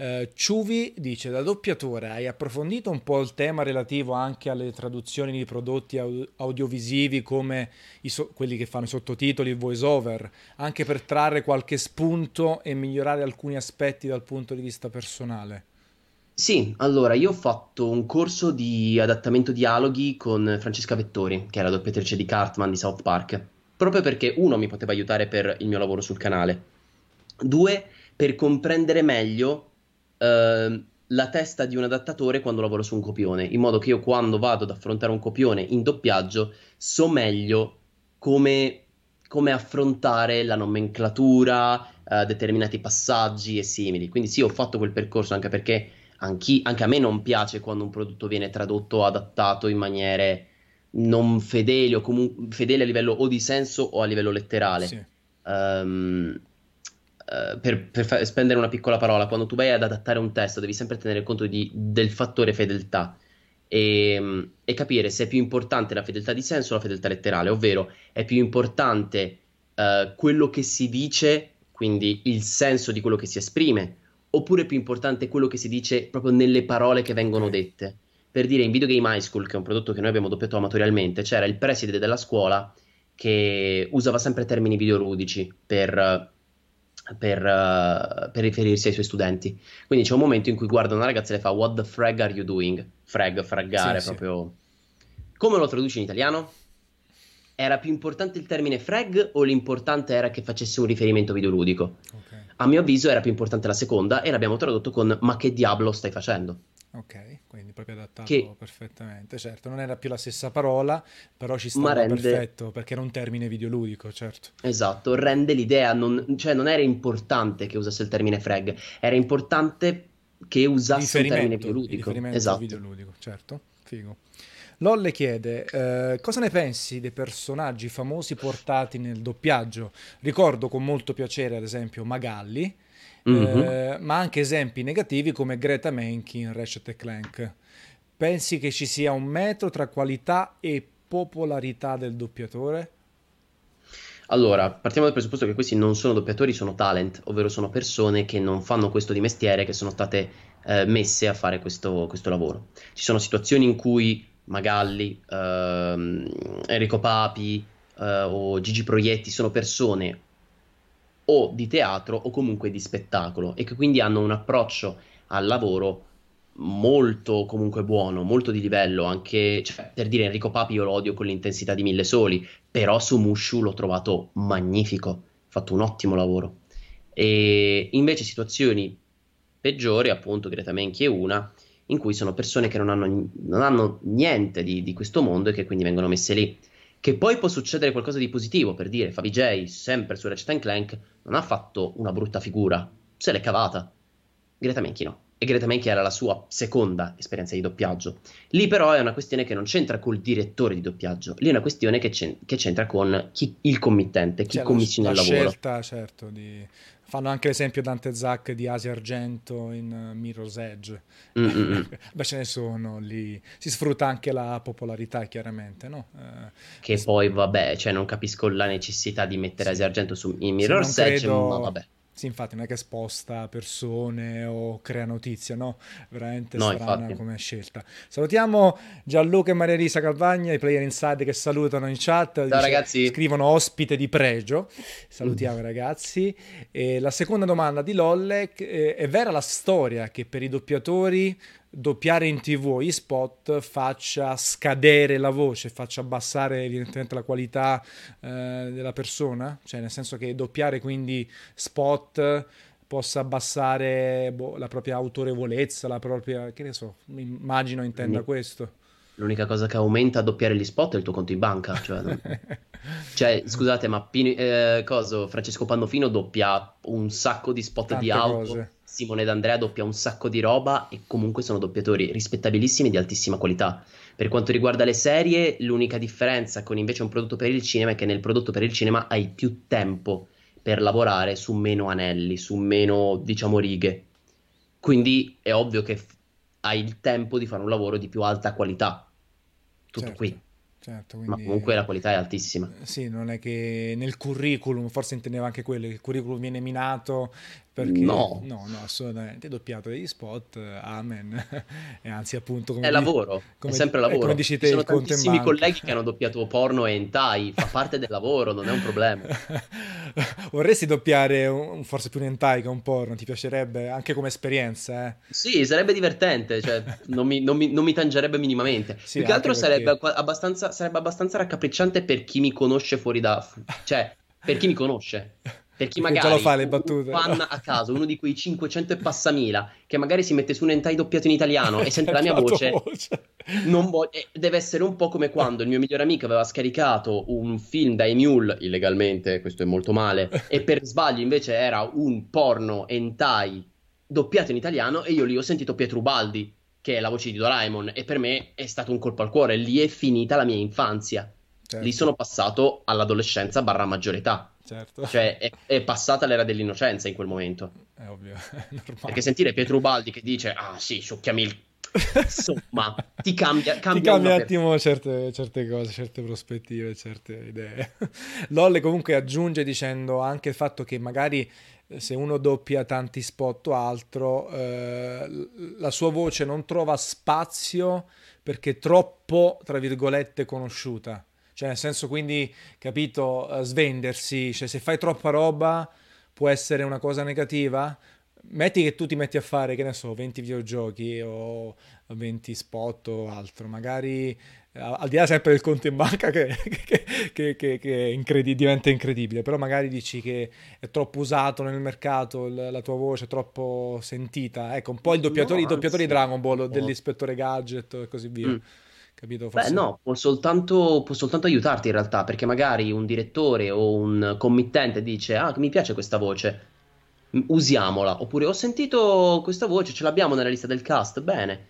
Uh, Ciuvi dice: Da doppiatore hai approfondito un po' il tema relativo anche alle traduzioni di prodotti audiovisivi come so- quelli che fanno i sottotitoli, il voice over, anche per trarre qualche spunto e migliorare alcuni aspetti dal punto di vista personale? Sì, allora io ho fatto un corso di adattamento dialoghi con Francesca Vettori, che è la doppiatrice di Cartman di South Park, proprio perché uno mi poteva aiutare per il mio lavoro sul canale, due per comprendere meglio Ehm, la testa di un adattatore quando lavoro su un copione, in modo che io quando vado ad affrontare un copione in doppiaggio so meglio come, come affrontare la nomenclatura, uh, determinati passaggi e simili. Quindi sì, ho fatto quel percorso anche perché anche a me non piace quando un prodotto viene tradotto o adattato in maniere non fedeli o comunque fedeli a livello o di senso o a livello letterale. Sì. Um, eh, per, per fa- spendere una piccola parola, quando tu vai ad adattare un testo devi sempre tenere conto di, del fattore fedeltà e, e, capire se è più importante la fedeltà di senso o la fedeltà letterale, ovvero è più importante uh, quello che si dice, quindi il senso di quello che si esprime, oppure è più importante quello che si dice proprio nelle parole che vengono dette. Per dire, in Video Game High School, che è un prodotto che noi abbiamo doppiato amatorialmente, c'era il preside della scuola che usava sempre termini videoludici per per, uh, per, riferirsi ai suoi studenti. Quindi c'è un momento in cui guarda una ragazza e le fa What the frag are you doing? Frag, fraggare, sì, proprio. Sì. Come lo traduci in italiano? Era più importante il termine frag o l'importante era che facesse un riferimento videoludico? Okay. A mio avviso era più importante la seconda e l'abbiamo tradotto con Ma che diavolo stai facendo? Ok, quindi proprio adattato che, perfettamente, certo, non era più la stessa parola, però ci stava rende, perfetto perché era un termine videoludico, certo. Esatto, rende l'idea, non, cioè non era importante che usasse il termine frag, era importante che usasse il termine videoludico. Esatto. videoludico, certo, figo. Lolle chiede eh, cosa ne pensi dei personaggi famosi portati nel doppiaggio? Ricordo con molto piacere, ad esempio, Magalli, mm-hmm. eh, ma anche esempi negativi come Greta Menke in Ratchet Clank. Pensi che ci sia un metro tra qualità e popolarità del doppiatore? Allora, partiamo dal presupposto che questi non sono doppiatori, sono talent, ovvero sono persone che non fanno questo di mestiere, che sono state eh, messe a fare questo, questo, lavoro. Ci sono situazioni in cui Magalli, ehm, Enrico Papi eh, o Gigi Proietti sono persone o di teatro o comunque di spettacolo e che quindi hanno un approccio al lavoro molto comunque buono, molto di livello, anche cioè, per dire Enrico Papi io lo odio con l'intensità di Mille Soli, però su Mushu l'ho trovato magnifico, ha fatto un ottimo lavoro. E invece situazioni peggiori, appunto Greta Menchi è una, in cui sono persone che non hanno, non hanno niente di, di, questo mondo e che quindi vengono messe lì. Che poi può succedere qualcosa di positivo, per dire, Fabi J, sempre su Ratchet Clank, non ha fatto una brutta figura, se l'è cavata. Greta Menchi no. E Greta Menchi era la sua seconda esperienza di doppiaggio. Lì però è una questione che non c'entra col direttore di doppiaggio, lì è una questione che, che c'entra con chi, il committente, chi cioè, commissiona il lavoro. La scelta, certo, di Fanno anche l'esempio Dante Zac di Asia Argento in uh, Mirror's Edge. Mm-hmm. Beh, ce ne sono lì. Si sfrutta anche la popolarità, chiaramente, no? Eh, che poi, vabbè, cioè non capisco la necessità di mettere. Asia Argento su, in Mirror's Edge, credo... ma vabbè. Sì, infatti non è che sposta persone o crea notizia, no? Veramente no, strana infatti. come scelta. Salutiamo Gianluca e Maria Elisa Calvagna, i player inside che salutano in chat. Ciao dice, ragazzi. Scrivono ospite di pregio. Salutiamo mm. ragazzi. E la seconda domanda di Lollec, eh, è vera la storia che per i doppiatori doppiare in tv gli spot faccia scadere la voce, faccia abbassare evidentemente la qualità eh, della persona, cioè nel senso che doppiare quindi spot possa abbassare boh, la propria autorevolezza, la propria, che ne so, immagino intenda Quindi, questo. L'unica cosa che aumenta a doppiare gli spot è il tuo conto in banca, cioè, non... cioè scusate, ma Pino, eh, coso, Francesco Pannofino doppia un sacco di spot Tante di auto. Cose Simone D'Andrea doppia un sacco di roba e comunque sono doppiatori rispettabilissimi e di altissima qualità. Per quanto riguarda le serie, l'unica differenza con invece un prodotto per il cinema è che nel prodotto per il cinema hai più tempo per lavorare su meno anelli, su meno, diciamo, righe. Quindi è ovvio che f- hai il tempo di fare un lavoro di più alta qualità. Tutto certo. qui. Certo, quindi... Ma comunque la qualità è altissima. Sì, non è che nel curriculum, forse intendeva anche quello, il curriculum viene minato perché no, no, no assolutamente doppiato degli spot, amen. e anzi, appunto, come è lavoro, come, è sempre lavoro. Come dici te, Ci sono tantissimi colleghi che hanno doppiato porno e hentai, fa parte del lavoro, non è un problema. Vorresti doppiare un, forse più un hentai che un porno? Ti piacerebbe anche come esperienza? Eh? Sì, sarebbe divertente, cioè, non, mi, non, mi, non, mi, tangerebbe minimamente. Sì, più che altro perché... sarebbe, abbastanza, sarebbe abbastanza raccapricciante per chi mi conosce fuori da... cioè, per chi mi conosce. Per chi magari lo fa le battute. un fan a caso, uno di quei 500 e passamila, che magari si mette su un hentai doppiato in italiano e sente la mia voce, voce. Vo- deve essere un po' come quando il mio migliore amico aveva scaricato un film da Emule, illegalmente, questo è molto male, e per sbaglio invece era un porno hentai doppiato in italiano e io lì ho sentito Pietro Baldi, che è la voce di Doraemon, e per me è stato un colpo al cuore, lì è finita la mia infanzia. Certo. Lì sono passato all'adolescenza barra maggiore età. Certo. Cioè, è, è, passata l'era dell'innocenza in quel momento. È ovvio, è Perché sentire Pietro Ubaldi che dice, ah sì, sciocchiami il... Insomma, ti cambia, cambia, ti cambia un attimo certe, certe, cose, certe prospettive, certe idee. Lolle comunque aggiunge dicendo anche il fatto che magari eh, se uno doppia tanti spot o altro, eh, la sua voce non trova spazio perché è troppo, tra virgolette, conosciuta. Cioè, nel senso, quindi, capito, uh, svendersi, cioè se fai troppa roba può essere una cosa negativa. Metti che tu ti metti a fare, che ne so, 20 videogiochi o 20 spot o altro, magari al di là sempre del conto in banca che, che, che, che incredi- diventa incredibile, però magari dici che è troppo usato nel mercato, la tua voce è troppo sentita. Ecco, un po' il doppiatore, no, i doppiatori Dragon Ball, dell'ispettore Gadget e così via. Mm capito? Forse... Beh, no, può soltanto, può soltanto, aiutarti in realtà, perché magari un direttore o un committente dice, ah, mi piace questa voce, usiamola, oppure ho sentito questa voce, ce l'abbiamo nella lista del cast, bene,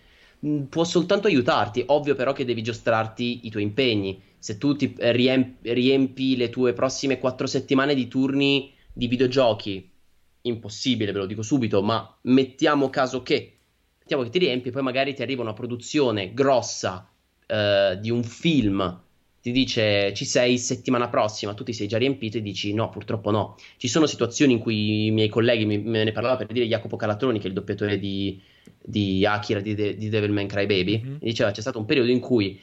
può soltanto aiutarti, ovvio però che devi giostrarti i tuoi impegni, se tu ti riempi, riempi le tue prossime quattro settimane di turni di videogiochi, impossibile, ve lo dico subito, ma mettiamo caso che, mettiamo che ti riempi, poi magari ti arriva una produzione grossa eh, di un film ti dice ci sei settimana prossima, tu ti sei già riempito e dici no, purtroppo no. Ci sono situazioni in cui i miei colleghi mi, me ne parlava per dire Jacopo Calatroni, che è il doppiatore di, di Akira di, De, di Devil May Cry Baby, mm-hmm. diceva c'è stato un periodo in cui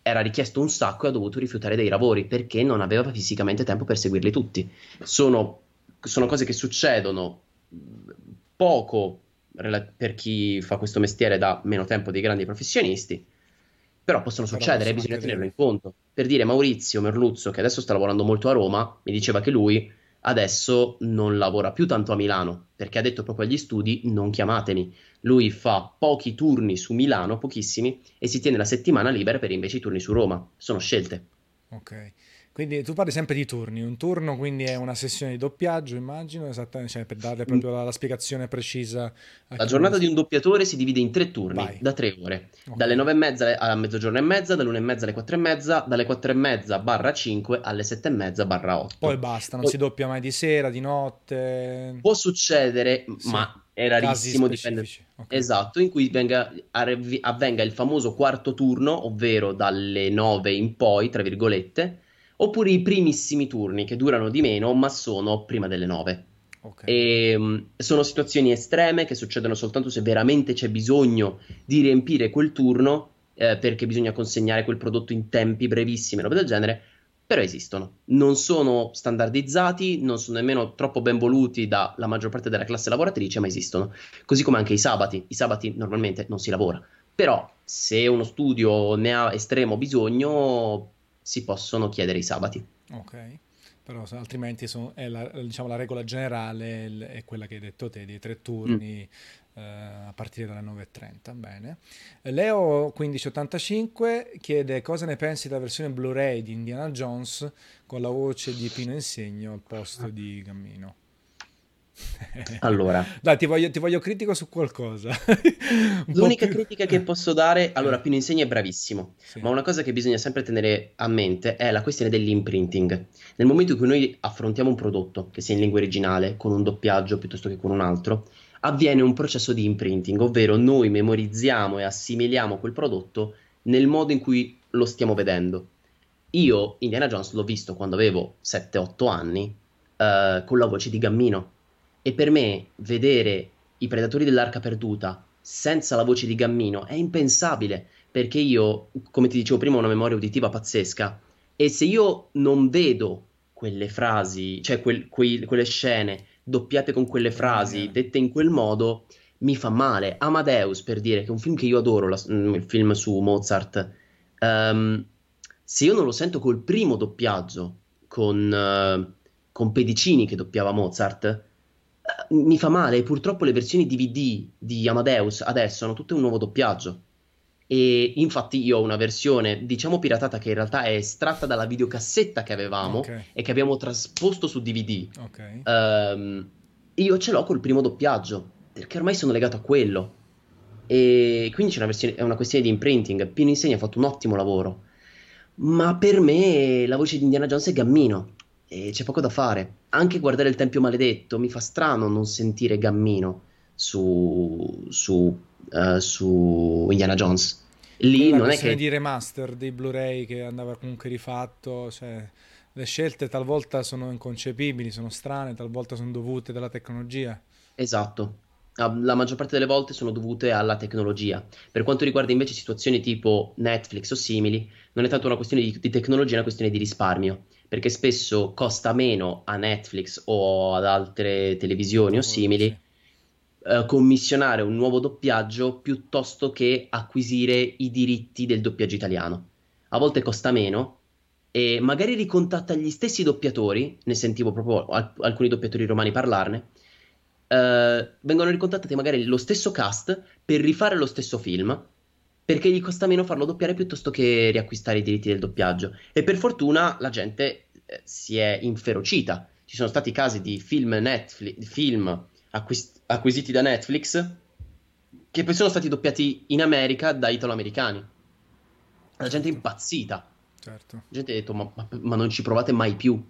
era richiesto un sacco e ha dovuto rifiutare dei lavori perché non aveva fisicamente tempo per seguirli tutti. Sono sono cose che succedono poco per chi fa questo mestiere da meno tempo dei grandi professionisti, però possono succedere e bisogna tenerlo in conto. Per dire Maurizio Merluzzo, che adesso sta lavorando molto a Roma, mi diceva che lui adesso non lavora più tanto a Milano, perché ha detto proprio agli studi non chiamatemi. Lui fa pochi turni su Milano, pochissimi, e si tiene la settimana libera per invece i turni su Roma. Sono scelte. Ok. Quindi tu parli sempre di turni, un turno quindi è una sessione di doppiaggio, immagino, esattamente, cioè per dare proprio la, la spiegazione precisa. La giornata di un doppiatore si divide in tre turni, Vai. da tre ore, okay. dalle nove e mezza a mezzogiorno e mezza, dalle e mezza alle quattro e mezza, dalle quattro e mezza barra 5 alle sette e mezza barra 8. Poi basta, non Poi... si doppia mai di sera, di notte. Può succedere, sì. ma è rarissimo, dipende. Okay. Esatto, in cui venga, avvenga il famoso quarto turno, ovvero dalle 9 in poi, tra virgolette, oppure i primissimi turni che durano di meno ma sono prima delle 9. Okay. E, um, sono situazioni estreme che succedono soltanto se veramente c'è bisogno di riempire quel turno eh, perché bisogna consegnare quel prodotto in tempi brevissimi, roba del genere, però esistono. Non sono standardizzati, non sono nemmeno troppo ben voluti dalla maggior parte della classe lavoratrice, ma esistono. Così come anche i sabati. I sabati normalmente non si lavora. Però se uno studio ne ha estremo bisogno, si possono chiedere i sabati. Ok, però altrimenti sono, è la, diciamo, la, regola generale è quella che hai detto te, di tre turni mm. eh, a partire dalle 9.30. Bene. Leo 1585 chiede cosa ne pensi della versione Blu-ray di Indiana Jones con la voce di Pino Insegno al posto di Gammino. Allora, dai, ti voglio, ti voglio, critico su qualcosa. L'unica più... critica che posso dare, allora, Pino Insegna è bravissimo, sì. ma una cosa che bisogna sempre tenere a mente è la questione dell'imprinting. Nel momento in cui noi affrontiamo un prodotto, che sia in lingua originale, con un doppiaggio piuttosto che con un altro, avviene un processo di imprinting, ovvero noi memorizziamo e assimiliamo quel prodotto nel modo in cui lo stiamo vedendo. Io Indiana Jones l'ho visto quando avevo 7-8 anni, uh, con la voce di Gammino e per me vedere i Predatori dell'Arca Perduta senza la voce di Gammino è impensabile, perché io, come ti dicevo prima, ho una memoria uditiva pazzesca. E se io non vedo quelle frasi, cioè quel, quei, quelle scene doppiate con quelle frasi, dette in quel modo, mi fa male. Amadeus, per dire, che è un film che io adoro, la, mm, il film su Mozart, um, se io non lo sento col primo doppiaggio, con, uh, con Pedicini che doppiava Mozart, mi fa male, purtroppo le versioni DVD di Amadeus adesso hanno tutte un nuovo doppiaggio. E infatti io ho una versione, diciamo piratata, che in realtà è estratta dalla videocassetta che avevamo okay. e che abbiamo trasposto su DVD. Okay. Um, io ce l'ho col primo doppiaggio, perché ormai sono legato a quello. E quindi una versione, è una questione di imprinting. Pino Insegna ha fatto un ottimo lavoro. Ma per me la voce di Indiana Jones è Gammino e c'è poco da fare. Anche guardare il Tempio Maledetto mi fa strano non sentire Gammino su, su, uh, su Indiana Jones. Lì non è che... di remaster dei Blu-ray che andava comunque rifatto, cioè le scelte talvolta sono inconcepibili, sono strane, talvolta sono dovute dalla tecnologia. Esatto, la maggior parte delle volte sono dovute alla tecnologia. Per quanto riguarda invece situazioni tipo Netflix o simili, non è tanto una questione di, di tecnologia, è una questione di risparmio perché spesso costa meno a Netflix o ad altre televisioni oh, o simili sì. eh, commissionare un nuovo doppiaggio piuttosto che acquisire i diritti del doppiaggio italiano. A volte costa meno e magari ricontatta gli stessi doppiatori, ne sentivo proprio alc- alcuni doppiatori romani parlarne, eh, vengono ricontattati magari lo stesso cast per rifare lo stesso film perché gli costa meno farlo doppiare piuttosto che riacquistare i diritti del doppiaggio. E per fortuna la gente eh, si è inferocita. Ci sono stati casi di film, Netflix, film acquist- acquisiti da Netflix che poi sono stati doppiati in America da italo-americani. La gente è impazzita. Certo. La gente ha detto: ma, ma, ma non ci provate mai più.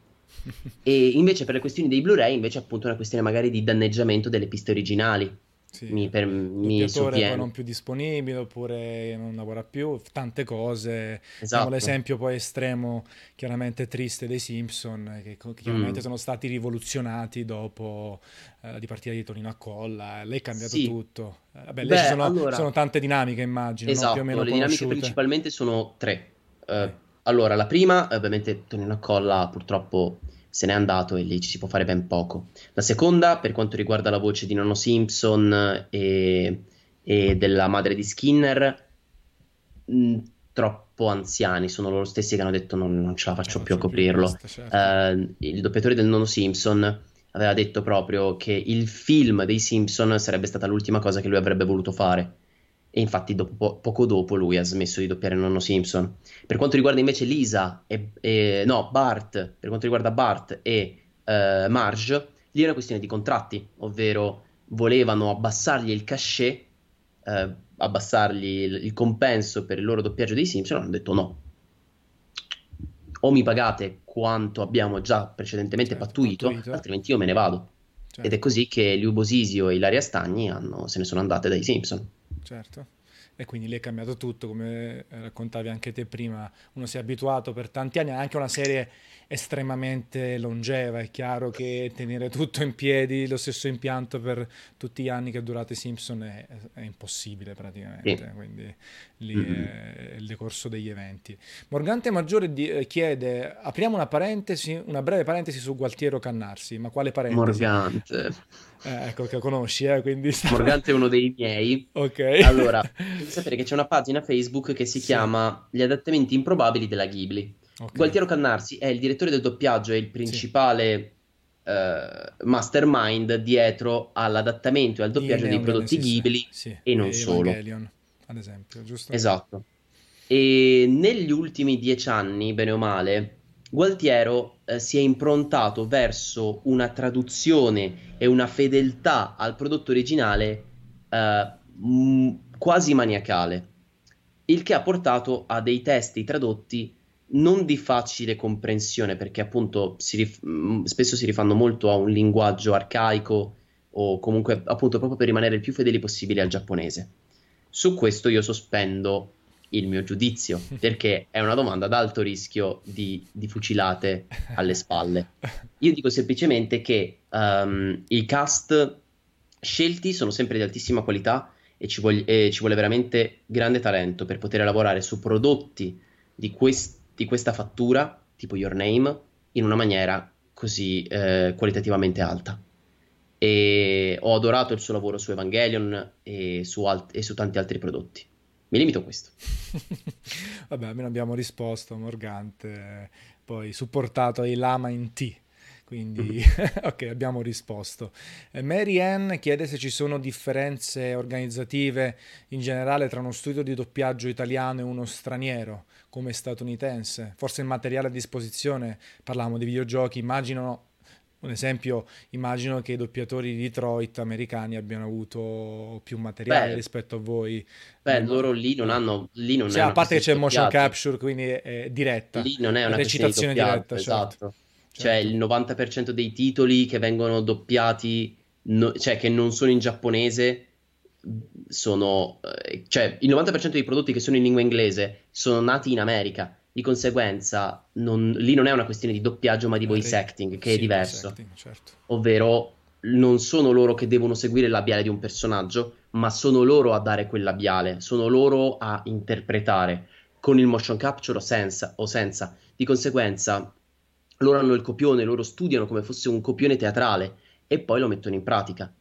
e invece per le questioni dei Blu-ray, invece, appunto, è una questione magari di danneggiamento delle piste originali sì. mi, per, mi poi non più disponibile oppure non lavora più, tante cose. Esatto. l'esempio poi estremo, chiaramente triste dei Simpson, che chiaramente mm. sono stati rivoluzionati dopo eh, la dipartita di Tonino Accolla, lei ha cambiato sì. tutto. Eh, vabbè, Beh, sono, allora... sono, tante dinamiche, immagino. Esatto, no? le dinamiche principalmente sono tre. Uh, allora, la prima, ovviamente Tonino Accolla purtroppo se n'è andato e lì ci si può fare ben poco. La seconda, per quanto riguarda la voce di Nonno Simpson e, e della madre di Skinner, mh, troppo anziani, sono loro stessi che hanno detto non, non ce la faccio eh, più a coprirlo. Questa, certo. uh, il doppiatore del Nonno Simpson aveva detto proprio che il film dei Simpson sarebbe stata l'ultima cosa che lui avrebbe voluto fare e infatti dopo, po- poco dopo lui ha smesso di doppiare nonno Simpson. Per quanto riguarda invece Lisa e, e no, Bart, per quanto riguarda Bart e uh, Marge, lì è una questione di contratti, ovvero volevano abbassargli il cachet, uh, abbassargli il, il, compenso per il loro doppiaggio dei Simpson, hanno detto no. O mi pagate quanto abbiamo già precedentemente certo, pattuito, pattuito, altrimenti io me ne vado. Certo. Ed è così che Liu Bosisio e Ilaria Stagni hanno, se ne sono andate dai Simpson certo. E quindi lì è cambiato tutto, come raccontavi anche te prima, uno si è abituato per tanti anni, anche una serie estremamente longeva, è chiaro che tenere tutto in piedi, lo stesso impianto per tutti gli anni che è durato i Simpson è, è impossibile praticamente, sì. quindi lì mm-hmm. è il decorso degli eventi. Morgante Maggiore di, eh, chiede, apriamo una parentesi, una breve parentesi su Gualtiero Cannarsi, ma quale parentesi? Morgante. Eh, ecco che conosci, eh, quindi... Morgante è uno dei miei. Ok. Allora, devi sapere che c'è una pagina Facebook che si sì. chiama Gli adattamenti improbabili della Ghibli. Okay. Gualtiero Cannarsi è il direttore del doppiaggio e il principale sì. uh, mastermind dietro all'adattamento e al doppiaggio dei prodotti Ghibli sì. e non e solo. Evangelion, ad esempio, giusto? Esatto. E negli ultimi dieci anni, bene o male, Gualtiero eh, si è improntato verso una traduzione e una fedeltà al prodotto originale eh, m- quasi maniacale, il che ha portato a dei testi tradotti non di facile comprensione, perché appunto si rif- mm, spesso si rifanno molto a un linguaggio arcaico o comunque appunto proprio per rimanere il più fedeli possibile al giapponese. Su questo io sospendo il mio giudizio, perché è una domanda ad alto rischio di, di fucilate alle spalle. Io dico semplicemente che um, i cast scelti sono sempre di altissima qualità e ci, voglia, e ci vuole veramente grande talento per poter lavorare su prodotti di questi di questa fattura, tipo Your Name, in una maniera così eh, qualitativamente alta. E ho adorato il suo lavoro su Evangelion e su, alt- e su tanti altri prodotti. Mi limito a questo. Vabbè, almeno abbiamo risposto, Morgante, poi supportato ai Lama in T. Quindi, ok, abbiamo risposto. Eh, Mary Ann chiede se ci sono differenze organizzative in generale tra uno studio di doppiaggio italiano e uno straniero come statunitense. Forse il materiale a disposizione, parlavamo di videogiochi, immagino un esempio, immagino che i doppiatori di Detroit americani abbiano avuto più materiale beh, rispetto a voi. Beh, non... loro lì non hanno... Lì non cioè, a parte che c'è motion capture, quindi è diretta. Lì non è una recitazione diretta, certo. Cioè certo. il 90% dei titoli che vengono doppiati, no, cioè che non sono in giapponese, sono, eh, cioè il 90% dei prodotti che sono in lingua inglese sono nati in America. Di conseguenza, non, lì non è una questione di doppiaggio, ma di voice acting, che sì, è diverso. Acting, certo. Ovvero, non sono loro che devono seguire il labiale di un personaggio, ma sono loro a dare quel labiale, sono loro a interpretare con il motion capture o senza. O senza. Di conseguenza, loro hanno il copione, loro studiano come fosse un copione teatrale e poi lo mettono in pratica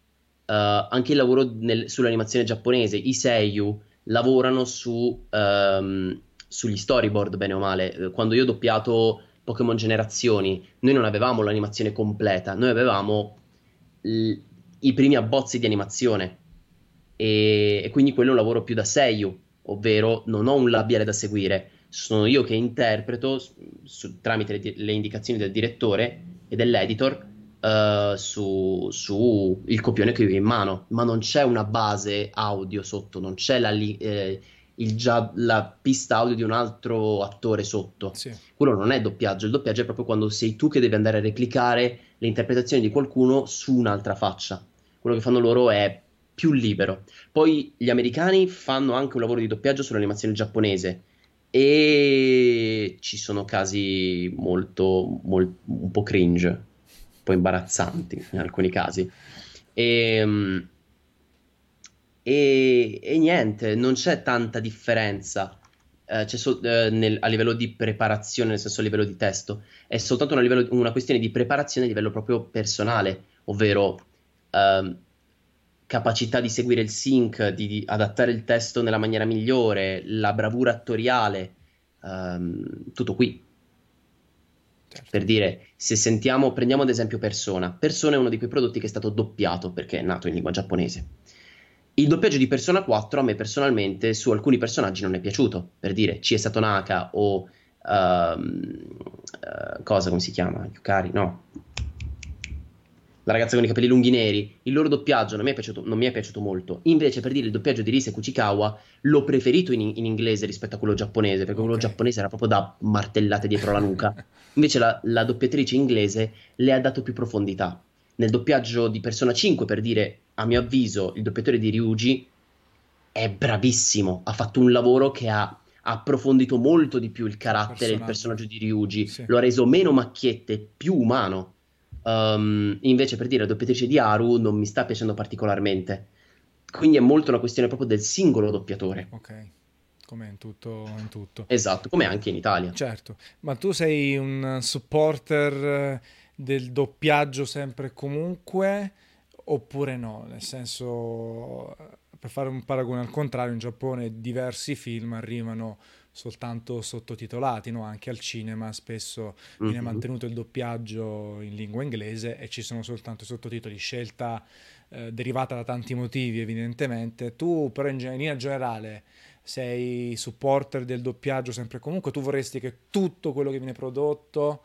Uh, anche il lavoro nel, sull'animazione giapponese, i Seiyu lavorano su, um, sugli storyboard, bene o male. Eh, quando io ho doppiato Pokémon Generazioni, noi non avevamo l'animazione completa, noi avevamo l- i primi abbozzi di animazione. E, e quindi quello è un lavoro più da Seiyu, ovvero non ho un labiale da seguire, sono io che interpreto su, tramite le, le indicazioni del direttore e dell'editor uh, su, su, il copione che ho in mano, ma non c'è una base audio sotto, non c'è la, eh, già, la pista audio di un altro attore sotto. Sì. Quello non è doppiaggio, il doppiaggio è proprio quando sei tu che devi andare a replicare le interpretazioni di qualcuno su un'altra faccia. Quello che fanno loro è più libero. Poi gli americani fanno anche un lavoro di doppiaggio sull'animazione giapponese e ci sono casi molto, molto un po' cringe po' imbarazzanti in alcuni casi. E, ehm, e, e niente, non c'è tanta differenza. eh, so, eh, nel, a livello di preparazione, nel senso a livello di testo, è soltanto una, livello, una questione di preparazione a livello proprio personale, ovvero ehm, capacità di seguire il sync, di, di, adattare il testo nella maniera migliore, la bravura attoriale, ehm, tutto qui. Certo. Per dire, se sentiamo, prendiamo ad esempio Persona. Persona è uno di quei prodotti che è stato doppiato perché è nato in lingua giapponese. Il doppiaggio di Persona 4 a me personalmente su alcuni personaggi non è piaciuto. Per dire, C.E. Satonaka o uh, uh, cosa come si chiama? Yukari? No la ragazza con i capelli lunghi neri, il loro doppiaggio non mi è piaciuto, mi è piaciuto molto. Invece, per dire il doppiaggio di Rise Kuchikawa, l'ho preferito in, in, inglese rispetto a quello giapponese, perché quello giapponese era proprio da martellate dietro la nuca. Invece la, la doppiatrice inglese le ha dato più profondità. Nel doppiaggio di Persona 5, per dire, a mio avviso, il doppiatore di Ryuji è bravissimo, ha fatto un lavoro che ha approfondito molto di più il carattere, il personaggio di Ryuji, sì. lo ha reso meno macchiette, più umano Um, invece, per dire, la doppiatrice di Haru non mi sta piacendo particolarmente. Quindi è molto una questione proprio del singolo doppiatore. Ok, come in tutto, in tutto. Esatto, come anche in Italia. Certo, ma tu sei un supporter eh, del doppiaggio sempre e comunque oppure no? Nel senso, per fare un paragone al contrario, in Giappone diversi film arrivano soltanto sottotitolati, no? anche al cinema spesso viene mm-hmm. mantenuto il doppiaggio in lingua inglese e ci sono soltanto i sottotitoli, scelta eh, derivata da tanti motivi evidentemente. Tu però in linea generale sei supporter del doppiaggio sempre e comunque, tu vorresti che tutto quello che viene prodotto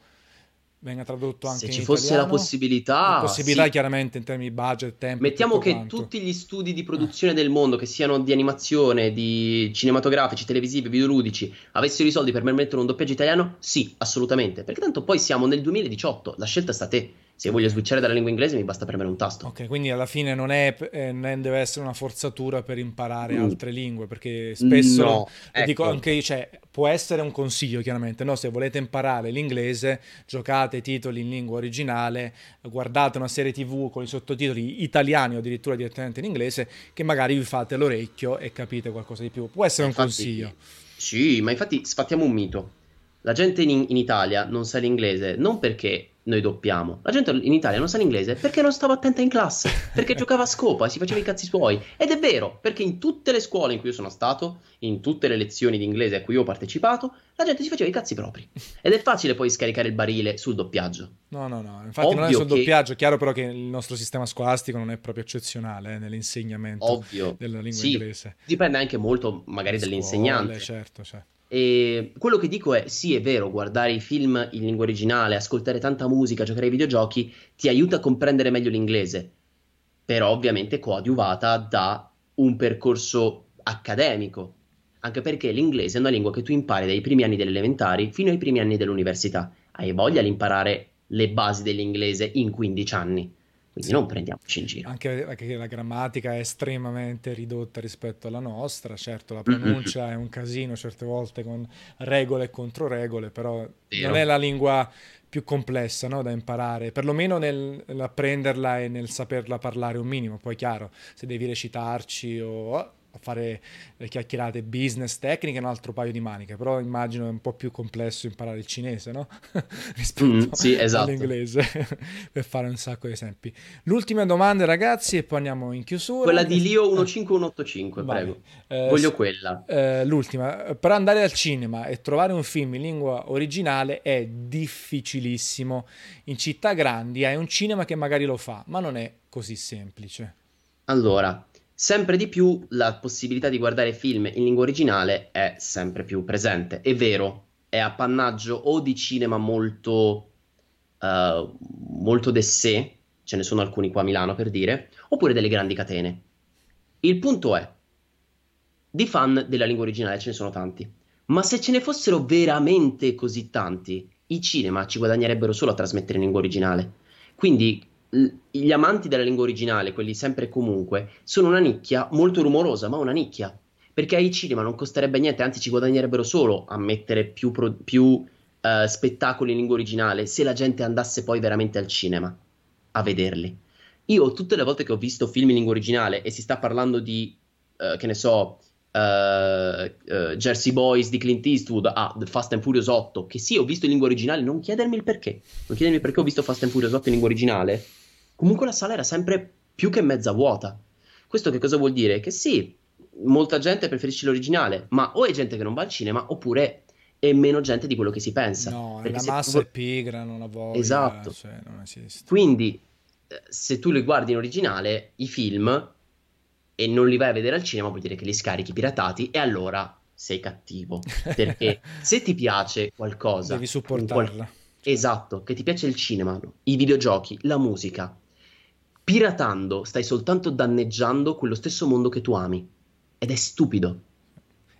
venga tradotto anche Se ci fosse italiano. la possibilità, la possibilità sì. chiaramente in termini di budget, tempo. Mettiamo che quanto. tutti gli studi di produzione del mondo, che siano di animazione, di cinematografici, televisivi, videoludici, avessero i soldi per permettere un doppiaggio italiano? Sì, assolutamente. Perché tanto poi siamo nel 2018, la scelta sta a te. Se voglio switchare dalla lingua inglese mi basta premere un tasto. Ok, quindi alla fine non, è, eh, non deve essere una forzatura per imparare mm. altre lingue, perché spesso, no, ecco. dico anche io, cioè, può essere un consiglio chiaramente, no? se volete imparare l'inglese, giocate titoli in lingua originale, guardate una serie tv con i sottotitoli italiani o addirittura direttamente in inglese, che magari vi fate l'orecchio e capite qualcosa di più. Può essere infatti, un consiglio. Sì, ma infatti sfattiamo un mito. La gente in, in Italia non sa l'inglese non perché noi doppiamo. La gente in Italia non sa l'inglese perché non stava attenta in classe, perché giocava a scopa e si faceva i cazzi suoi. Ed è vero, perché in tutte le scuole in cui io sono stato, in tutte le lezioni di inglese a cui io ho partecipato, la gente si faceva i cazzi propri. Ed è facile poi scaricare il barile sul doppiaggio. No, no, no, infatti Ovvio non è sul che... doppiaggio, è chiaro però che il nostro sistema scolastico non è proprio eccezionale eh, nell'insegnamento Ovvio. della lingua sì, inglese. Dipende anche molto magari Scuole, dall'insegnante. Certo, certo. E quello che dico è: sì, è vero, guardare i film in lingua originale, ascoltare tanta musica, giocare ai videogiochi ti aiuta a comprendere meglio l'inglese, però ovviamente coadiuvata da un percorso accademico. Anche perché l'inglese è una lingua che tu impari dai primi anni delle elementari fino ai primi anni dell'università. Hai voglia di imparare le basi dell'inglese in 15 anni. Quindi non prendiamoci in giro. Anche perché la grammatica è estremamente ridotta rispetto alla nostra, certo la pronuncia mm-hmm. è un casino certe volte con regole e controregole, però Vero. non è la lingua più complessa no, da imparare, perlomeno nell'apprenderla e nel saperla parlare un minimo, poi chiaro, se devi recitarci o a fare le chiacchierate business tecniche un altro paio di maniche, però immagino è un po' più complesso imparare il cinese, no? Rispetto mm, sì, esatto. all'inglese, per fare un sacco di esempi. L'ultima domanda ragazzi e poi andiamo in chiusura. Quella di Lio 15185, Vai. prego. Eh, Voglio quella. Eh, l'ultima. Per andare al cinema e trovare un film in lingua originale è difficilissimo. In città grandi hai un cinema che magari lo fa, ma non è così semplice. Allora, sempre di più la possibilità di guardare film in lingua originale è sempre più presente. È vero, è appannaggio o di cinema molto, uh, molto de sé, ce ne sono alcuni qua a Milano per dire, oppure delle grandi catene. Il punto è, di fan della lingua originale ce ne sono tanti, ma se ce ne fossero veramente così tanti, i cinema ci guadagnerebbero solo a trasmettere in lingua originale. Quindi gli amanti della lingua originale, quelli sempre e comunque, sono una nicchia molto rumorosa, ma una nicchia. Perché ai cinema non costerebbe niente, anzi ci guadagnerebbero solo a mettere più, pro, più uh, spettacoli in lingua originale se la gente andasse poi veramente al cinema a vederli. Io tutte le volte che ho visto film in lingua originale e si sta parlando di, uh, che ne so, uh, Jersey Boys di Clint Eastwood a The Fast and Furious 8, che sì, ho visto in lingua originale, non chiedermi il perché, non chiedermi perché ho visto Fast and Furious 8 in lingua originale, comunque la sala era sempre più che mezza vuota. Questo che cosa vuol dire? Che sì, molta gente preferisce l'originale, ma o è gente che non va al cinema, oppure è meno gente di quello che si pensa. No, la massa tu... è pigra, non la voglia. Esatto. Cioè, non esiste. Quindi, eh, se tu li guardi in originale, i film, e non li vai a vedere al cinema, vuol dire che li scarichi piratati, e allora sei cattivo. Perché se ti piace qualcosa... Devi supportarla. Qual... Esatto, che ti piace il cinema, i videogiochi, la musica. Piratando stai soltanto danneggiando quello stesso mondo che tu ami. Ed è stupido.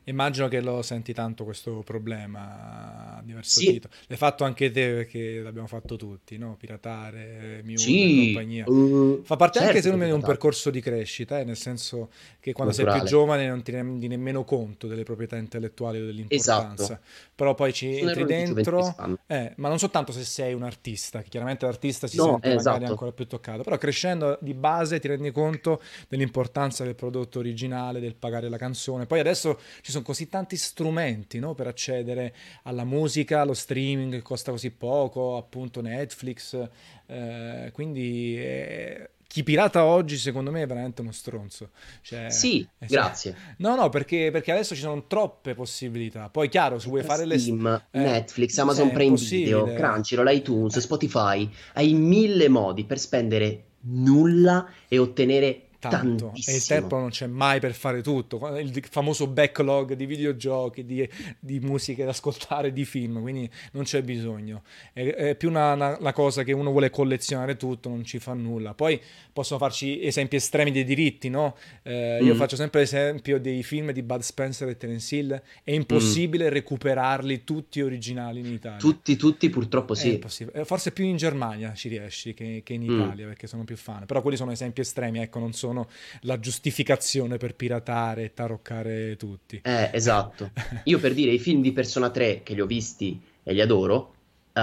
Immagino che lo senti tanto questo problema a diverso sì. titolo. L'hai fatto anche te perché l'abbiamo fatto tutti, no? Piratare, Mule sì, e compagnia. Uh, Fa parte certo anche secondo me di un percorso di crescita, eh? nel senso che quando Naturale. sei più giovane non ti rendi nemmeno conto delle proprietà intellettuali o dell'importanza. Esatto. Però poi ci Sono entri dentro, eh, ma non soltanto se sei un artista, che chiaramente l'artista si no, sente esatto. magari ancora più toccato, però crescendo di base ti rendi conto dell'importanza del prodotto originale, del pagare la canzone. Poi adesso ci sono sono così tanti strumenti no? per accedere alla musica, allo streaming che costa così poco, appunto Netflix, eh, quindi eh, chi pirata oggi secondo me è veramente uno stronzo. Cioè, sì, eh, grazie. No, no, perché, perché, adesso ci sono troppe possibilità. Poi chiaro, se vuoi fare le... Steam, eh, Netflix, Amazon Prime Video, Crunchyroll, iTunes, Spotify, hai mille modi per spendere nulla e ottenere tanto e il tempo non c'è mai per fare tutto il famoso backlog di videogiochi di, di musiche da ascoltare di film quindi non c'è bisogno è, è più una, una, una, cosa che uno vuole collezionare tutto non ci fa nulla poi possono farci esempi estremi dei diritti no? Eh, mm. io faccio sempre l'esempio dei film di Bud Spencer e Terence Hill è impossibile mm. recuperarli tutti originali in Italia tutti tutti purtroppo sì eh, forse più in Germania ci riesci che, che in mm. Italia mm. perché sono più fan però quelli sono esempi estremi ecco non sono sono la giustificazione per piratare e taroccare tutti. Eh, esatto. Io per dire i film di Persona 3 che li ho visti e li adoro, uh,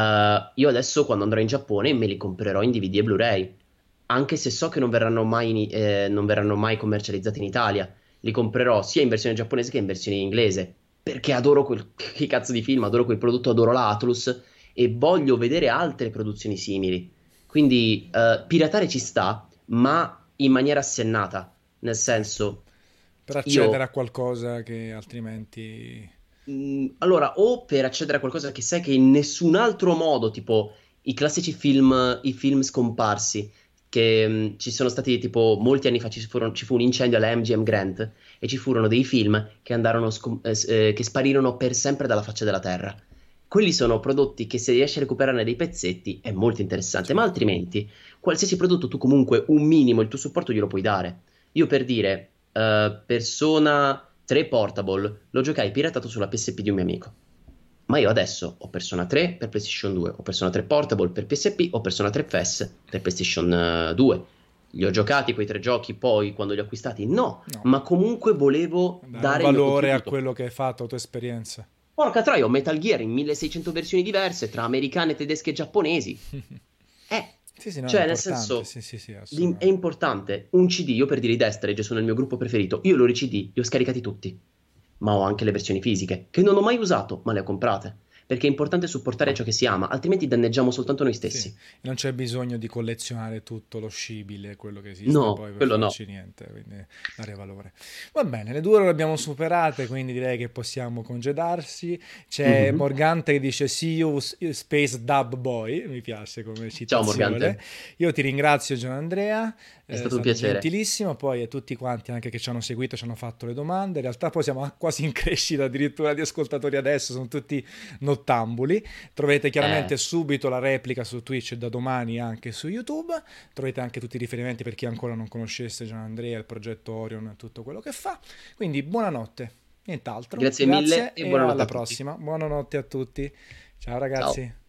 io adesso quando andrò in Giappone me li comprerò in DVD e Blu-ray, anche se so che non verranno mai, eh, non verranno mai commercializzati in Italia. Li comprerò sia in versione giapponese che in versione inglese, perché adoro quel che cazzo di film, adoro quel prodotto, adoro l'Atlus e voglio vedere altre produzioni simili. Quindi uh, piratare ci sta, ma in maniera assennata, nel senso... Per accedere io, a qualcosa che altrimenti... Mm, allora, o per accedere a qualcosa che sai che in nessun altro modo, tipo i classici film, i film scomparsi, che mh, mm, ci sono stati tipo molti anni fa ci, furono, ci, fu un incendio alla MGM Grant e ci furono dei film che andarono scom- eh, eh, che sparirono per sempre dalla faccia della terra quelli sono prodotti che se riesci a recuperarne dei pezzetti è molto interessante, ma altrimenti qualsiasi prodotto tu comunque un minimo il tuo supporto glielo puoi dare. Io per dire, uh, Persona 3 Portable lo giocai piratato sulla PSP di un mio amico. Ma io adesso ho Persona 3 per PlayStation 2, ho Persona 3 Portable per PSP, ho Persona 3 FS per PlayStation 2. Eh, Li ho giocati quei tre giochi poi quando li ho acquistati? No, no. ma comunque volevo dare, dare valore a quello che hai fatto, a tua esperienza. Porca troia, ho Metal Gear in 1600 versioni diverse tra americane, tedesche e giapponesi. Eh, sì, sì, no, cioè, nel senso, sì, sì, è importante. Un CD, io per dire i Destra, sono il mio gruppo preferito, io i loro CD li ho scaricati tutti. Ma ho anche le versioni fisiche, che non ho mai usato, ma le ho comprate perché è importante supportare ciò che si ama, altrimenti danneggiamo soltanto noi stessi. Sì. Non c'è bisogno di collezionare tutto lo scibile, quello che esiste, no, poi quello no. niente, quindi dare valore. Va bene, le due ore le abbiamo superate, quindi direi che possiamo congedarsi. C'è mm-hmm. Morgante che dice See you Space Dub Boy, mi piace come citazione. Ciao Morgante. Io ti ringrazio Gian Andrea. È stato eh, un piacere. Gentilissimo, poi a tutti quanti anche che ci hanno seguito, ci hanno fatto le domande. In realtà poi siamo quasi in crescita addirittura di ascoltatori adesso, sono tutti nottambuli. Trovate chiaramente eh. subito la replica su Twitch da domani anche su YouTube. Trovate anche tutti i riferimenti per chi ancora non conoscesse Gian Andrea, il progetto Orion e tutto quello che fa. Quindi buonanotte, nient'altro. Grazie, Grazie mille e, e buonanotte alla prossima. Buonanotte a tutti. Ciao ragazzi. Ciao.